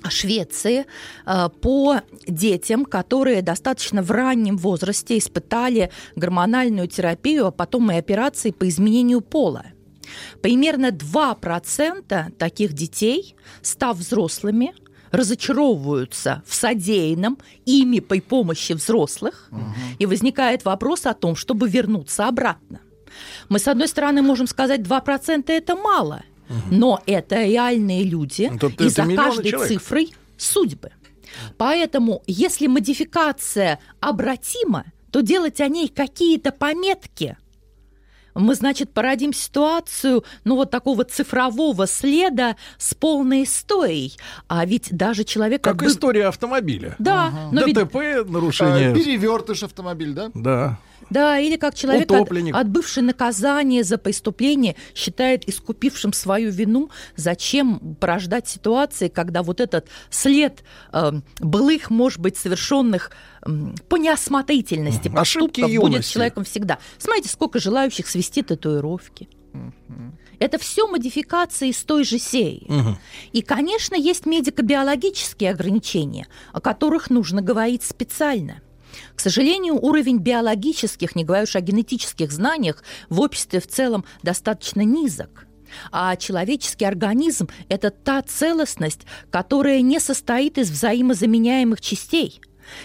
Швеции э, по детям, которые достаточно в раннем возрасте испытали гормональную терапию, а потом и операции по изменению пола. Примерно 2% таких детей, став взрослыми, разочаровываются в содеянном ими при помощи взрослых, и возникает вопрос о том, чтобы вернуться обратно. Мы, с одной стороны, можем сказать, 2% это мало, но это реальные люди, Ну, и это за каждой человек. цифрой судьбы. Поэтому, если модификация обратима, то делать о ней какие-то пометки – мы, значит, породим ситуацию, ну, вот такого цифрового следа с полной историей. А ведь даже человек... Как отбыв- история автомобиля. Да, но ведь- ДТП, нарушение. А, перевертыш автомобиль, да? Да. Да, или как человек, от- отбывший наказание за преступление, считает искупившим свою вину. Зачем порождать ситуации, когда вот этот след э, былых, может быть, совершенных м, по неосмотрительности. Ошибки поступков будет юности. с человеком всегда. Смотрите, сколько желающих свести татуировки. Это все модификации из той же серии. И, конечно, есть медико-биологические ограничения, о которых нужно говорить специально. К сожалению, уровень биологических, не говоря уж о генетических знаниях, в обществе в целом достаточно низок. А человеческий организм – это та целостность, которая не состоит из взаимозаменяемых частей.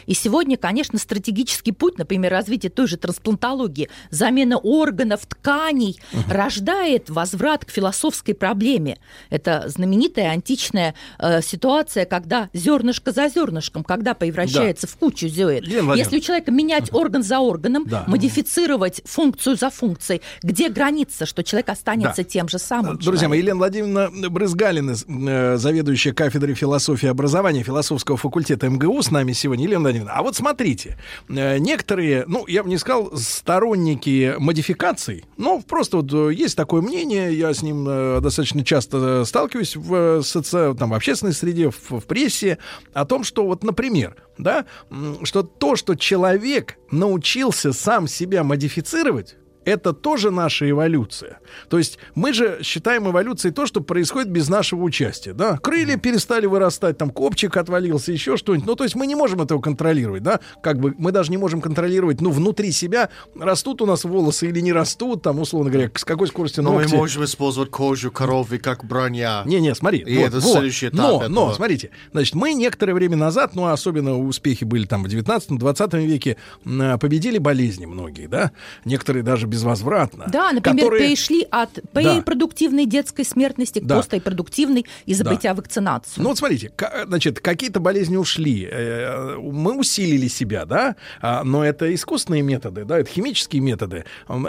И сегодня, конечно, стратегический путь, например, развития той же трансплантологии, замена органов, тканей, рождает возврат к философской проблеме. Это знаменитая античная э, ситуация, когда зернышко за зернышком, когда превращается в кучу Владимировна. Если у человека менять орган за органом, Да. модифицировать функцию за функцией, где граница, что человек останется Да. тем же самым? Друзья мои? Елена Владимировна Брызгалина, э, заведующая кафедрой философии и образования философского факультета МГУ с нами сегодня. Елена Владимировна, а вот смотрите, э, некоторые, ну, я бы не сказал, сторонники модификаций, ну, просто вот э, есть такое мнение, я с ним э, достаточно часто сталкиваюсь в, соци... там, в общественной среде, в, в прессе, о том, что вот, например, да, что то, что человек научился сам себя модифицировать, это тоже наша эволюция. То есть мы же считаем эволюцией то, что происходит без нашего участия. Да? Крылья перестали вырастать, там копчик отвалился, еще что-нибудь. Ну, то есть мы не можем этого контролировать, да? Как бы мы даже не можем контролировать, ну, внутри себя, растут у нас волосы или не растут, там, условно говоря, с какой скоростью Но мы ногти. можем использовать кожу коровы как броня. Не-не, смотри. И вот, это вот. следующий этап Но, этого. но, смотрите, значит, мы некоторое время назад, ну, особенно успехи были там в 19-20 веке, м, победили болезни многие, да? Некоторые даже безвозвратно. Да, например, которые- перешли от Да. препродуктивной детской смертности к Да. постпродуктивной из-за Да. вакцинацию. Ну вот смотрите, значит, какие-то болезни ушли, э, мы усилили себя, да, А, но это искусственные методы, да, это химические методы.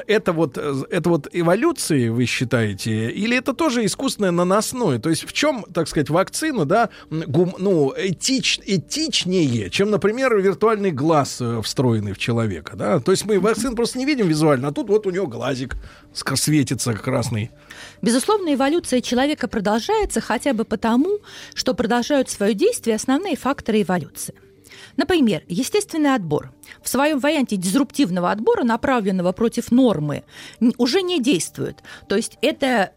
Это вот, э, это вот эволюции, вы считаете, или это тоже искусственное наносное? То есть в чем, так сказать, вакцина, да, гум- ну, этич, этичнее, чем, например, виртуальный глаз э, встроенный в человека, да? То есть мы вакцину просто не видим визуально, а тут вот у него глазик светится красный. Безусловно, эволюция человека продолжается хотя бы потому, что продолжают свое действие основные факторы эволюции. Например, естественный отбор. В своем варианте дизруптивного отбора, направленного против нормы, уже не действует. То есть это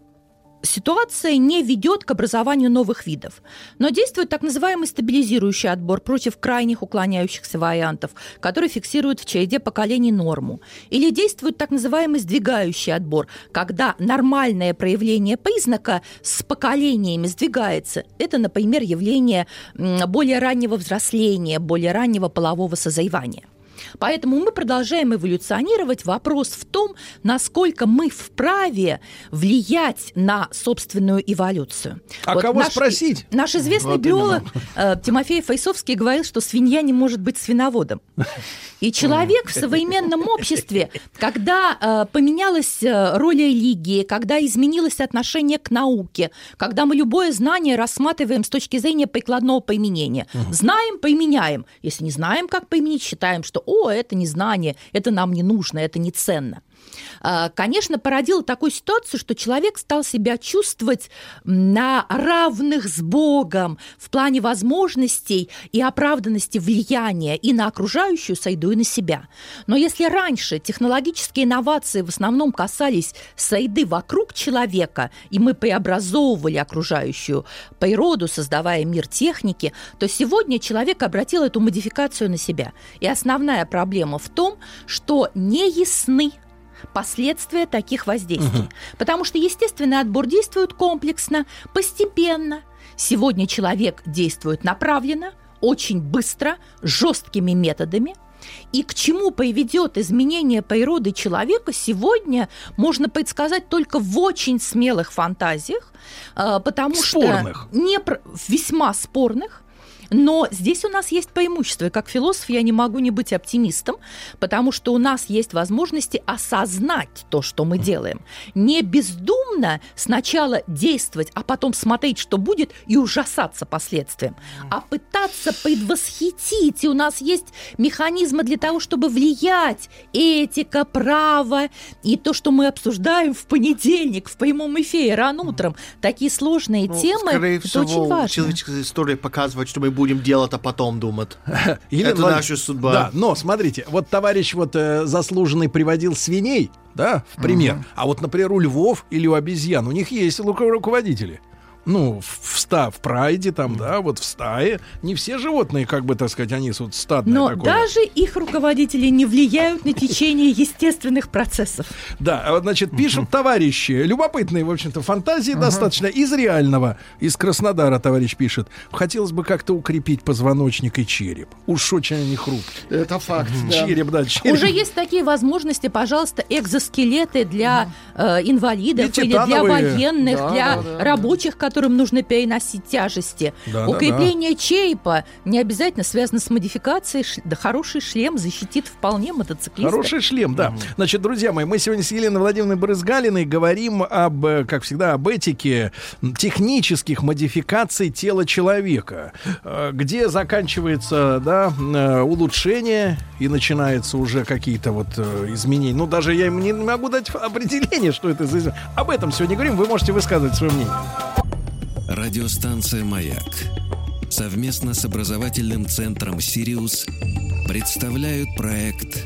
ситуация не ведет к образованию новых видов. Но действует так называемый стабилизирующий отбор против крайних уклоняющихся вариантов, который фиксирует в череде поколений норму. Или действует так называемый сдвигающий отбор, когда нормальное проявление признака с поколениями сдвигается. Это, например, явление более раннего взросления, более раннего полового созревания. Поэтому мы продолжаем эволюционировать. Вопрос в том, насколько мы вправе влиять на собственную эволюцию. А кого спросить? Наш известный Вот биолог э, Тимофей Файсовский говорил, что свинья не может быть свиноводом. И человек в современном обществе, когда э, поменялась э, роль религии, когда изменилось отношение к науке, когда мы любое знание рассматриваем с точки зрения прикладного применения. Знаем, применяем. Если не знаем, как применить, считаем, что о, это не знание, это нам не нужно, это не ценно. А, Конечно, породило такую ситуацию, что человек стал себя чувствовать на равных с Богом в плане возможностей и оправданности влияния и на окружающую среду, и на себя. Но если раньше технологические инновации в основном касались среды вокруг человека, и мы преобразовывали окружающую природу, создавая мир техники, то сегодня человек обратил эту модификацию на себя. И основная проблема в том, что не ясны последствия таких воздействий. Потому что естественный отбор действует комплексно, постепенно. Сегодня человек действует направленно, очень быстро, жесткими методами. И к чему приведет изменение природы человека, сегодня можно предсказать только в очень смелых фантазиях, э, потому Спорных. что не весьма спорных. Но здесь у нас есть преимущество. И как философ я не могу не быть оптимистом, потому что у нас есть возможности осознать то, что мы делаем. Не бездумно сначала действовать, а потом смотреть, что будет, и ужасаться последствиям, а пытаться предвосхитить. И у нас есть механизмы для того, чтобы влиять. Этика, право и то, что мы обсуждаем в понедельник в прямом эфире рано утром. Такие сложные Ну, темы. Скорее это всего, очень важно. человеческая история показывает, что мы будем делать, а потом думать. Елена Это Влад- наша судьба. Да, но смотрите, вот товарищ вот э, заслуженный приводил свиней, да, в пример. А вот, например, у львов или у обезьян у них есть ру- руководители. Ну, в, ста в прайде, там, да, вот в стае. Не все животные, как бы, так сказать, они вот стадное Но такое. даже их руководители не влияют на течение естественных процессов. Да, а вот, значит, пишут товарищи. Любопытные, в общем-то, фантазии достаточно. Из реального, из Краснодара товарищ пишет. Хотелось бы как-то укрепить позвоночник и череп. Уж очень они хрупкие. Это факт. Череп, да, череп. Уже есть такие возможности, пожалуйста, экзоскелеты для э, инвалидов или для военных, для рабочих, которым нужно переносить тяжести. Да, да, Укрепление черепа не обязательно связано с модификацией. Да хороший шлем защитит вполне мотоциклиста. Хороший шлем, да. Значит, друзья мои, мы сегодня с Еленой Владимировной Брызгалиной говорим об, э, как всегда, об этике технических модификаций тела человека, э, где заканчивается, да, э, улучшение и начинаются уже какие-то вот изменения. Ну, даже я им не могу дать определение, что это за изменения. Об этом сегодня говорим, вы можете высказывать свое мнение. Радиостанция «Маяк» совместно с образовательным центром «Сириус» представляют проект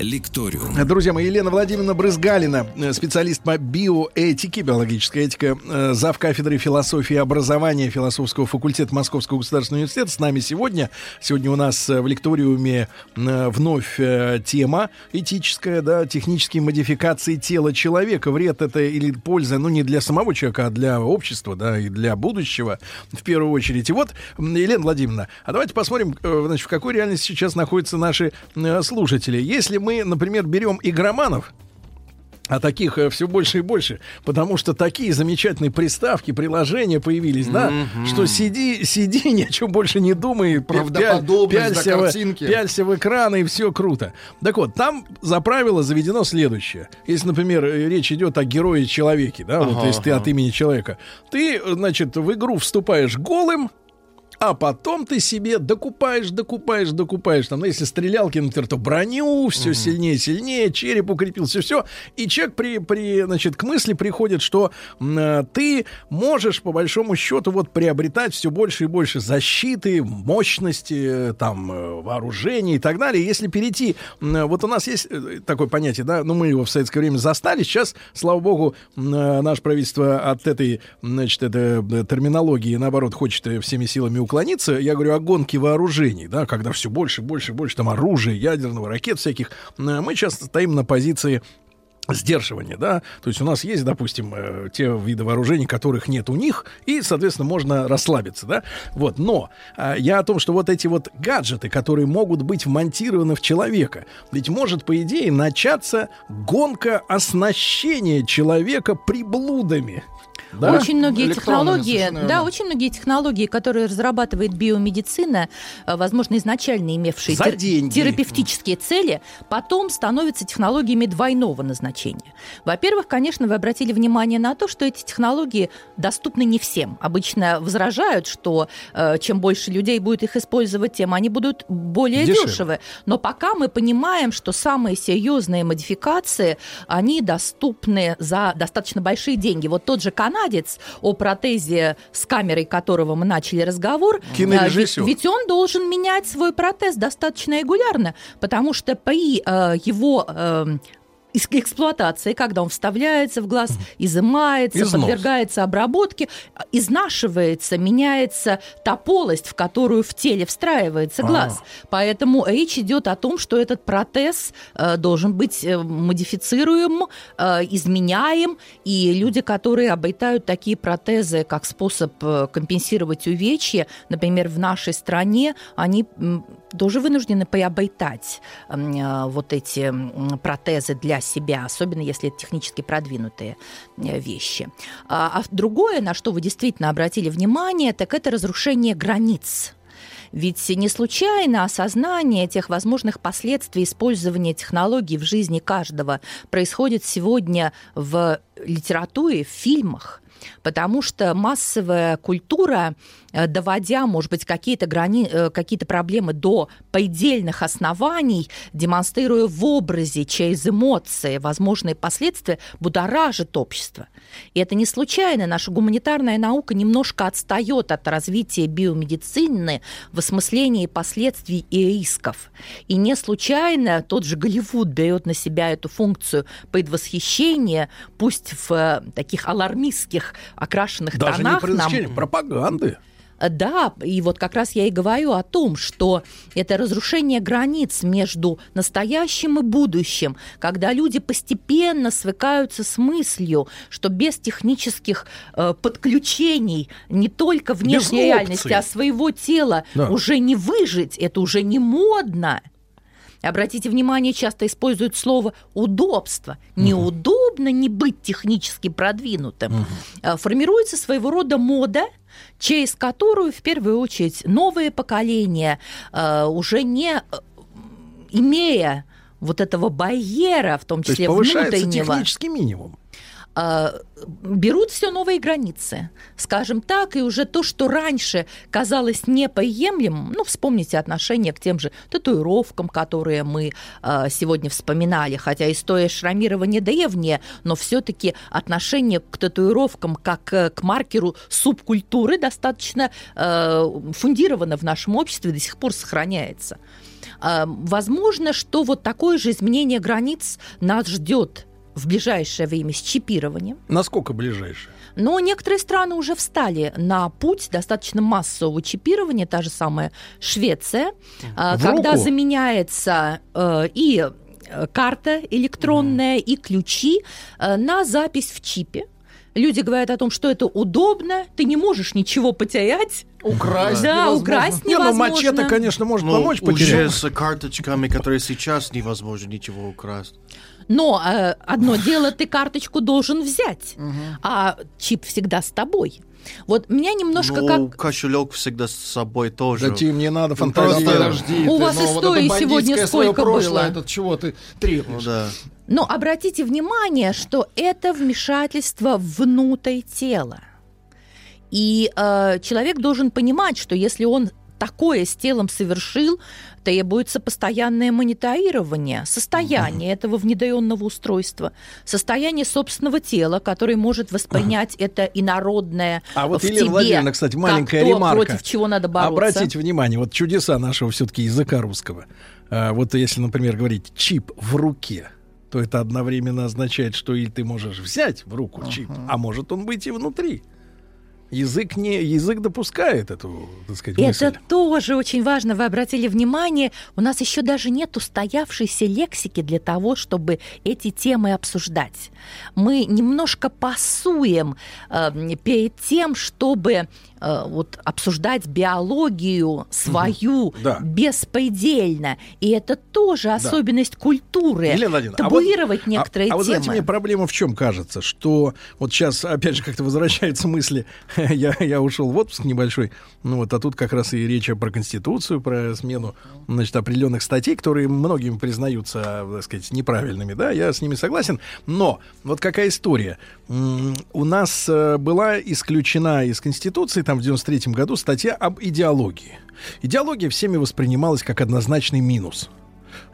«Лекториум». Друзья мои, Елена Владимировна Брызгалина, э, специалист по биоэтике, биологическая этика, э, зав. кафедры философии и образования философского факультета Московского государственного университета. С нами сегодня. Сегодня у нас э, в лекториуме вновь тема этическая, да, технические модификации тела человека. Вред это или польза, ну, не для самого человека, а для общества, да, и для будущего в первую очередь. И вот, Елена Владимировна, а давайте посмотрим, значит, в какой реальности сейчас находятся наши слушатели. Если мы, например, берем игроманов, а таких все больше и больше, потому что такие замечательные приставки, приложения появились, да, что сиди, сиди, ни о чем больше не думай, Правдоподобность, пялься, в, картинки. пялься в экран, и все круто. Так вот, там за правило заведено следующее. Если, например, э, речь идет о герое-человеке, да, вот Ага, если ты ага. от имени человека, ты, э, значит, в игру вступаешь голым, а потом ты себе докупаешь, докупаешь, докупаешь. Там, ну, если стрелялки, например, то броню, все сильнее, сильнее, череп укрепил, все. И человек при, при, значит, к мысли приходит, что э, ты можешь, по большому счету, вот приобретать все больше и больше защиты, мощности, э, там, э, вооружения и так далее. Если перейти, э, вот у нас есть э, такое понятие, да, ну, мы его в советское время застали, сейчас, слава богу, э, наше правительство от этой, значит, этой э, терминологии, наоборот, хочет всеми силами уклониться. Я говорю о гонке вооружений, да, когда все больше, больше, больше там оружия, ядерного, ракет всяких. Э, Мы сейчас стоим на позиции сдерживания, да, то есть у нас есть, допустим, э, те виды вооружений, которых нет у них, и, соответственно, можно расслабиться, да, вот, но э, я о том, что вот эти вот гаджеты, которые могут быть вмонтированы в человека, ведь может, по идее, начаться гонка оснащения человека приблудами, да? Очень многие технологии, совершенно да, очень многие технологии, которые разрабатывает биомедицина, э, возможно, изначально имевшие За тер- деньги. терапевтические цели, потом становятся технологиями двойного назначения. Во-первых, конечно, вы обратили внимание на то, что эти технологии доступны не всем. Обычно возражают, что э, чем больше людей будет их использовать, тем они будут более дешевы. Но пока мы понимаем, что самые серьезные модификации, они доступны за достаточно большие деньги. Вот тот же канадец, о протезе, с камерой которого мы начали разговор, Кинорежиссер. а, ведь, ведь он должен менять свой протез достаточно регулярно, потому что при э, его... э, эксплуатации, когда он вставляется в глаз, изымается, Износ. подвергается обработке, а, изнашивается, меняется та полость, в которую в теле встраивается глаз. Поэтому речь идет о том, что этот протез э, должен быть э, модифицируем, э, изменяем, и люди, которые обретают такие протезы как способ э, компенсировать увечья, например, в нашей стране, они тоже вынуждены приобретать м, э, вот эти протезы для себя, особенно если это технически продвинутые э, вещи. А, а другое, на что вы действительно обратили внимание, так это разрушение границ. Ведь не случайно осознание тех возможных последствий использования технологий в жизни каждого происходит сегодня в литературе, в фильмах. Потому что массовая культура, э, доводя, может быть, какие-то, грани... э, какие-то проблемы до предельных оснований, демонстрируя в образе через эмоции возможные последствия, будоражит общество. И это не случайно. Наша гуманитарная наука немножко отстает от развития биомедицины в осмыслении последствий и рисков. И не случайно тот же Голливуд берет на себя эту функцию предвосхищения, пусть в э, таких алармистских окрашенных Даже не тонах предвосхищение, нам пропаганды. да, и вот как раз я и говорю о том, что это разрушение границ между настоящим и будущим, когда люди постепенно свыкаются с мыслью, что без технических э, подключений не только внешней реальности, а своего тела Да. уже не выжить, это уже не модно. Обратите внимание, часто используют слово удобство. Неудобно не быть технически продвинутым. Э, Формируется своего рода мода, через которую в первую очередь новые поколения э, уже не э, имея вот этого барьера, в том То есть числе повышается внутреннего, технический минимум. Э, берут все новые границы, скажем так, и уже то, что раньше казалось неприемлемым, ну, вспомните отношение к тем же татуировкам, которые мы э, сегодня вспоминали, хотя история шрамирования древняя, но все-таки отношение к татуировкам как э, к маркеру субкультуры достаточно э, фундировано в нашем обществе, до сих пор сохраняется. Возможно, что вот такое же изменение границ нас ждет в ближайшее время с чипированием. Насколько ближайшее? Но некоторые страны уже встали на путь достаточно массового чипирования, та же самая Швеция, а, В когда руку? заменяется э, и э, карта электронная, и ключи э, на запись в чипе. Люди говорят о том, что это удобно, ты не можешь ничего потерять. Украсть Да, невозможно. украсть Не, ну, невозможно. мачете, конечно, может Ну, помочь уже потерять. с карточками, которые сейчас невозможно ничего украсть. Но э, одно дело, ты карточку должен взять, а чип всегда с тобой. Вот меня немножко ну, как... кошелек всегда с собой тоже. Да, Тим, не надо Ну, фантазировать. просто- Подожди, У ты, вас ну, вот истории это сегодня сколько прошлое, было? этот чего ты требуешь? Ну да. Но обратите внимание, что это вмешательство внутрь тела. И э, человек должен понимать, что если он такое с телом совершил, требуется постоянное мониторирование состояния этого внедренного устройства, состояние собственного тела, который может воспринять это инородное А вот Елена Владимировна, кстати, как маленькая то, ремарка. против чего надо бороться. Обратите внимание, вот чудеса нашего все-таки языка русского. А, вот если, например, говорить чип в руке, то это одновременно означает, что или ты можешь взять в руку чип, а может он быть и внутри. Язык не язык допускает эту, так сказать, мысль. Это тоже очень важно. Вы обратили внимание, у нас еще даже нет устоявшейся лексики для того, чтобы эти темы обсуждать. Мы немножко пасуем э, перед тем, чтобы вот обсуждать биологию свою Да. беспредельно. И это тоже особенность культуры. Елена Владимировна, а вот- табуировать некоторые а, а вот знаете, темы. мне проблема в чем кажется, что вот сейчас опять же как-то возвращаются мысли, я, я ушел в отпуск небольшой, ну вот, а тут как раз и речь про Конституцию, про смену, значит, определенных статей, которые многими признаются, так сказать, неправильными, да, я с ними согласен, но вот какая история. У нас э, была исключена из Конституции, там в 93 году, статья об идеологии. Идеология всеми воспринималась как однозначный минус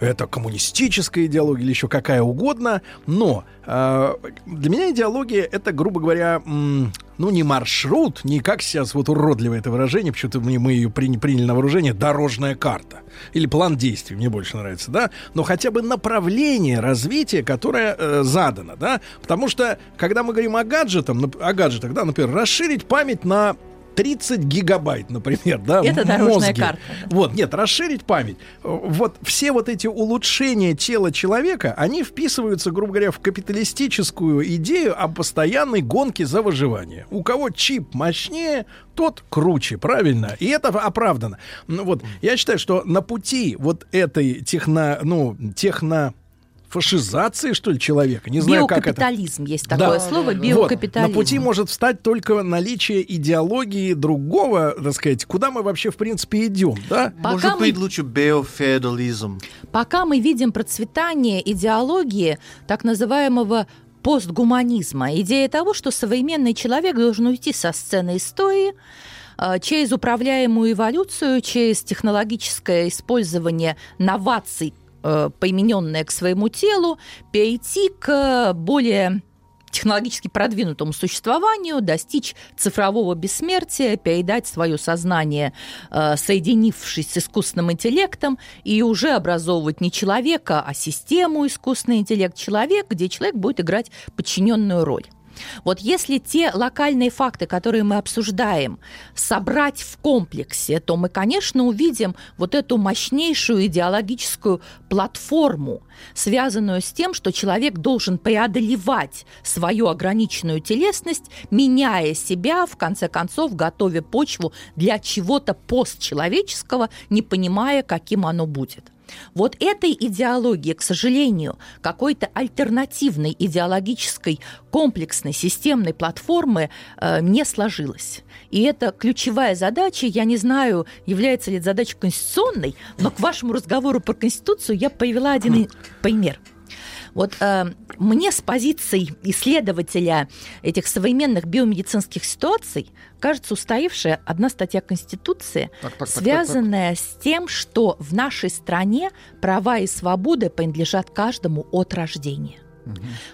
это коммунистическая идеология или еще какая угодно, но э, для меня идеология это, грубо говоря, м, ну не маршрут, не как сейчас вот уродливое это выражение, почему-то мы, мы ее приня- приняли на вооружение, дорожная карта или план действий, мне больше нравится, да, но хотя бы направление развития, которое э, задано, да, потому что когда мы говорим о гаджетах, о гаджетах, да, например, расширить память на 30 гигабайт, например, да, Это дорожная мозги. карта, Вот, нет, расширить память. Вот все вот эти улучшения тела человека, они вписываются, грубо говоря, в капиталистическую идею о постоянной гонке за выживание. У кого чип мощнее, тот круче, правильно? И это оправдано. Ну, вот, я считаю, что на пути вот этой техно, ну, техно фашизации, что ли, человека. Не знаю, как это. Биокапитализм есть такое слово, Вот, биокапитализм. на пути может встать только наличие идеологии другого, так сказать, куда мы вообще, в принципе, идем, да? Пока Может мы- быть, лучше биофеодализм. Пока мы видим процветание идеологии так называемого постгуманизма, идея того, что современный человек должен уйти со сцены истории, э, через управляемую эволюцию, через технологическое использование новаций, э, примененное к своему телу, перейти к более технологически продвинутому существованию, достичь цифрового бессмертия, передать свое сознание, э, соединившись с искусственным интеллектом, и уже образовывать не человека, а систему искусственный интеллект человек, где человек будет играть подчиненную роль. Вот если те локальные факты, которые мы обсуждаем, собрать в комплексе, то мы, конечно, увидим вот эту мощнейшую идеологическую платформу, связанную с тем, что человек должен преодолевать свою ограниченную телесность, меняя себя, в конце концов, готовя почву для чего-то постчеловеческого, не понимая, каким оно будет. Вот этой идеологии, к сожалению, какой-то альтернативной идеологической комплексной системной платформы э, не сложилось. И это ключевая задача. Я не знаю, является ли это задачей конституционной, но к вашему разговору про Конституцию я привела один пример – вот э, мне с позиции исследователя этих современных биомедицинских ситуаций кажется устаившая одна статья Конституции, так, так, связанная так, так, так. с тем, что в нашей стране права и свободы принадлежат каждому от рождения.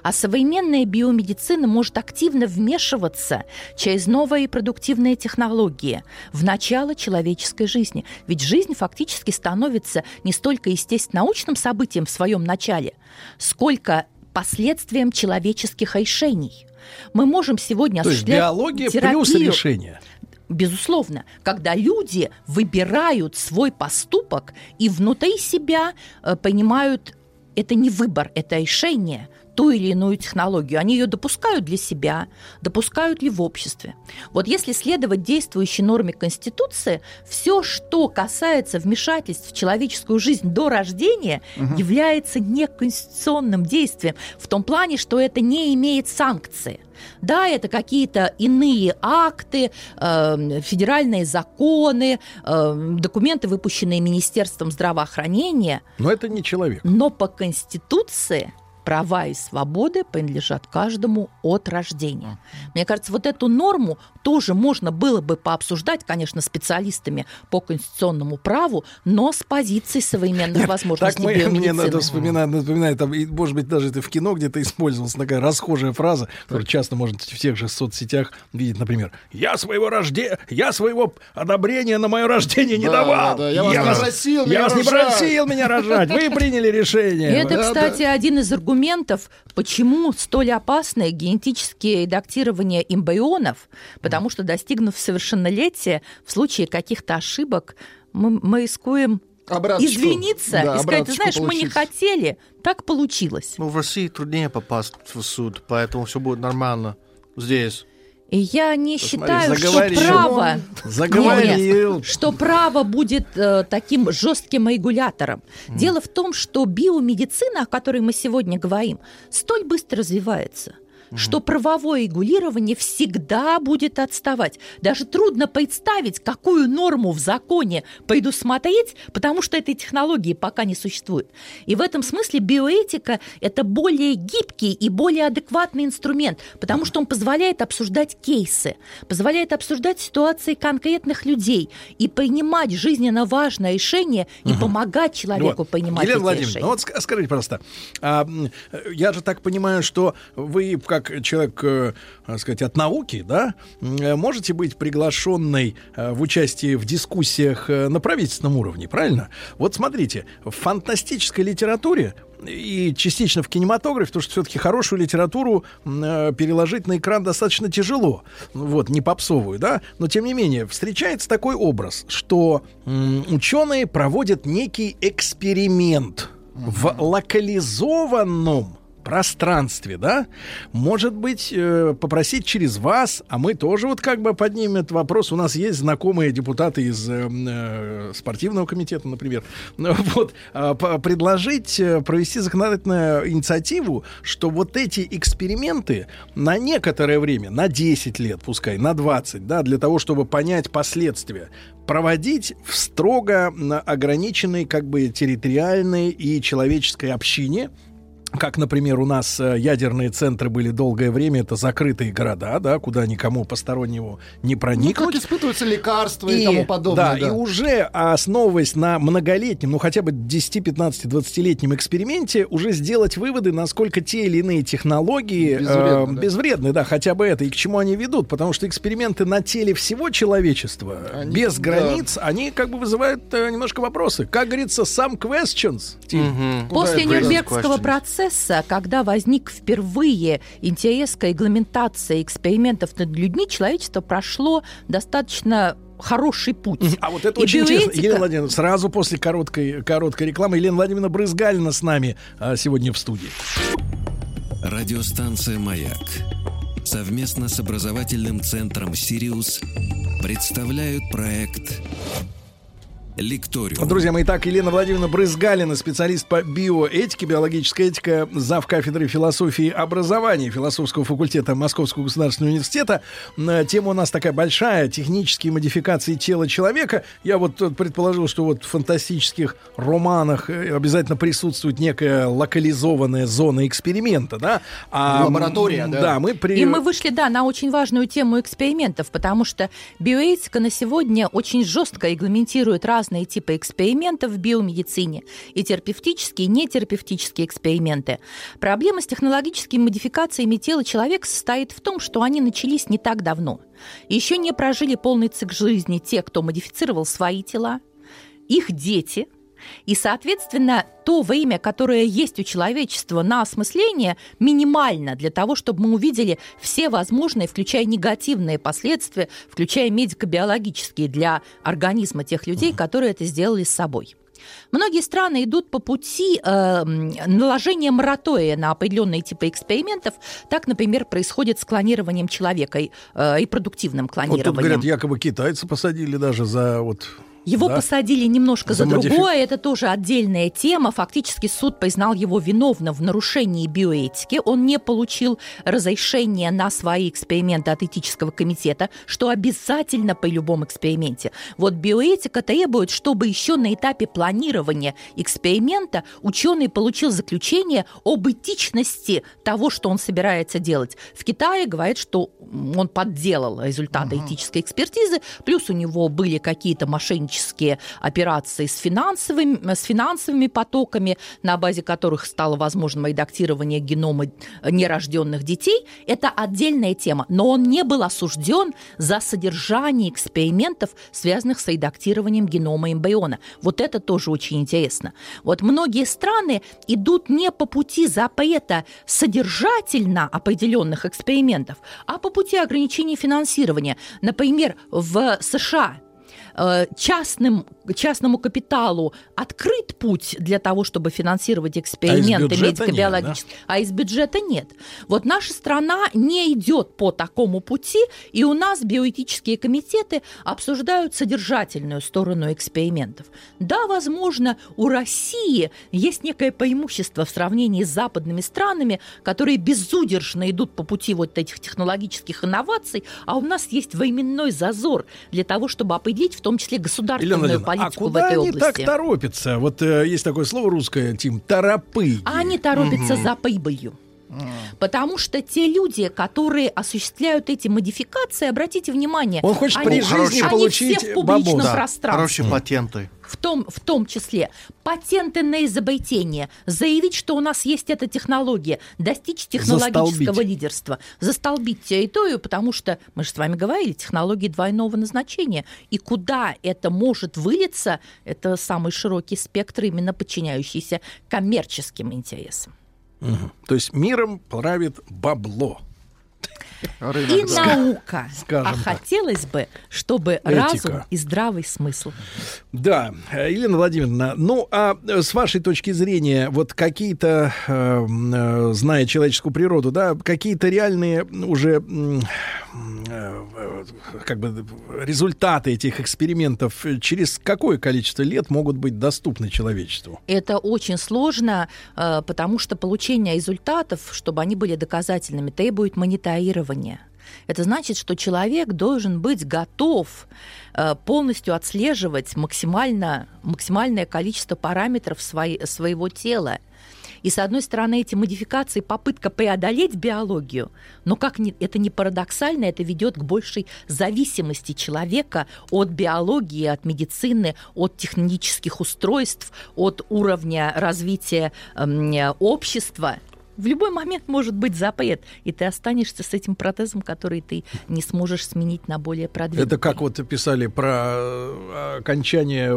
А современная биомедицина может активно вмешиваться через новые продуктивные технологии в начало человеческой жизни. Ведь жизнь фактически становится не столько естественно научным событием в своем начале, сколько последствием человеческих решений. Мы можем сегодня То есть биология терапию, плюс решение. Безусловно, когда люди выбирают свой поступок и внутри себя э, понимают, это не выбор, это решение – ту или иную технологию. Они ее допускают для себя, допускают ли в обществе. Вот если следовать действующей норме Конституции, все, что касается вмешательств в человеческую жизнь до рождения, угу. является неконституционным действием в том плане, что это не имеет санкции. Да, это какие-то иные акты, э, федеральные законы, э, документы, выпущенные Министерством здравоохранения. Но это не человек. Но по Конституции права и свободы принадлежат каждому от рождения. Мне кажется, вот эту норму тоже можно было бы пообсуждать, конечно, специалистами по конституционному праву, но с позиции современных Нет, возможностей так мы. Мне надо вспоминать, напоминать, там, может быть, даже это в кино где-то использовалась такая расхожая фраза, которую часто можно в тех же соцсетях видеть, например, «Я своего рождения, я своего одобрения на мое рождение не да, давал! Да, да, я, я вас не просил Я вас не просил меня рожать! Вы приняли решение!» Это, кстати, один из аргументов аргументов, почему столь опасное генетические редактирование эмбрионов, потому что, достигнув совершеннолетия, в случае каких-то ошибок мы, мы рискуем обраточку. извиниться да, и сказать, ты знаешь, получить. мы не хотели, так получилось. Ну, в России труднее попасть в суд, поэтому все будет нормально здесь. И я не Посмотри, считаю, заговорил. что право, заговорил. Нет, что право будет э, таким жестким регулятором. Mm. Дело в том, что биомедицина, о которой мы сегодня говорим, столь быстро развивается что правовое регулирование всегда будет отставать. Даже трудно представить, какую норму в законе предусмотреть, потому что этой технологии пока не существует. И в этом смысле биоэтика – это более гибкий и более адекватный инструмент, потому что он позволяет обсуждать кейсы, позволяет обсуждать ситуации конкретных людей и принимать жизненно важное решение и угу. помогать человеку вот. принимать Елена эти Владимировна, решения. ну вот скажите, пожалуйста, а, я же так понимаю, что вы как как человек, э, так сказать, от науки, да, э, можете быть приглашенной э, в участие в дискуссиях на правительственном уровне, правильно? Вот смотрите, в фантастической литературе и частично в кинематографе, потому что все-таки хорошую литературу э, переложить на экран достаточно тяжело, вот, не попсовую, да, но тем не менее встречается такой образ, что э, ученые проводят некий эксперимент в локализованном пространстве, да, может быть, э, попросить через вас, а мы тоже вот как бы поднимем этот вопрос. У нас есть знакомые депутаты из э, э спортивного комитета, например, вот, э, предложить провести законодательную инициативу, что вот эти эксперименты на некоторое время, на 10 лет, пускай, на 20, да, для того, чтобы понять последствия, проводить в строго ограниченной как бы территориальной и человеческой общине, как, например, у нас э, ядерные центры были долгое время, это закрытые города, да, куда никому постороннему не Ну, проникнуть. как испытываются лекарства и, тому подобное. Да, и уже основываясь на многолетнем, ну хотя бы 10, 15, 20-летнем эксперименте, уже сделать выводы, насколько те или иные технологии Безвредны, э, да. безвредны, да, хотя бы это, и к чему они ведут. Потому что эксперименты на теле всего человечества, Они- без да. границ, они как бы вызывают э, немножко вопросы. Как говорится, some questions. Тим. После Нюрнбергского questions? Процесса, когда возник впервые интерес к регламентации экспериментов над людьми, человечество прошло достаточно хороший путь. А вот это И очень интересно. биоэтика- Елена Владимировна, сразу после короткой, короткой рекламы Елена Владимировна Брызгалина с нами а, сегодня в студии. Радиостанция «Маяк» совместно с образовательным центром «Сириус» представляют проект «Лекториум». Друзья мои, так, Елена Владимировна Брызгалина, специалист по биоэтике, биологическая этика, зав. кафедры философии и образования философского факультета Московского государственного университета. М, Тема у нас такая большая, технические модификации тела человека. Я вот э, предположил, что вот в фантастических романах э, обязательно присутствует некая локализованная зона эксперимента, да? А, Лаборатория, м, да. Да, мы при... И мы вышли, да, на очень важную тему экспериментов, потому что биоэтика на сегодня очень жестко регламентирует разные типы экспериментов в биомедицине, и терапевтические, и нетерапевтические эксперименты. Проблема с технологическими модификациями тела человека состоит в том, что они начались не так давно. Еще не прожили полный цикл жизни те, кто модифицировал свои тела, их дети – и, соответственно, то время, которое есть у человечества на осмысление, минимально для того, чтобы мы увидели все возможные, включая негативные последствия, включая медико-биологические для организма тех людей, которые это сделали с собой. Многие страны идут по пути э, наложения моратория на определенные типы экспериментов. Так, например, происходит с клонированием человека, и, э, и продуктивным Вот тут, клонированием. говорят, якобы китайцы посадили даже за вот... Его да? посадили немножко за За модифи- другое, это тоже отдельная тема. Фактически суд признал его виновным в нарушении биоэтики. Он не получил разрешения на свои эксперименты от этического комитета, что обязательно при любом эксперименте. Вот биоэтика требует, чтобы еще на этапе планирования эксперимента ученый получил заключение об этичности того, что он собирается делать. В Китае говорят, что он подделал результаты этической экспертизы, плюс у него были какие-то мошеннические операции с финансовыми, с финансовыми потоками, на базе которых стало возможным редактирование генома нерожденных детей. Это отдельная тема, но он не был осужден за содержание экспериментов, связанных с редактированием генома эмбриона. Вот это тоже очень интересно. Вот многие страны идут не по пути запрета содержательно определенных экспериментов, а по пути ограничения финансирования. Например, в США э, частным, частному капиталу открыт путь для того, чтобы финансировать эксперименты бюджета медико-биологические, а из бюджета нет. Вот наша страна не идет по такому пути, и у нас биоэтические комитеты обсуждают содержательную сторону экспериментов. Да, возможно, у России есть некое преимущество в сравнении с западными странами, которые безудержно идут по пути вот этих технологических инноваций, а у нас есть временной зазор для того, чтобы определить в том числе Елена государственную Владимировна, а политику в куда этой они области. так торопятся? Вот э, есть такое слово русское, Тим, торопы. А они торопятся Мгм. за прибылью. Потому что те люди, которые осуществляют эти модификации, обратите внимание, Он хочет они, при жизни они получить все в публичном. Да, пространстве. Хорошие патенты. В том, в том числе патенты на изобретение, заявить, что у нас есть эта технология, достичь технологического Застолбить. лидерства, застолбить территорию, потому что, мы же с вами говорили, технологии двойного назначения. И куда это может вылиться, это самый широкий спектр, именно подчиняющийся коммерческим интересам. Мгм. То есть миром правит бабло. И наука. Скажем а так. хотелось бы, чтобы Этика. разум и здравый смысл. Да, э, Елена Владимировна, ну а э, с вашей точки зрения, вот какие-то, э, э, зная человеческую природу, да, какие-то реальные уже э, как бы результаты этих экспериментов через какое количество лет могут быть доступны человечеству? Это очень сложно, э, потому что получение результатов, чтобы они были доказательными, требует мониторирования. Это значит, что человек должен быть готов э, полностью отслеживать максимально, максимальное количество параметров свои- своего тела. И с одной стороны, эти модификации попытка преодолеть биологию, но как ни, это не парадоксально, это ведет к большей зависимости человека от биологии, от медицины, от технических устройств, от уровня развития эм, общества. В любой момент может быть запрет, и ты останешься с этим протезом, который ты не сможешь сменить на более продвинутый. Это как вот писали про э, окончание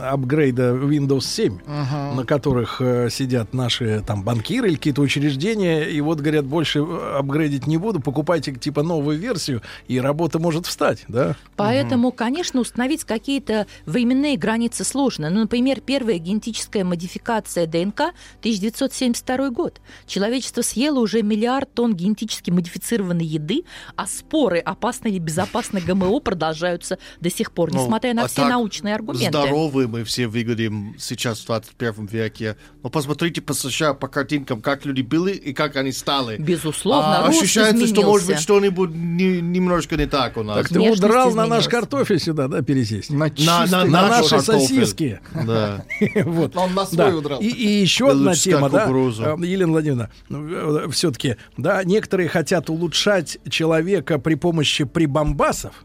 апгрейда Windows 7, Ага. на которых э, сидят наши там банкиры или какие-то учреждения, и вот говорят, больше э, апгрейдить не буду, покупайте типа новую версию, и работа может встать, да? Поэтому, конечно, установить какие-то временные границы сложно. Ну, например, первая генетическая модификация ДНК 1972 год. Человечество съело уже миллиард тонн генетически модифицированной еды, а споры, опасны или безопасны ГМО, продолжаются до сих пор, Ну, несмотря на а все так научные аргументы. Здоровые мы все выглядим сейчас в 21 веке. Но посмотрите по США, по картинкам, как люди были и как они стали. Безусловно, А рост ощущается, что может быть изменился. что-нибудь не- немножко не так у нас. Так ты удрал на наш картофель сюда, да, пересесть? На, на наш наши картофель. сосиски. Да. Вот. Он на Да. свой удрал. И, и еще одна тема, да, э, Елена Владимировна, все-таки, да, некоторые хотят улучшать человека при помощи прибамбасов,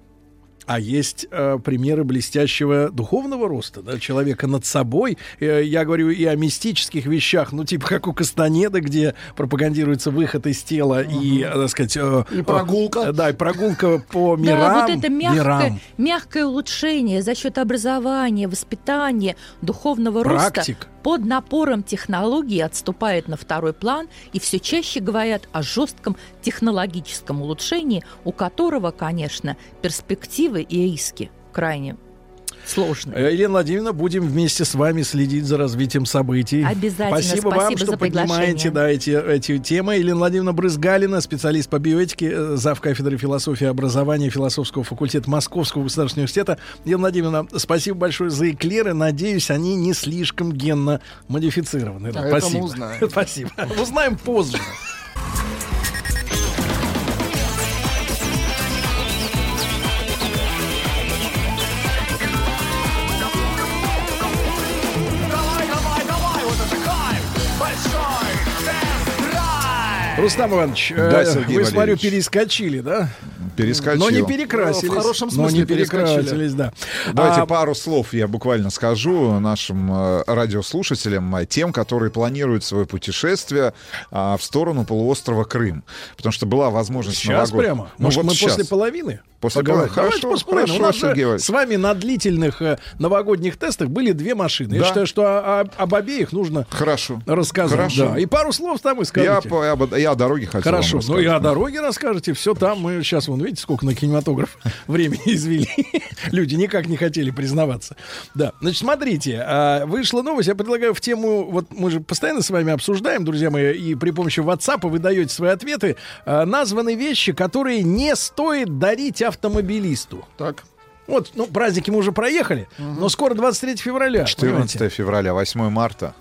а есть э, примеры блестящего духовного роста, да, человека над собой. Э, я говорю и о мистических вещах, ну, типа как у Кастанеда, где пропагандируется выход из тела и, э, так сказать... э, И прогулка. э, да, и прогулка по мирам. Да, вот это мягкое, мирам. мягкое улучшение за счет образования, воспитания, духовного Практик. роста под напором технологий отступает на второй план и все чаще говорят о жестком технологическом улучшении, у которого, конечно, перспективы и риски крайне сложные. Э, Елена Владимировна, будем вместе с вами следить за развитием событий. Обязательно. Спасибо, вам, Спасибо что за поднимаете да, эти, эти темы. Елена Владимировна Брызгалина, специалист по биоэтике, э, зав. кафедры философии и образования философского факультета Московского государственного университета. Елена Владимировна, спасибо большое за эклеры. Надеюсь, они не слишком генно модифицированы. А это мы спасибо. узнаем. Спасибо. Узнаем позже. Рустам Иванович, э, Да, Сергей вы, смотрю, перескочили, да? Перескочил. Но не перекрасились. В хорошем Но смысле не перекрасились, да. Давайте А, пару слов я буквально скажу нашим э, радиослушателям, э, тем, которые планируют свое путешествие в сторону полуострова Крым. Потому что была возможность Сейчас новогод- прямо? Ну, Может, вот мы щас. после половины? После. Давайте Хорошо, половины. хорошо, У нас же с вами на длительных э, новогодних тестах были две машины. Я Да. считаю, что о- о- об обеих нужно Хорошо. рассказать. Хорошо. Да. И пару слов там и Я, скажите. я, бы- я о дороге хотел Хорошо, ну и о дороге расскажете, все там. Мы сейчас, вон, видите, сколько на кинематограф времени извели. Люди никак не хотели признаваться. Да, значит, смотрите, а, вышла новость, я предлагаю в тему, вот мы же постоянно с вами обсуждаем, друзья мои, и при помощи WhatsApp вы даете свои ответы. А, Названы вещи, которые не стоит дарить автомобилисту. Так. Вот, ну, праздники мы уже проехали, но скоро 23 февраля. 14 понимаете? февраля, 8 марта.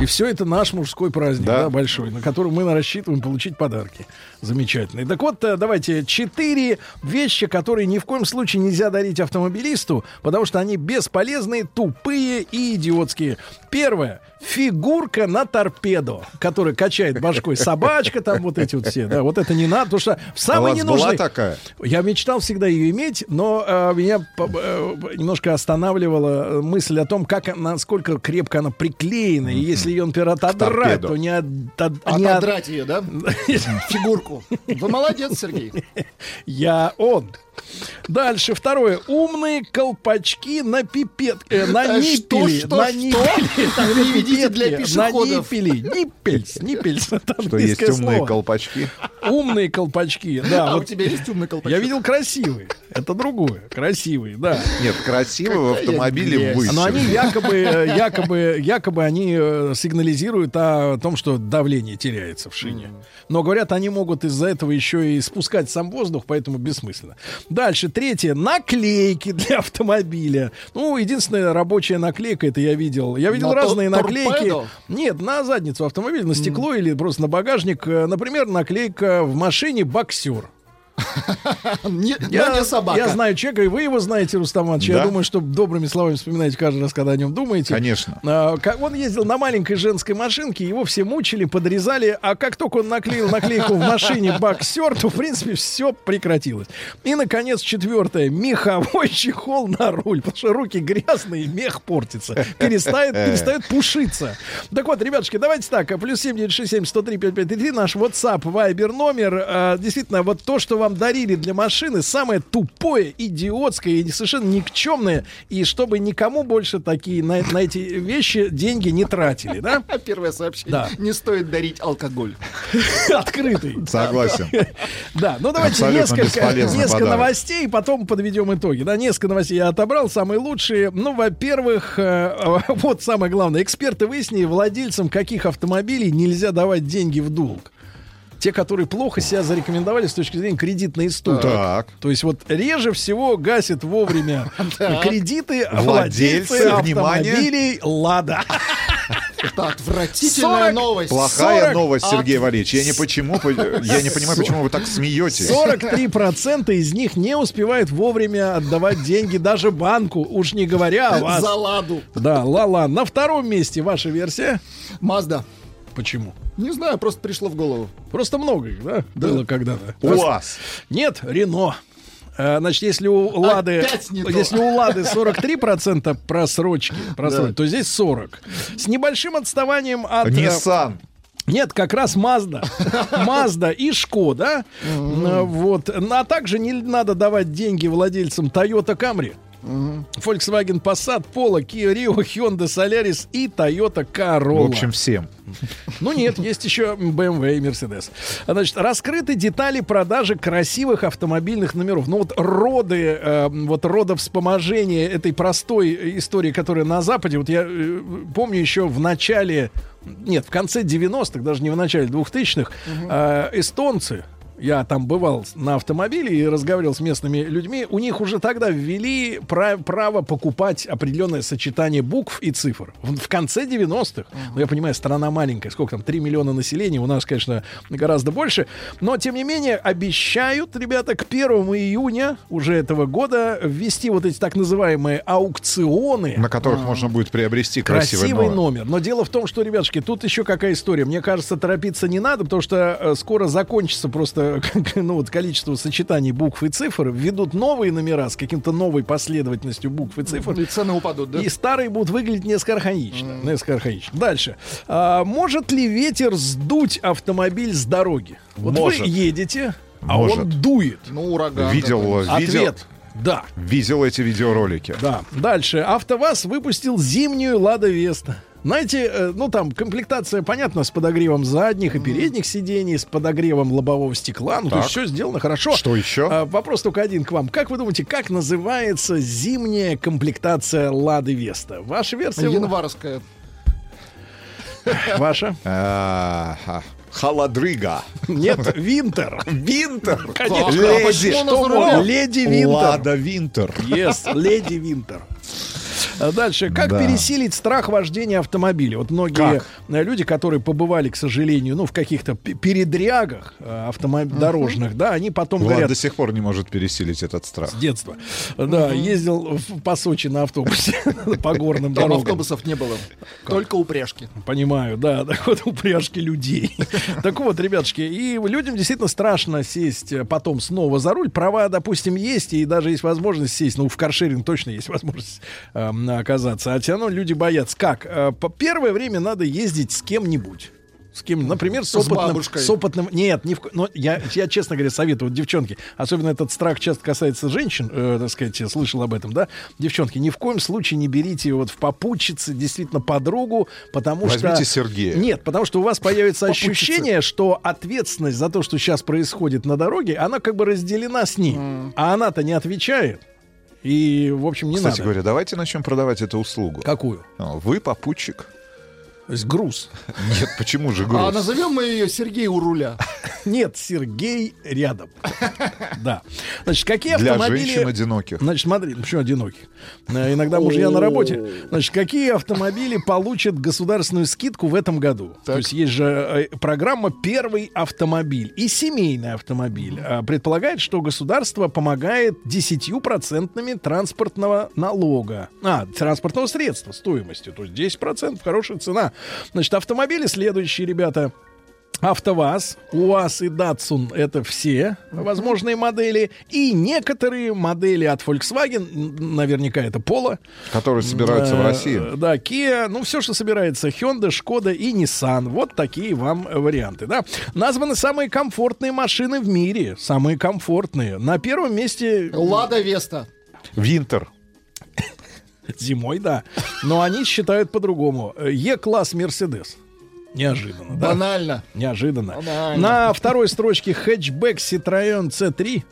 И все это наш мужской праздник, Да. да, большой, на который мы рассчитываем получить подарки. Замечательные. Так вот, э, давайте четыре вещи, которые ни в коем случае нельзя дарить автомобилисту, потому что они бесполезные, тупые и идиотские. Первое. Фигурка на торпедо, которая качает башкой собачка, там вот эти вот все. Да, вот это не надо, потому что в А самый вас ненужный... была такая? Я мечтал всегда ее иметь, но э, меня э, немножко останавливала мысль о том, как она- насколько крепко она приклеена. И если ее, например, отодрать, торпедо. то не, от- от- не от- Отодрать ее, да? Фигурку. Вы молодец, Сергей. Я он. Дальше, второе. Умные колпачки на пипет... э, на Э, что, ниппели. что, на что? ниппели. Переведите для пешеходов. На ниппели. Ниппельс. Ниппельс. Что есть умные слово. колпачки. Умные колпачки, да. А у вот тебя есть умный колпачок? Я видел красивые. Это другое. Красивые, да. Нет, красиво в автомобиле выше. Но они якобы, э, якобы, якобы они э, сигнализируют о том, что давление теряется в шине. Но говорят, они могут из-за этого еще и спускать сам воздух, поэтому бессмысленно. Дальше, третье. Наклейки для автомобиля. Ну, единственная рабочая наклейка, это я видел. Я видел На разные тор- наклейки. торпедо? Нет, на задницу автомобиля, на стекло или просто на багажник. Э, Например, наклейка в машине «Боксер». Не- Я, не собака. я знаю человека, и вы его знаете, Рустам Иванович. Я Да? думаю, что добрыми словами вспоминаете каждый раз, когда о нем думаете. Конечно. А, как- Он ездил на маленькой женской машинке, его все мучили, подрезали, а как только он наклеил наклейку в машине боксер, то, в принципе, все прекратилось. И, наконец, четвертое. Меховой чехол на руль, потому что руки грязные, мех портится, перестает, перестает пушиться. Так вот, ребятушки, давайте так, а, плюс 7967 103 5533, наш WhatsApp, Viber номер. А, Действительно, вот то, что вам дарили для машины, самое тупое, идиотское и совершенно никчемное, и чтобы никому больше такие на, на эти вещи деньги не тратили, да? Первое сообщение. Да. Не стоит дарить алкоголь. Открытый. Согласен. Да, ну давайте несколько, несколько новостей, потом подведем итоги. Да, несколько новостей я отобрал, самые лучшие. Ну, во-первых, э, вот самое главное. Эксперты выяснили, владельцам каких автомобилей нельзя давать деньги в долг. Те, которые плохо себя зарекомендовали с точки зрения кредитной истории. Так. То есть вот реже всего гасят вовремя кредиты Владельцы, автомобилей «Лада». Это отвратительная 40 новость. Плохая 40 новость, Сергей от- Валерьевич. Я не, почему, я не понимаю, почему вы так смеетесь. 43% из них не успевают вовремя отдавать деньги даже банку, уж не говоря о вас. За ладу. Да, ла-ла. На втором месте ваша версия. Мазда. Почему? Не знаю, просто пришло в голову. Просто много их, да? Было когда-то. УАЗ. Нет, Рено. Э, Значит, если у Лады, если у Лады 43% просрочки, просрочки то здесь 40. С небольшим отставанием от... э, Nissan. Нет, как раз Mazda. Mazda и Шкода. Э, Вот. А также не надо давать деньги владельцам Toyota Camry. Volkswagen Passat, Polo, Kia Rio, Hyundai Solaris и Toyota Corolla. В общем, всем. Ну нет, есть еще BMW и Mercedes. Значит, раскрыты детали продажи красивых автомобильных номеров. Ну вот роды, э, вот родовспоможение этой простой истории, которая на Западе, вот я э, помню еще в начале, нет, в конце 90-х, даже не в начале 2000-х, э, эстонцы, я там бывал на автомобиле и разговаривал с местными людьми. У них уже тогда ввели пра- право покупать определенное сочетание букв и цифр. В, в конце 90-х, ну, я понимаю, страна маленькая, сколько там, 3 миллиона населения, у нас, конечно, гораздо больше. Но, тем не менее, обещают, ребята, к 1 июня уже этого года ввести вот эти так называемые аукционы. На которых можно будет приобрести красивый, Красивый номер. номер. Но дело в том, что, ребятушки, тут еще какая история. Мне кажется, торопиться не надо, потому что э, скоро закончится просто ну, вот, количество сочетаний букв и цифр. Введут новые номера с каким-то новой последовательностью букв и цифр. И цены упадут, да? И старые будут выглядеть несколько архаично. Несколько архаично. Дальше. А, может ли ветер сдуть автомобиль с дороги? Вот Может. вы едете, а Может. он дует. Ну, ураган. Видел, какой-нибудь. видел, Ответ. Да. видел эти видеоролики. Да. Дальше. АвтоВАЗ выпустил зимнюю Лада Веста. Знаете, э, ну там комплектация, понятно, с подогревом задних и передних сидений, с подогревом лобового стекла. Ну, то есть Так. все сделано хорошо. Что еще? А, вопрос только один к вам. Как вы думаете, как называется зимняя комплектация Лады Веста? Ваша версия? Январская. Ваша? А, а, Холодрыга. Нет, Винтер. Винтер. Конечно. Леди. она Что? Леди Винтер. Лада Винтер. Yes, леди Винтер. А Дальше. Как Да. пересилить страх вождения автомобиля? Вот многие Как? э, люди, которые побывали, к сожалению, ну, в каких-то передрягах э, автомоб- дорожных, да, они потом Влад говорят до сих пор не может пересилить этот страх. с детства. Да, ездил в- по Сочи на автобусе по горным Там дорогам. автобусов не было. Только упряжки. Понимаю, да, так вот упряжки людей. Так вот, ребятушки, и людям действительно страшно сесть э, потом снова за руль. Права, допустим, есть, и даже есть возможность сесть. Ну, в каршеринг точно есть возможность эм, оказаться. А все равно люди боятся. Как? Э, по первое время надо ездить с кем-нибудь. С кем, например, с С опытным, бабушкой. с опытным, нет, ни в, но я, я честно говоря советую, вот, девчонки, особенно этот страх часто касается женщин, э, так сказать, я слышал об этом, да, девчонки, ни в коем случае не берите вот в попутчицы действительно подругу, потому что Возьмите Сергея. нет, потому что у вас появится Попутчицы. ощущение, что ответственность за то, что сейчас происходит на дороге, она как бы разделена с ним, а она-то не отвечает. И, в общем, не Кстати надо. говоря, давайте начнем продавать эту услугу. Какую? А, Вы попутчик. То есть груз. Нет, почему же А груз? назовем мы ее Сергей у руля. Нет, Сергей рядом. Да. Значит, какие Для автомобили... женщин одиноких. Значит, смотри, ну, почему одиноких? Э, Иногда мужья на работе. Значит, какие автомобили получат государственную скидку в этом году? То есть есть же э, программа «Первый автомобиль» и семейный автомобиль. А, Предполагает, что государство помогает 10% транспортного налога. А, транспортного средства стоимостью. То есть 10% хорошая цена. Значит, автомобили следующие, ребята. АвтоВАЗ, УАЗ и Датсун — это все возможные модели. И некоторые модели от Volkswagen, наверняка это Polo. Которые собираются в Э, России. Да, Kia, ну все, что собирается, Hyundai, Шкода и Nissan. Вот такие вам варианты, да. Названы самые комфортные машины в мире. Самые комфортные. На первом месте... Лада Веста. Винтер. Зимой, да. Но они считают по-другому. Е-класс Мерседес. Неожиданно, да? Банально. Неожиданно. Банально. На второй строчке хэтчбэк Citroёn C3.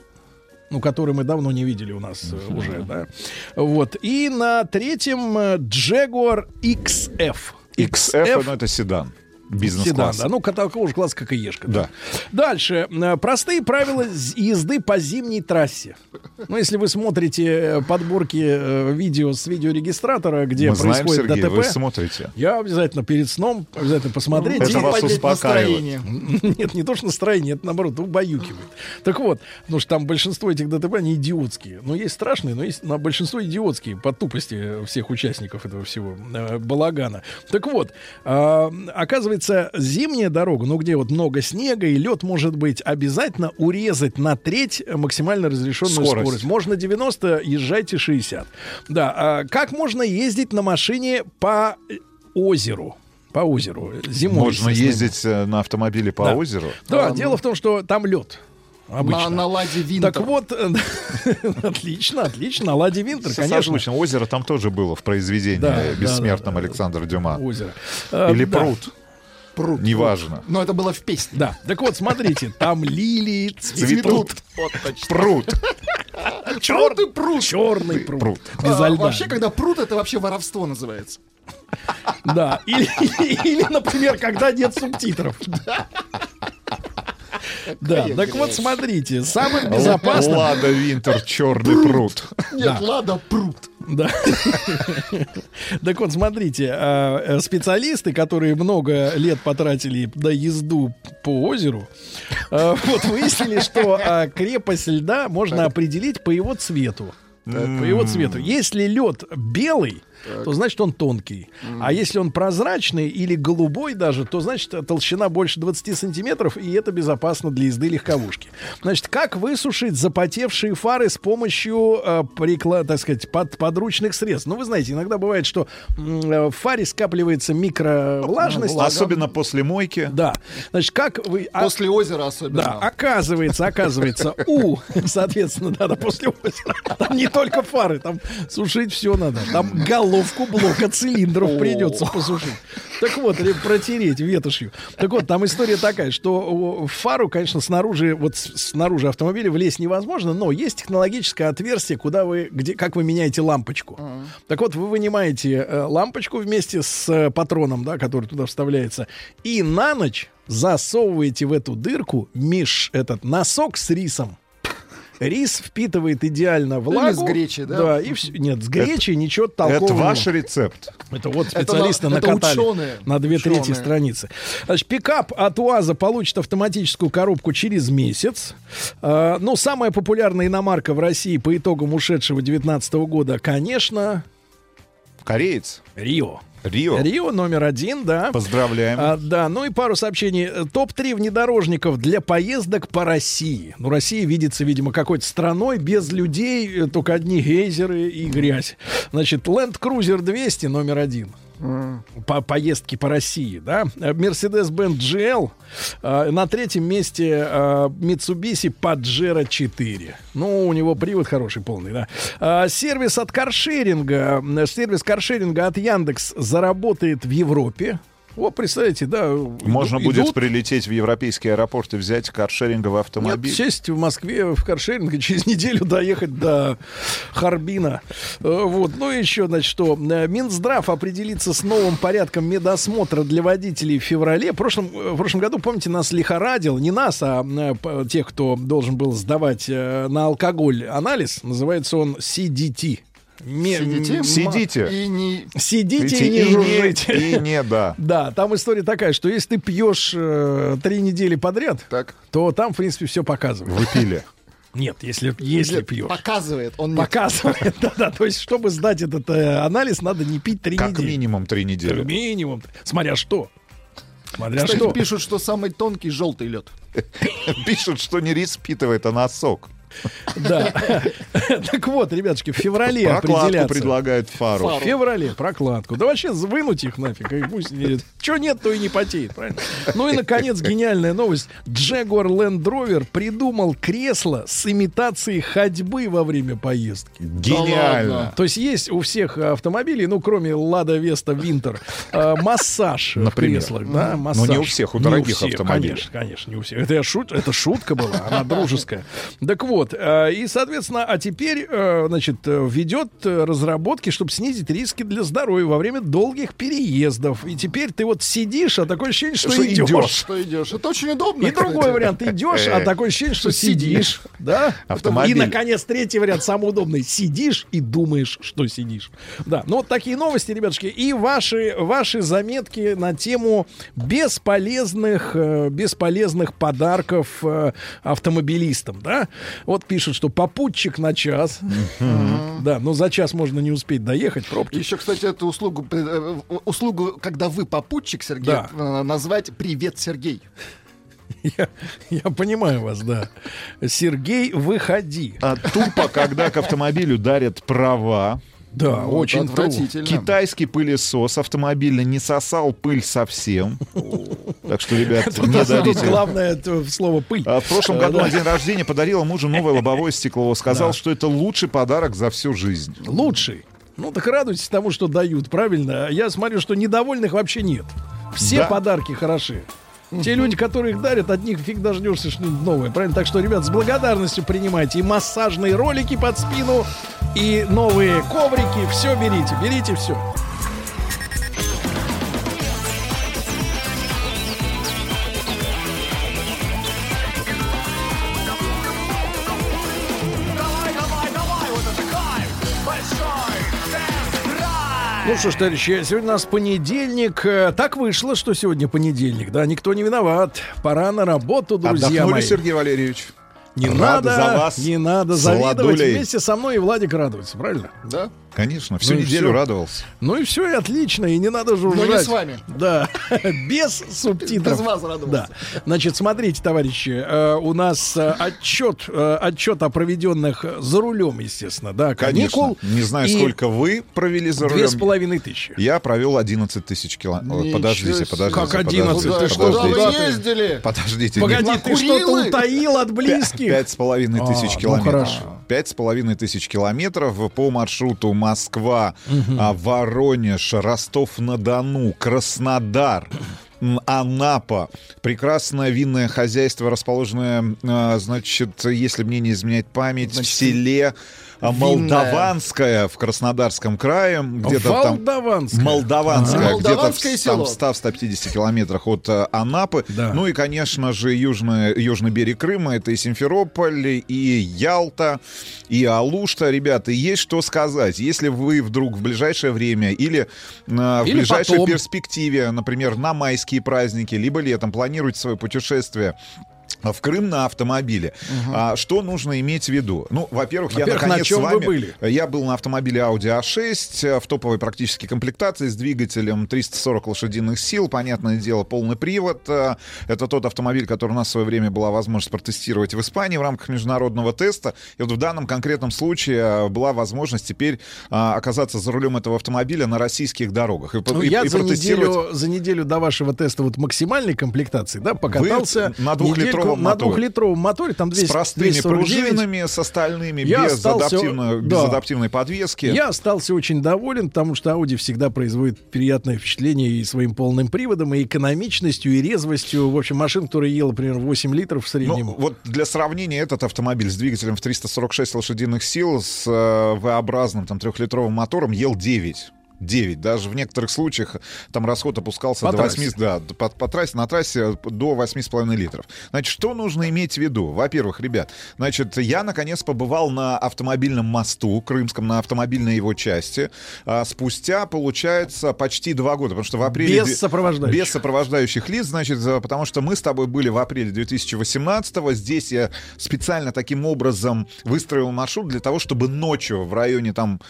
Ну, который мы давно не видели у нас э, уже, да. Вот. И на третьем э, Jaguar XF. XF, ну, это седан. Седан, Бизнес-класс. да. Ну, такого же класса, как и Ешка. Да. Дальше. Э, Простые правила езды по зимней трассе. Ну, если вы смотрите э, подборки э, видео с видеорегистратора, где Мы знаем, происходит Сергей, ДТП, вы смотрите. я обязательно перед сном обязательно посмотреть. Это И- вас успокаивает. настроение. Нет, не то, что настроение, это наоборот убаюкивает. Так вот, потому что там большинство этих ДТП, они идиотские. Ну, есть страшные, но есть на большинство идиотские по тупости всех участников этого всего э, балагана. Так вот, а, оказывается, зимняя дорога, ну, где вот много снега и лед может быть, обязательно урезать на треть максимально разрешенную Скорость. скорость. Можно 90, езжайте 60. Да, а как можно ездить на машине по озеру? По озеру. Зимой. Можно ездить э, на автомобиле по Да. озеру. Да, дело в том, что там лед. Обычно. На, на ладе Винтер. Так вот, э, отлично, отлично, на ладе Винтер, конечно. Созвучно. Озеро там тоже было в произведении Да, да, бессмертном Александра Дюма. Озеро. Или да. пруд. Пруд. Неважно. Но это было в песне. Да, так вот, смотрите, там лилии Цветут. Вот. Пруд. Черный пруд. Черный пруд. Пруд. Безо А, льда. вообще, когда пруд, это вообще воровство называется. Да, или, или, например, когда нет субтитров. Да, так вот, смотрите, самым безопасным... Лада Винтер, черный пруд. Нет, лада пруд. Да. Так вот, смотрите, э, специалисты, которые много лет потратили на езду по озеру, а, вот выяснили, что а, крепость льда можно определить по его цвету. По его цвету. Если лед белый, то значит он тонкий. А если он прозрачный или голубой даже, то значит толщина больше 20 сантиметров, и это безопасно для езды легковушки. Значит, как высушить запотевшие фары с помощью, э, прикла- так сказать, под- подручных средств? Ну, вы знаете, иногда бывает, что э, в фаре скапливается микровлажность. Особенно после мойки. Да. Значит, как вы... а- После озера особенно. да, оказывается, оказывается, у, соответственно, надо после озера. Там не только фары, там сушить все надо. Там головку блока цилиндров придется посушить. Так вот, или протереть ветошью. Так вот, там история такая, что фару, конечно, снаружи, вот снаружи автомобиля влезть невозможно, но есть технологическое отверстие, куда вы, где, как вы меняете лампочку. Так вот, вы вынимаете э, лампочку вместе с э, патроном, да, который туда вставляется, и на ночь засовываете в эту дырку меж этот носок с рисом. Рис впитывает идеально влагу. с гречей, да? Да, и все. Нет, с гречей ничего толкового. Это ваш рецепт. Это вот Это специалисты на- это накатали ученые. на две трети Ученые. страницы. Значит, пикап от УАЗа получит автоматическую коробку через месяц. А, ну, самая популярная иномарка в России по итогам ушедшего 2019 года, конечно, Кореец. Рио. Рио. Рио номер один, да. Поздравляем. А, да, ну и пару сообщений. Э, Топ-3 внедорожников для поездок по России. Ну, Россия видится, видимо, какой-то страной без людей, э, только одни гейзеры и грязь. Значит, Land Cruiser 200 номер один. По поездке по России, да. Э, Mercedes-Benz GL. э, на третьем месте э, Mitsubishi Pajero 4. Ну, у него привод хороший, полный, да. А, сервис от каршеринга, э, сервис каршеринга от Яндекс заработает в Европе. О, представляете, да. Можно идут- будет прилететь в европейский аэропорт и взять каршеринговый автомобиль. Нет, сесть в Москве в каршеринг и через неделю доехать до Харбина. Э, Вот. Ну и еще, значит, что э, Минздрав определится с новым порядком медосмотра для водителей в феврале. В прошлом, э, в прошлом году, помните, нас лихорадил, не нас, а тех, кто должен был сдавать на алкоголь анализ. Называется он CDT. Ме- Сидите, Сидите. И не... Сидите и не И не, жужжите. и не, да. Да, там история такая, что если ты пьешь э, три недели подряд, Так. то там, в принципе, все показывает. Вы пили. Нет, если, если Нет, пьешь. Показывает. Он нет. Показывает, да-да. То есть, чтобы сдать этот э, анализ, надо не пить три Как недели. минимум три недели. Как минимум. Смотря что. Смотря Кстати, что. пишут, что самый тонкий желтый лед. Пишут, что не рис впитывает, а носок. Да. Так вот, ребятушки, в феврале Прокладку предлагают фару. В феврале прокладку. Да вообще вынуть их нафиг. И пусть Что нет, то и не потеет, правильно? Ну и, наконец, гениальная новость. Jaguar Land Rover придумал кресло с имитацией ходьбы во время поездки. Гениально. То есть есть у всех автомобилей, ну, кроме Лада Веста Винтер, э, массаж в Например. креслах, да, Но массаж. не у всех, у дорогих всех, автомобилей. Конечно, конечно, не у всех. Это, я шут, это шутка была, она дружеская. Так вот, э, и, соответственно, а теперь, э, значит, ведет разработки, чтобы снизить риски для здоровья во время долгих переездов. И теперь ты вот сидишь, а такое ощущение, что, Что идешь. идешь. Что идешь? Это очень удобно. И кстати. другой вариант, идешь, а Э. такое ощущение, что сидишь, да? Автомобиль. И, наконец, третий вариант, самый удобный. Сидишь и думаешь, что сидишь. Да, ну вот такие новости, ребятушки. И ваши, ваши заметки на тему бесполезных, э, бесполезных подарков э, автомобилистам, да? Вот пишут, что попутчик на час. Да, но за час можно не успеть доехать, пробки. Еще, кстати, эту услугу, услугу, когда вы попутчик, Сергей, Да. э, назвать «Привет, Сергей». Я, я понимаю вас, да. Сергей, выходи. А тупо, когда к автомобилю дарят права, Да, Ну, очень отвратительно. Китайский пылесос автомобильный не сосал пыль совсем. Так что, ребят, Тут не тут дарите. главное слово пыль. А В прошлом году на день рождения подарила мужу новое лобовое стекло. Сказал, Да. что это лучший подарок за всю жизнь. Лучший. Ну так радуйтесь тому, что дают, правильно? Я смотрю, что недовольных вообще нет. Все Да. подарки хороши. Те люди, которые их дарят, от них фиг дождешься что-нибудь новое. Правильно? Так что, ребят, с благодарностью принимайте и массажные ролики под спину, и новые коврики. Все берите, берите все. Что ж, товарищи, сегодня у нас понедельник. Э, Так вышло, что сегодня понедельник. Да, никто не виноват. Пора на работу, друзья Отдохнули, мои. Сергей Валерьевич? Не Рады надо, за вас. не надо завидовать. Вместе со мной и Владик радуется, правильно? Да? Конечно, всю Ну неделю всё. радовался. Ну и все, и отлично, и не надо жужжать. Но не с вами. Да, без субтитров. Без вас радовался. Да. Значит, смотрите, товарищи, э, у нас э, отчет, э, отчет о проведенных э, за рулем, естественно, да, Конечно. каникул. Не знаю, И сколько вы провели за Две рулем. с половиной тысячи. Я провел 11 тысяч километров. Ничего Подождите, подождите. Как 11? Ты подождите, что, Куда вы подождите. ездили? Подождите. Погоди, нет. ты что-то утаил от близких? Пять с половиной А, тысяч ну километров. Пять с половиной тысяч километров по маршруту Москва, а, Воронеж, Ростов-на-Дону, Краснодар. Анапа. Прекрасное винное хозяйство, расположенное, а, значит, если мне не изменять память, в селе а, винное. Молдаванское в Краснодарском крае. Где-то там. Молдаванское, Ага. где-то в там, село. 100-150 километрах от э, Анапы. Да. Ну и, конечно же, южный, южный берег Крыма. Это и Симферополь, и Ялта, и Алушта. Ребята, есть что сказать. Если вы вдруг в ближайшее время или э, в Или ближайшей потом. перспективе, например, на майские праздники, либо летом планируете свое путешествие в Крым на автомобиле. А, что нужно иметь в виду? Ну, во-первых, я Во-первых, на наконец чем с вы вами. были? Я был на автомобиле Audi A6 э, в топовой практически комплектации с двигателем 340 лошадиных сил. Понятное дело, полный привод. Э, Это тот автомобиль, который у нас в свое время была возможность протестировать в Испании в рамках международного теста. И вот в данном конкретном случае э, была возможность теперь а, оказаться за рулем этого автомобиля на российских дорогах. И, Ну, и- я и за протестировать- неделю, за неделю до вашего теста вот максимальной комплектации, да, Вы покатался на двухлитровом двухлитровом на моторе. двухлитровом моторе, там 200, С простыми 249. пружинами, с остальными, Я без, остался- адаптивно- без да. адаптивной подвески. Я остался очень доволен, потому что Audi всегда производит приятное впечатление и своим полным приводом, и экономичностью, и резвостью. В общем, машина, которая ела примерно 8 литров в среднем. Ну, вот для сравнения, этот автомобиль с двигателем в 346 лошадиных сил, с э, V-образным там трехлитровым мотором, ел 9. 9. Даже в некоторых случаях там расход опускался По до трассе. 8, да, по, по трассе, на трассе до 8,5 литров. Значит, что нужно иметь в виду? Во-первых, ребят, значит, я наконец побывал на автомобильном мосту крымском, на автомобильной его части, а, спустя, получается, почти два года, потому что в апреле... Без сопровождающих. Без сопровождающих лиц, значит, за- потому что мы с тобой были в апреле 2018-го. Здесь я специально таким образом выстроил маршрут для того, чтобы ночью в районе там,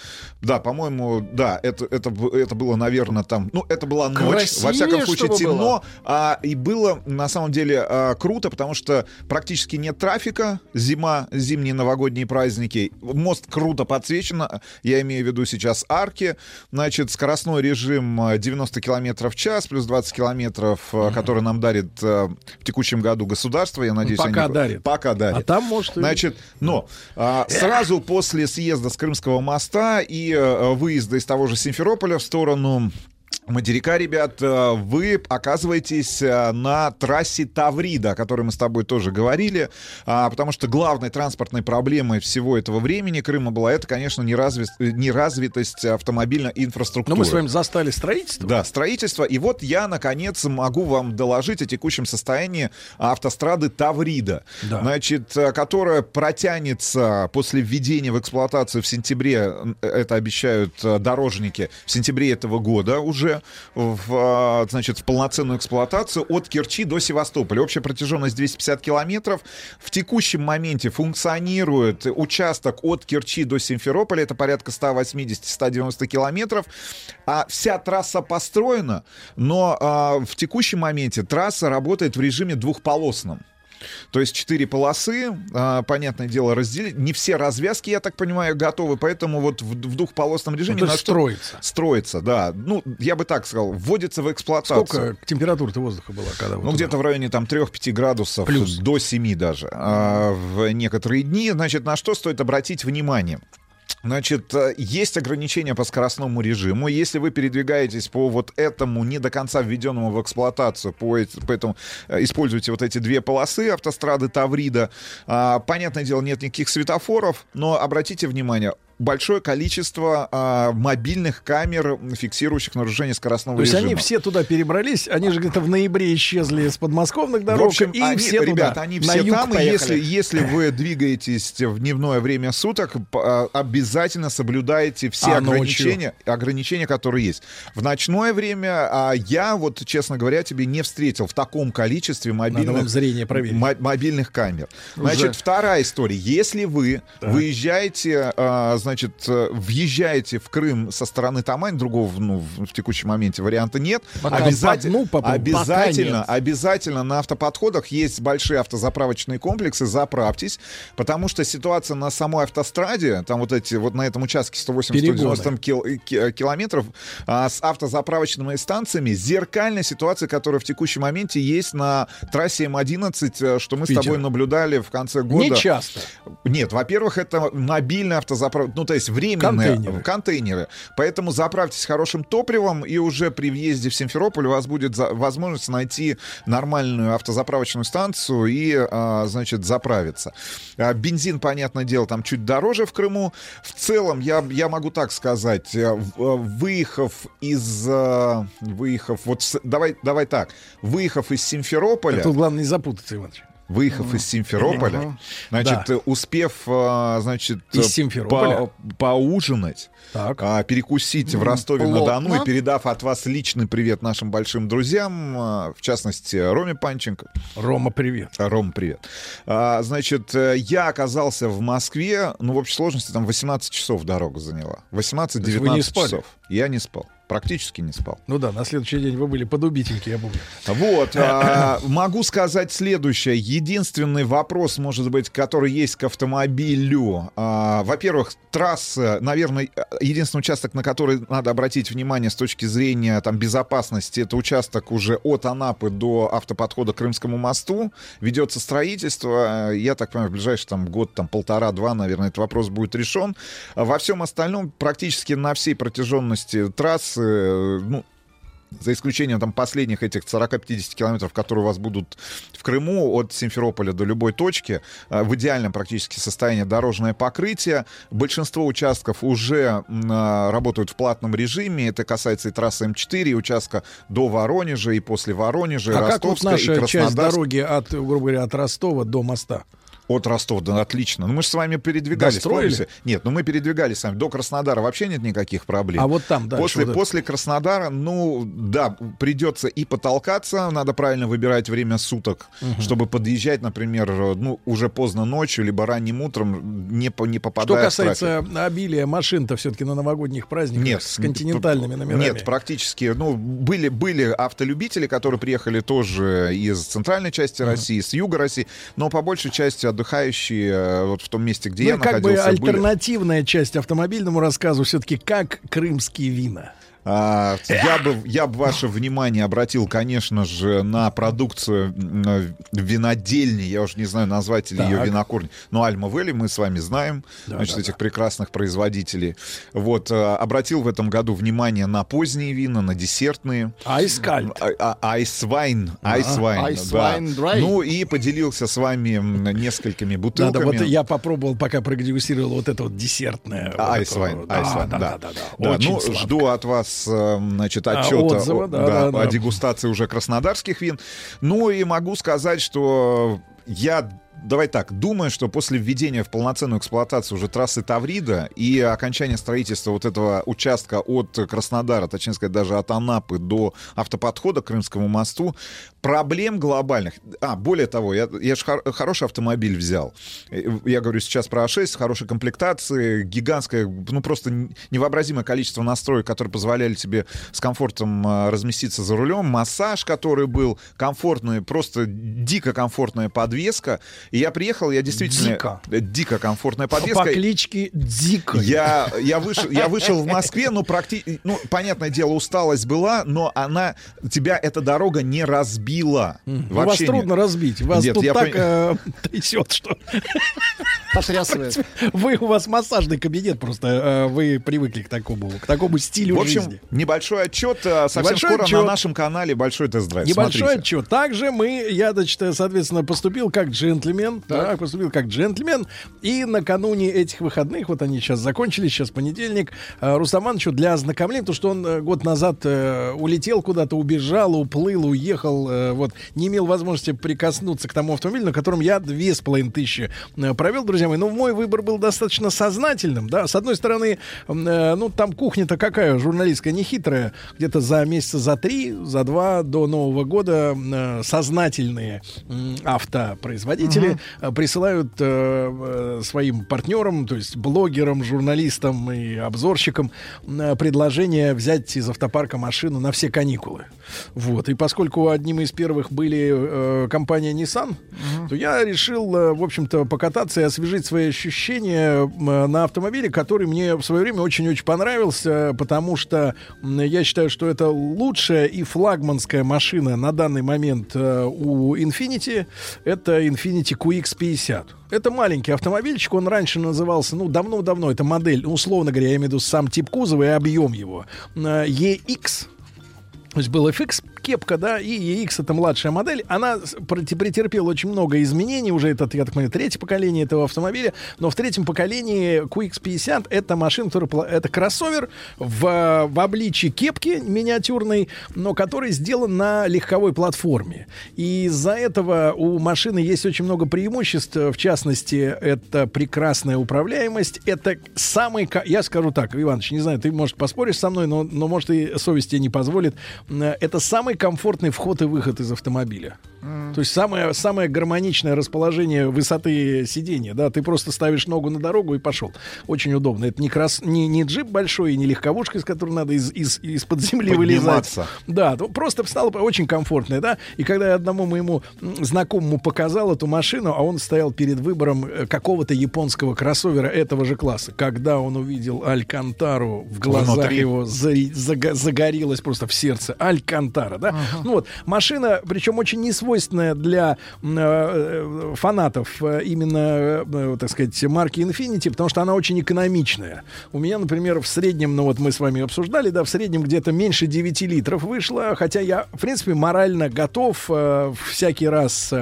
да, по-моему, да, это, это, б- это было, наверное, там, ну, это была ночь, во всяком Красивее, случае темно, было. а, и было на самом деле а, круто, потому что практически нет трафика, зима, зимние новогодние праздники, мост круто подсвечен, я имею в виду сейчас арки, значит, скоростной режим а, 90 километров в час, плюс 20 километров, а, который нам дарит а, в текущем году государство, я надеюсь, пока они- дарит. Пока дарит. А там, может, и- Значит, но а, сразу после съезда с Крымского моста и а, выезда из того же Симферополя в сторону материка, ребят, а, вы оказываетесь а, на трассе Таврида, о которой мы с тобой тоже говорили, а, потому что главной транспортной проблемой всего этого времени Крыма была это, конечно, неразви- неразвитость автомобильной инфраструктуры. Но мы с вами застали строительство. Да, строительство. И вот я, наконец, могу вам доложить о текущем состоянии автострады Таврида, Да. значит, э, которая протянется после введения в эксплуатацию в сентябре, э, это обещают э, дорожники, в сентябре этого года уже, в, э, значит, в полноценную эксплуатацию от Керчи до Севастополя. Общая протяженность 250 километров. В текущем моменте функционирует участок от Керчи до Симферополя, это порядка 180-190 километров, а вся трасса построена, но а, в текущем моменте трасса работает в режиме двухполосном. То есть четыре полосы, а, понятное дело, разделить. Не все развязки, я так понимаю, готовы, поэтому вот в, в двухполосном режиме... Ну, на строится. Строится, да. Ну, я бы так сказал, вводится в эксплуатацию. Сколько температура-то воздуха была, когда Ну, где-то в районе там 3-5 градусов, Плюс. до 7 даже, а, в некоторые дни. Значит, на что стоит обратить внимание? Значит, э, есть ограничения по скоростному режиму. Если вы передвигаетесь по вот этому не до конца введенному в эксплуатацию, по поэтому э, используйте вот эти две полосы автострады Таврида. А, Понятное дело, нет никаких светофоров, но обратите внимание, большое количество а, мобильных камер, фиксирующих нарушение скоростного То есть режима. они все туда перебрались, они же где-то в ноябре исчезли с подмосковных дорог, В общем, и они, все туда, ребята, они на все там, и поехали. если, если вы двигаетесь в дневное время суток, а, обязательно соблюдайте все А ночью? ограничения, ограничения, которые есть. В ночное время а, я, вот, честно говоря, тебе не встретил в таком количестве мобильных, зрение мобильных камер. Уже. Значит, вторая история. Если вы выезжаете, а, значит, э, въезжаете в Крым со стороны Тамань, другого ну, в, в текущем моменте варианта нет, Пока обязательно, по дну попробуй. обязательно, Пока обязательно на автоподходах есть большие автозаправочные комплексы, заправьтесь, потому что ситуация на самой автостраде, там вот эти, вот на этом участке 180-190 кил- э, э, километров, а, с автозаправочными станциями, зеркальная ситуация, которая в текущем моменте есть на трассе М11, э, что мы с Питер. тобой наблюдали в конце года. Не часто. Нет, во-первых, это мобильная автозаправка, ну, то есть временные Контейнеры. контейнеры. Поэтому заправьтесь хорошим топливом, и уже при въезде в Симферополь у вас будет возможность найти нормальную автозаправочную станцию и, а, значит, заправиться. А, бензин, понятное дело, там чуть дороже в Крыму. В целом, я, я могу так сказать, э, э, выехав из... э, Выехав... Вот, давай, давай так. Выехав из Симферополя... Тут главное не запутаться, Иваныч. Выехав из Симферополя, значит, Да. э, успев, а, значит, Из э, Симферополя? по- поужинать, а, перекусить в Ростове-на-Дону Плотно. и передав от вас личный привет нашим большим друзьям, а, в частности, Роме Панченко. Рома, привет. Рома, привет. А, Значит, э, я оказался в Москве, ну, в общей сложности там 18 часов дорога заняла. 18-19 вы не спали? часов. Я не спал. Практически не спал. Ну да, на следующий день вы были подубитенькие, я помню. Вот, а, могу сказать следующее. Единственный вопрос, может быть, который есть к автомобилю. А, во-первых, трасса, наверное, единственный участок, на который надо обратить внимание с точки зрения там, безопасности, это участок уже от Анапы до автоподхода к Крымскому мосту. Ведется строительство. Я так понимаю, в ближайший там, год, там, полтора-два, наверное, этот вопрос будет решен. Во всем остальном, практически на всей протяженности трассы, э, ну, за исключением там последних этих 40-50 километров, которые у вас будут в Крыму, от Симферополя до любой точки, э, в идеальном практически состоянии дорожное покрытие. Большинство участков уже а, работают в платном режиме. Это касается и трассы М4, и участка до Воронежа, и после Воронежа, и А как вот Ростовска, и наша часть дороги от, грубо говоря, от Ростова до моста? От Ростова, да, отлично. Ну, мы же с вами передвигались. Достроили? Нет, ну мы передвигались с вами. До Краснодара вообще нет никаких проблем. А вот там дальше После, вот после Краснодара, ну, да, придется и потолкаться, надо правильно выбирать время суток, Мгм. чтобы подъезжать, например, ну, уже поздно ночью, либо ранним утром, не, по- не Что попадая трафик. касается обилия машин-то все-таки на новогодних праздниках Нет, с континентальными номерами. Нет, практически. Ну, были, были автолюбители, которые приехали тоже из центральной части России, с юга России, но по большей части отдыхающие э, вот в том месте, где ну, я и как бы находился, были. альтернативная часть автомобильному рассказу все-таки как крымские вина. А, я бы, я бы ваше внимание обратил, конечно же, на продукцию винодельни, я уже не знаю, назвать ли ее Так. винокурни, но Альма Вели мы с вами знаем, Да, значит, да, этих прекрасных производителей. Вот, а, обратил в этом году внимание на поздние вина, на десертные. Айскальд. Айсвайн. Айсвайн, Айсвайн да. Ну и поделился с вами несколькими Да, бутылками. да, вот я попробовал, пока продегустировал вот это вот десертное. Айсвайн. Айсвайн, да, да. да, да, да, Да, Очень ну, жду от вас, э, значит, А, отчета отзыва, о, да, да, да. о дегустации уже краснодарских вин. Ну и могу сказать, что я Давай так, думаю, что после введения в полноценную эксплуатацию уже трассы Таврида и окончания строительства вот этого участка от Краснодара, точнее сказать, даже от Анапы до автоподхода к Крымскому мосту, проблем глобальных... А, более того, я, я же хороший автомобиль взял. Э, Я говорю сейчас про А6, хорошей комплектации, гигантское, ну просто невообразимое количество настроек, которые позволяли тебе с комфортом а, разместиться за рулем, массаж, который был комфортный, просто дико комфортная подвеска. И я приехал, я действительно... Дико. Э, Дико комфортная подвеска. По кличке Дико. Я, я, вышел, я вышел в Москве, ну, практи... ну, понятное дело, усталость была, но она, тебя эта дорога не разбила. Ну, вас не- трудно разбить. Вас Нет, тут я так пон- э, трясет, что... Потрясывает. Вы, у вас массажный кабинет просто. э, вы привыкли к такому, к такому стилю В общем, жизни. небольшой отчет. а, Совсем Небольшой скоро отчет. на нашем канале большой тест-драйв. Небольшой Смотрите. отчет. Также мы, я, значит, соответственно, поступил как джентльмен. Так. поступил как джентльмен. И накануне этих выходных, вот они сейчас закончились, сейчас понедельник, э, Рустам Ивановичу для ознакомления, потому что он э, год назад э, улетел куда-то, убежал, уплыл, уехал, э, вот, не имел возможности прикоснуться к тому автомобилю, на котором я две с половиной тысячи э, провел, друзья мои. Но мой выбор был достаточно сознательным, да. С одной стороны, э, ну, там кухня-то какая, журналистская, нехитрая. Где-то за месяца за три, за два до Нового года э, сознательные м, автопроизводители э, присылают э, э, своим партнерам, то есть блогерам, журналистам и обзорщикам э, предложение взять из автопарка машину на все каникулы. Вот. И поскольку одним из первых были э, компания Nissan, то я решил, э, в общем-то, покататься и освежить свои ощущения м, на автомобиле, который мне в свое время очень-очень понравился, потому что м, я считаю, что это лучшая и флагманская машина на данный момент э, у Infiniti. Это Infiniti QX50. Это маленький автомобильчик, он раньше назывался, ну, давно-давно, это модель, условно говоря, я имею в виду сам тип кузова и объем его, э, EX, то есть был FX кепка, да, и EX это младшая модель. Она претерпела очень много изменений. Уже это, я так понимаю, третье поколение этого автомобиля. Но в третьем поколении QX50 это машина, которая, это кроссовер в, в обличии кепки миниатюрной, но который сделан на легковой платформе. И из-за этого у машины есть очень много преимуществ. В частности, это прекрасная управляемость. Это самый... Я скажу так, Иванович, не знаю, ты, может, поспоришь со мной, но, но может, и совесть тебе не позволит. Это самый комфортный вход и выход из автомобиля. То есть самое, самое гармоничное расположение высоты сидения, да, ты просто ставишь ногу на дорогу и пошел. Очень удобно. Это не, крас... не, не джип большой и не легковушка, из которой надо из, из, из-под земли вылезать. Да, то просто встало очень комфортное, да. И когда я одному моему знакомому показал эту машину, а он стоял перед выбором э, какого-то японского кроссовера этого же класса, когда он увидел Алькантару, в глазах Внутри. его за- зага- загорелось просто в сердце Алькантара, да. Ну вот машина, причем очень несвойственная для м, э, э, фанатов э, именно, так сказать, марки Infiniti, потому что она очень экономичная. У меня, например, в среднем, ну вот мы с вами обсуждали, да, в среднем где-то меньше 9 литров вышло, хотя я, в принципе, морально готов всякий раз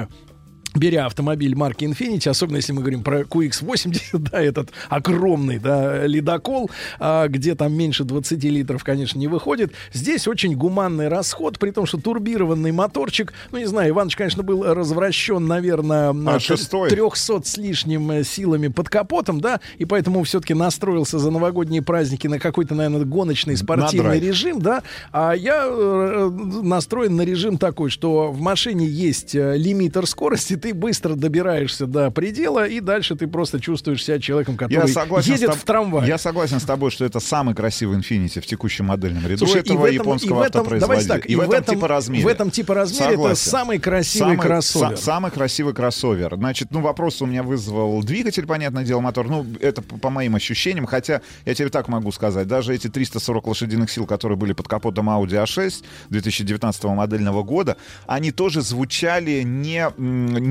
беря автомобиль марки Infiniti, особенно если мы говорим про QX80, да, этот огромный, да, ледокол, а, где там меньше 20 литров, конечно, не выходит. Здесь очень гуманный расход, при том, что турбированный моторчик, ну, не знаю, Иваныч, конечно, был развращен, наверное, на А, шестой? 300 с лишним э, силами под капотом, да, и поэтому все-таки настроился за новогодние праздники на какой-то, наверное, гоночный спортивный драйв. режим, да, а я э, настроен на режим такой, что в машине есть э, лимитер скорости, ты быстро добираешься до предела, и дальше ты просто чувствуешь себя человеком, который едет тоб- в трамвае. я согласен с тобой, что это самый красивый Infiniti в текущем модельном ряду Слушай, и этого в этом- японского и в этом- автопроизводителя. так, и, в этом, типа размере. В этом типа размере это Согласен. самый красивый Самый- кроссовер. са- самый красивый кроссовер. Значит, ну, вопрос у меня вызвал двигатель, понятное дело, мотор. Ну, это по, моим ощущениям. Хотя, я тебе так могу сказать, даже эти 340 лошадиных сил, которые были под капотом Audi A6 2019 модельного года, они тоже звучали не,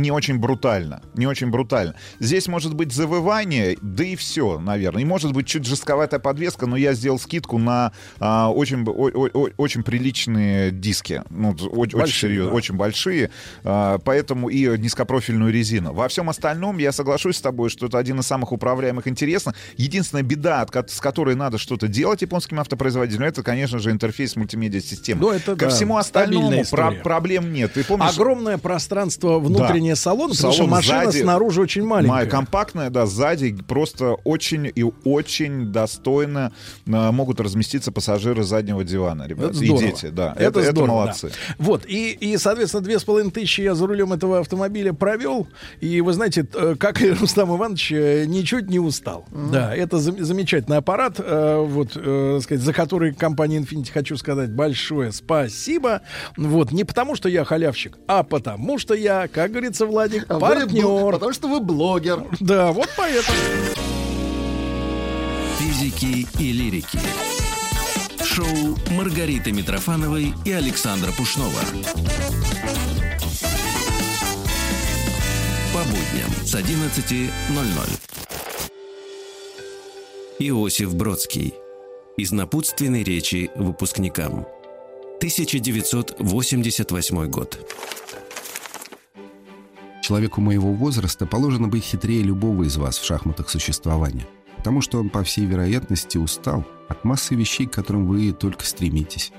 не очень брутально. Не очень брутально. Здесь может быть завывание, да и все, наверное. И может быть чуть жестковатая подвеска, но я сделал скидку на а, очень, о- о- очень приличные диски. Ну, о- очень, Большие, серьезно, да. очень большие, а, поэтому и низкопрофильную резину. Во всем остальном я соглашусь с тобой, что это один из самых управляемых интересно. Единственная беда, от с которой надо что-то делать японским автопроизводителям, это, конечно же, интерфейс мультимедиа-системы. Ну, Ко да, всему остальному про- проблем нет. Ты помнишь, Огромное пространство внутреннее Да. салона, потому что Салон машина сзади снаружи очень маленькая. Ма- компактная, да, сзади просто очень и очень достойно а, могут разместиться пассажиры заднего дивана, ребят. Это и здорово. дети, да. Это, Это, это здорово, молодцы. да. Вот, и, и, соответственно, две с половиной тысячи я за рулем этого автомобиля провел. И вы знаете, т- как и Рустам Иванович, э, ничуть не устал. Да, это зам- замечательный аппарат, э, вот, э, сказать, за который компания Infiniti хочу сказать большое спасибо. Вот, не потому, что я халявщик, а потому, что я, как говорится, Владик, А вы партнер. бл- Потому что вы блогер. Да, вот поэтому. Физики и лирики. Шоу Маргариты Митрофановой и Александра Пушнова. По будням с 11.00. Иосиф Бродский. Из напутственной речи выпускникам. 1988 год. Человеку моего возраста положено быть хитрее любого из вас в шахматах существования, потому что он, по всей вероятности, устал от массы вещей, к которым вы только стремитесь.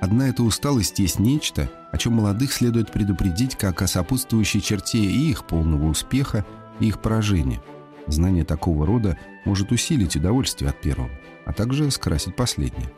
Одна эта усталость есть нечто, о чем молодых следует предупредить как о сопутствующей черте и их полного успеха, и их поражения. Знание такого рода может усилить удовольствие от первого, а также скрасить последнее.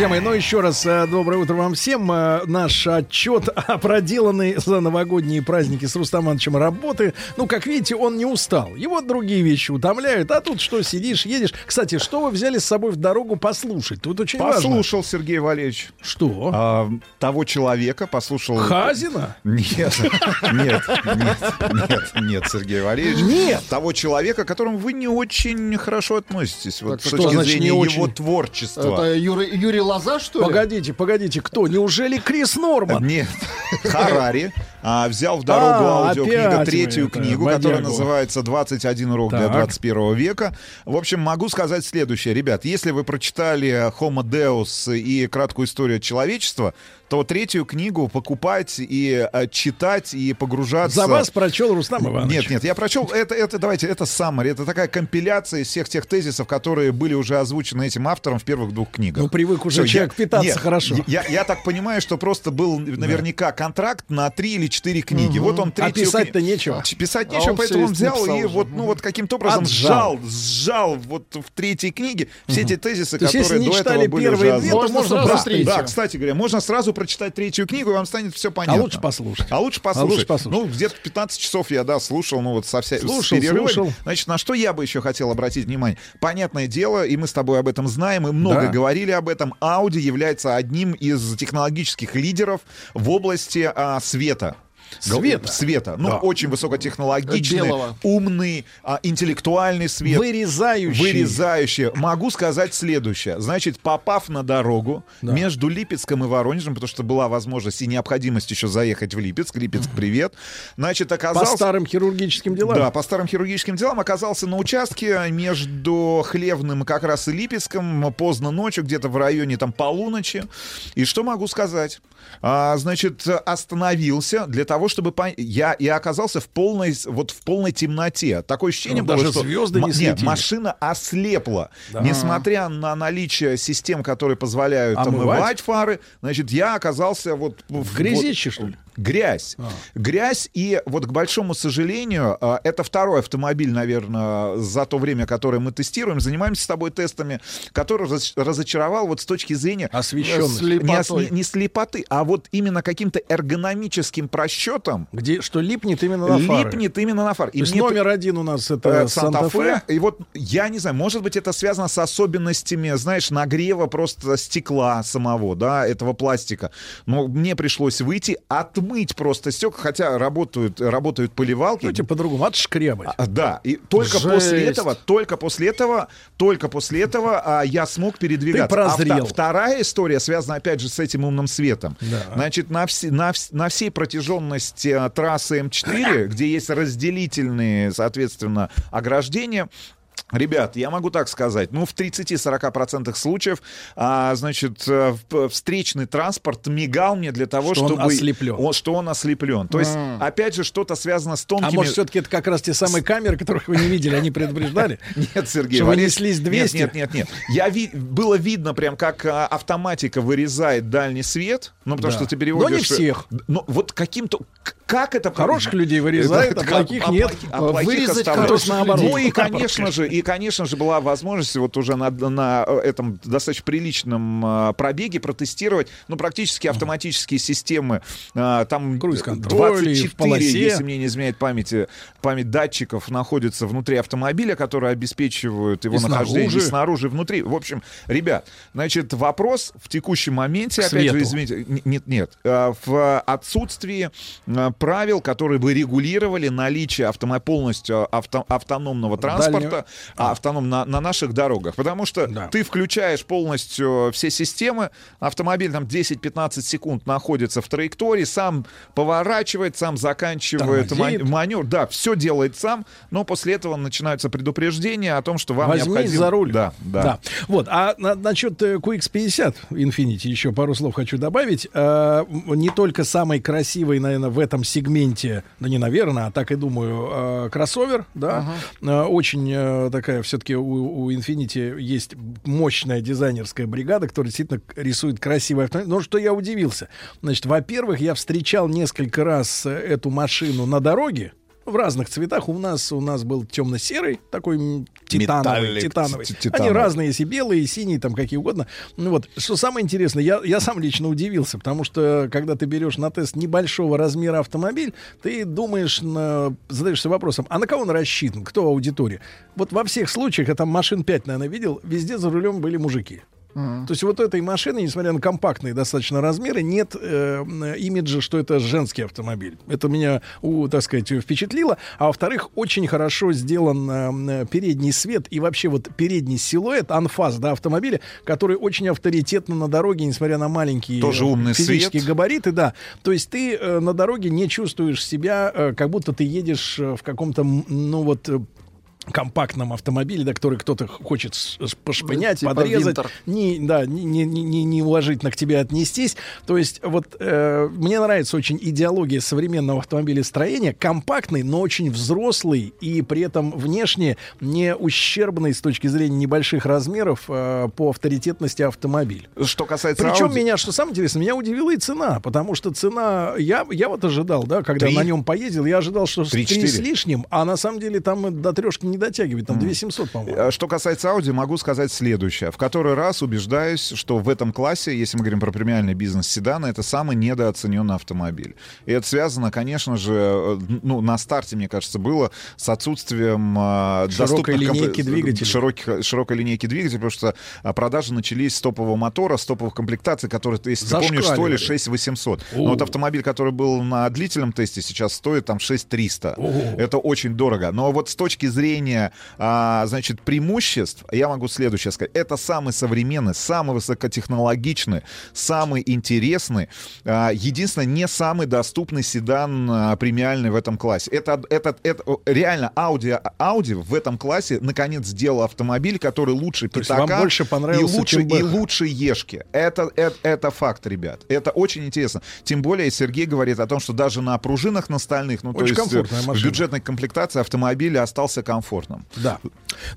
Друзья мои, ну еще раз э, доброе утро вам всем. Э, Наш отчет о проделанной за новогодние праздники с Рустамановичем работы. Ну, как видите, он не устал. Его другие вещи утомляют. А тут что, сидишь, едешь. Кстати, что вы взяли с собой в дорогу послушать? Тут очень важно. Послушал Сергей Валерьевич. Что? А, того человека послушал... Хазина? Нет, нет, нет, нет, нет, Сергей Валерьевич. Нет. Того человека, к которому вы не очень хорошо относитесь. Вот Так с точки зрения очень? его творчества. Это Юрий, Юрий Лоза, что ли? Погодите, погодите, кто? Неужели Крис Норман? Нет. Харари а, взял в дорогу А, аудиокнига, опять третью мы книгу, бодягу. которая называется «21 урок для Так. 21 века». В общем, могу сказать следующее. Ребят, если вы прочитали Homo Deus и краткую историю человечества, то третью книгу покупать и э, читать и погружаться... За вас прочел Рустам Иванович. Нет, нет, я прочел, это, это, давайте, это summary, это такая компиляция из всех тех тезисов, которые были уже озвучены этим автором в первых двух книгах. Ну, привык уже человек питаться хорошо. Я, я так понимаю, что просто был наверняка контракт на три или четыре книги. Мгм. Вот он А третью писать-то кни- нечего. Писать А нечего, он поэтому он взял и вот, ну, вот каким-то образом Отжал. сжал, сжал вот в третьей книге все эти тезисы, То есть, если которые не до этого были первые уже озвучены. можно да, сразу третью. Да, кстати говоря, можно сразу прочитать третью книгу, и вам станет все понятно. А лучше послушать. А лучше А послушать. лучше послушать. Ну, где-то 15 часов я, да, слушал, ну, вот со вся... Слушал, с перерывами. слушал. Значит, на что я бы еще хотел обратить внимание? Понятное дело, и мы с тобой об этом знаем, и много Да. говорили об этом, Audi является одним из технологических лидеров в области а, света. Света? Света. Ну, Да. очень высокотехнологичный, Белого. умный, а, интеллектуальный свет. Вырезающий. Вырезающий. Могу сказать следующее. Значит, попав на дорогу между Липецком и Воронежем, потому что была возможность и необходимость еще заехать в Липецк. Липецк, привет. Значит, По оказался... старым хирургическим делам. Да, по старым хирургическим делам оказался на участке между Хлевным как раз и Липецком поздно ночью, где-то в районе там полуночи. И что могу сказать? А, значит, остановился для того, чтобы... пон- Я, я оказался в полной, вот в полной темноте. Такое ощущение Ну, было, даже что звезды не светили. нет, машина ослепла. Да. Несмотря на наличие систем, которые позволяют Омывать? омывать фары, значит, я оказался вот... В грязище, что ли? Грязь. А. Грязь, и вот, к большому сожалению, а, это второй автомобиль, наверное, за то время, которое мы тестируем, занимаемся с тобой тестами, который раз- разочаровал вот с точки зрения... Освещенности. Не, не- слепоты, а вот именно каким-то эргономическим просчетом. Где, что липнет именно на фары. Липнет именно на фар. То есть номер один у нас это Э, Санта-Фе. И вот я не знаю, может быть, это связано с особенностями, знаешь, нагрева просто стекла самого, да, этого пластика. Но мне пришлось выйти, отмыть просто стекла, хотя работают, работают поливалки. Ну, типа по-другому, отшкрябать. А, Да, и только Жесть. после этого, только после этого, только после этого а, я смог передвигаться. Ты прозрел. А вторая история связана опять же с этим умным светом. Да. Значит, на, вс- на, вс- на всей протяженности а, трассы М4, где есть разделительные, соответственно, ограждения. Ребят, я могу так сказать, ну, в 30-40% случаев, а, значит, э, встречный транспорт мигал мне для того, Что он чтобы... ослеплен. он- что он ослеплен. То есть, М. опять же, что-то связано с тонкими... А может, все-таки это как раз те самые камеры, которых вы не видели, они предупреждали? Нет, Сергей, Что вы Валерьевич, неслись 200? Нет, нет, нет, нет. Я ви- было видно прям, как а, автоматика вырезает дальний свет, ну потому Да. что ты переводишь. Но не всех. Ну вот каким-то как это Хороших людей вырезает, а Это- плохих нет. а плохих Вырезать наоборот. Ну и конечно же, и конечно же была возможность вот уже на, на э, этом достаточно приличном а, пробеге протестировать, ну практически автоматические системы, а, там Круиз-контроль, и в 24, полосе. если мне не изменяет память, память датчиков находится внутри автомобиля, которые обеспечивают его И нахождение снаружи. и снаружи, и внутри. В общем, ребят, значит, вопрос в текущем моменте, К опять же, свету. извините, н- нет, нет, э, в отсутствии правил, которые бы регулировали наличие автомо- полностью авто- автономного транспорта, Дальнего. А, автоном на, на наших дорогах. Потому что ты включаешь полностью все системы, автомобиль там 10-15 секунд находится в траектории, сам поворачивает, сам заканчивает Тормозит. маневр. Да, все делает сам, но после этого начинаются предупреждения о том, что вам Возьмись необходимо... за руль. Да, да. Да. Вот. А на- насчет э, QX50 Infinity еще пару слов хочу добавить. Э, не только самый красивый, наверное, в этом сегменте, да не наверное, а так и думаю, э, кроссовер, да. Э, очень э, такая все-таки у, у Infinity есть мощная дизайнерская бригада, которая действительно рисует красивый автомобиль. Но что я удивился. Значит, во-первых, я встречал несколько раз э, эту машину на дороге. В разных цветах. У нас у нас был темно-серый, такой титановый. Металлик, титановый. ти- Они титановый. разные, есть и белые, синие, там какие угодно. Ну вот, что самое интересное, я, я сам лично удивился, потому что когда ты берешь на тест небольшого размера автомобиль, ты думаешь, на- задаешься вопросом, а на кого он рассчитан, кто аудитория? Вот во всех случаях, я там машин 5, наверное, видел, везде за рулем были мужики. То есть вот этой машины, несмотря на компактные достаточно размеры, нет э, имиджа, что это женский автомобиль. Это меня, у, так сказать, впечатлило. А во-вторых, очень хорошо сделан э, м, передний свет и вообще вот передний силуэт, анфас да, автомобиля, который очень авторитетно на дороге, несмотря на маленькие Тоже умный физические свет. габариты, да. То есть ты э, на дороге не чувствуешь себя, э, как будто ты едешь э, в каком-то, ну вот, э, компактном автомобиле, да, который кто-то хочет пошпынять, Типа подрезать, Винтер. не, да, не, не, не, не- неуважительно к тебе отнестись. То есть вот э, мне нравится очень идеология современного автомобилестроения, компактный, но очень взрослый и при этом внешне не ущербный с точки зрения небольших размеров э, по авторитетности автомобиль. Что касается Причем Audi- меня, что самое интересное, меня удивила и цена, потому что цена, я, я вот ожидал, да, когда Три? на нем поездил, я ожидал, что с Три, три четыре? с лишним, а на самом деле там до трешки не дотягивает, там 2700, по-моему. Э, Что касается Audi, могу сказать следующее. В который раз убеждаюсь, что в этом классе, если мы говорим про премиальный бизнес седана, это самый недооцененный автомобиль. И это связано, конечно же, э, ну, на старте, мне кажется, было с отсутствием э, Широкой линейки двигателей. Широких, широкой линейки двигателей, потому что продажи начались с топового мотора, с топовых комплектаций, которые, если ты помнишь, стоили Зашкаливали. 6800. О. Но вот автомобиль, который был на длительном тесте, сейчас стоит там 6300. О. Это очень дорого. Но вот с точки зрения, а, значит, преимуществ, я могу следующее сказать. Это самый современный, самый высокотехнологичный, самый интересный, а, единственное, не самый доступный седан а, премиальный в этом классе. Это, это, это реально Audi, Audi в этом классе наконец сделал автомобиль, который лучше То пятака вам больше понравился, и лучше, и лучше Ешки. Это, это, это факт, ребят. Это очень интересно. Тем более Сергей говорит о том, что даже на пружинах на стальных, ну Очень то есть э, в бюджетной комплектации автомобиль остался комфортным. Да.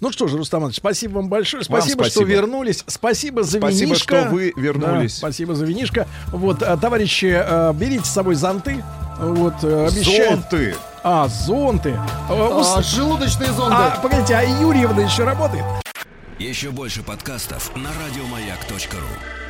Ну что ж, Рустам Иванович, спасибо вам большое. Вам Спасибо, что спасибо. вернулись. Спасибо за Спасибо, винишко. что вы вернулись. Да, спасибо за винишко. Вот, а, товарищи, э, берите с собой зонты. Вот, э, обещают. Зонты. А, зонты. А, ус- А, желудочные зонды. А, погодите, а Юрьевна еще работает? Еще больше подкастов на радиомаяк.ру.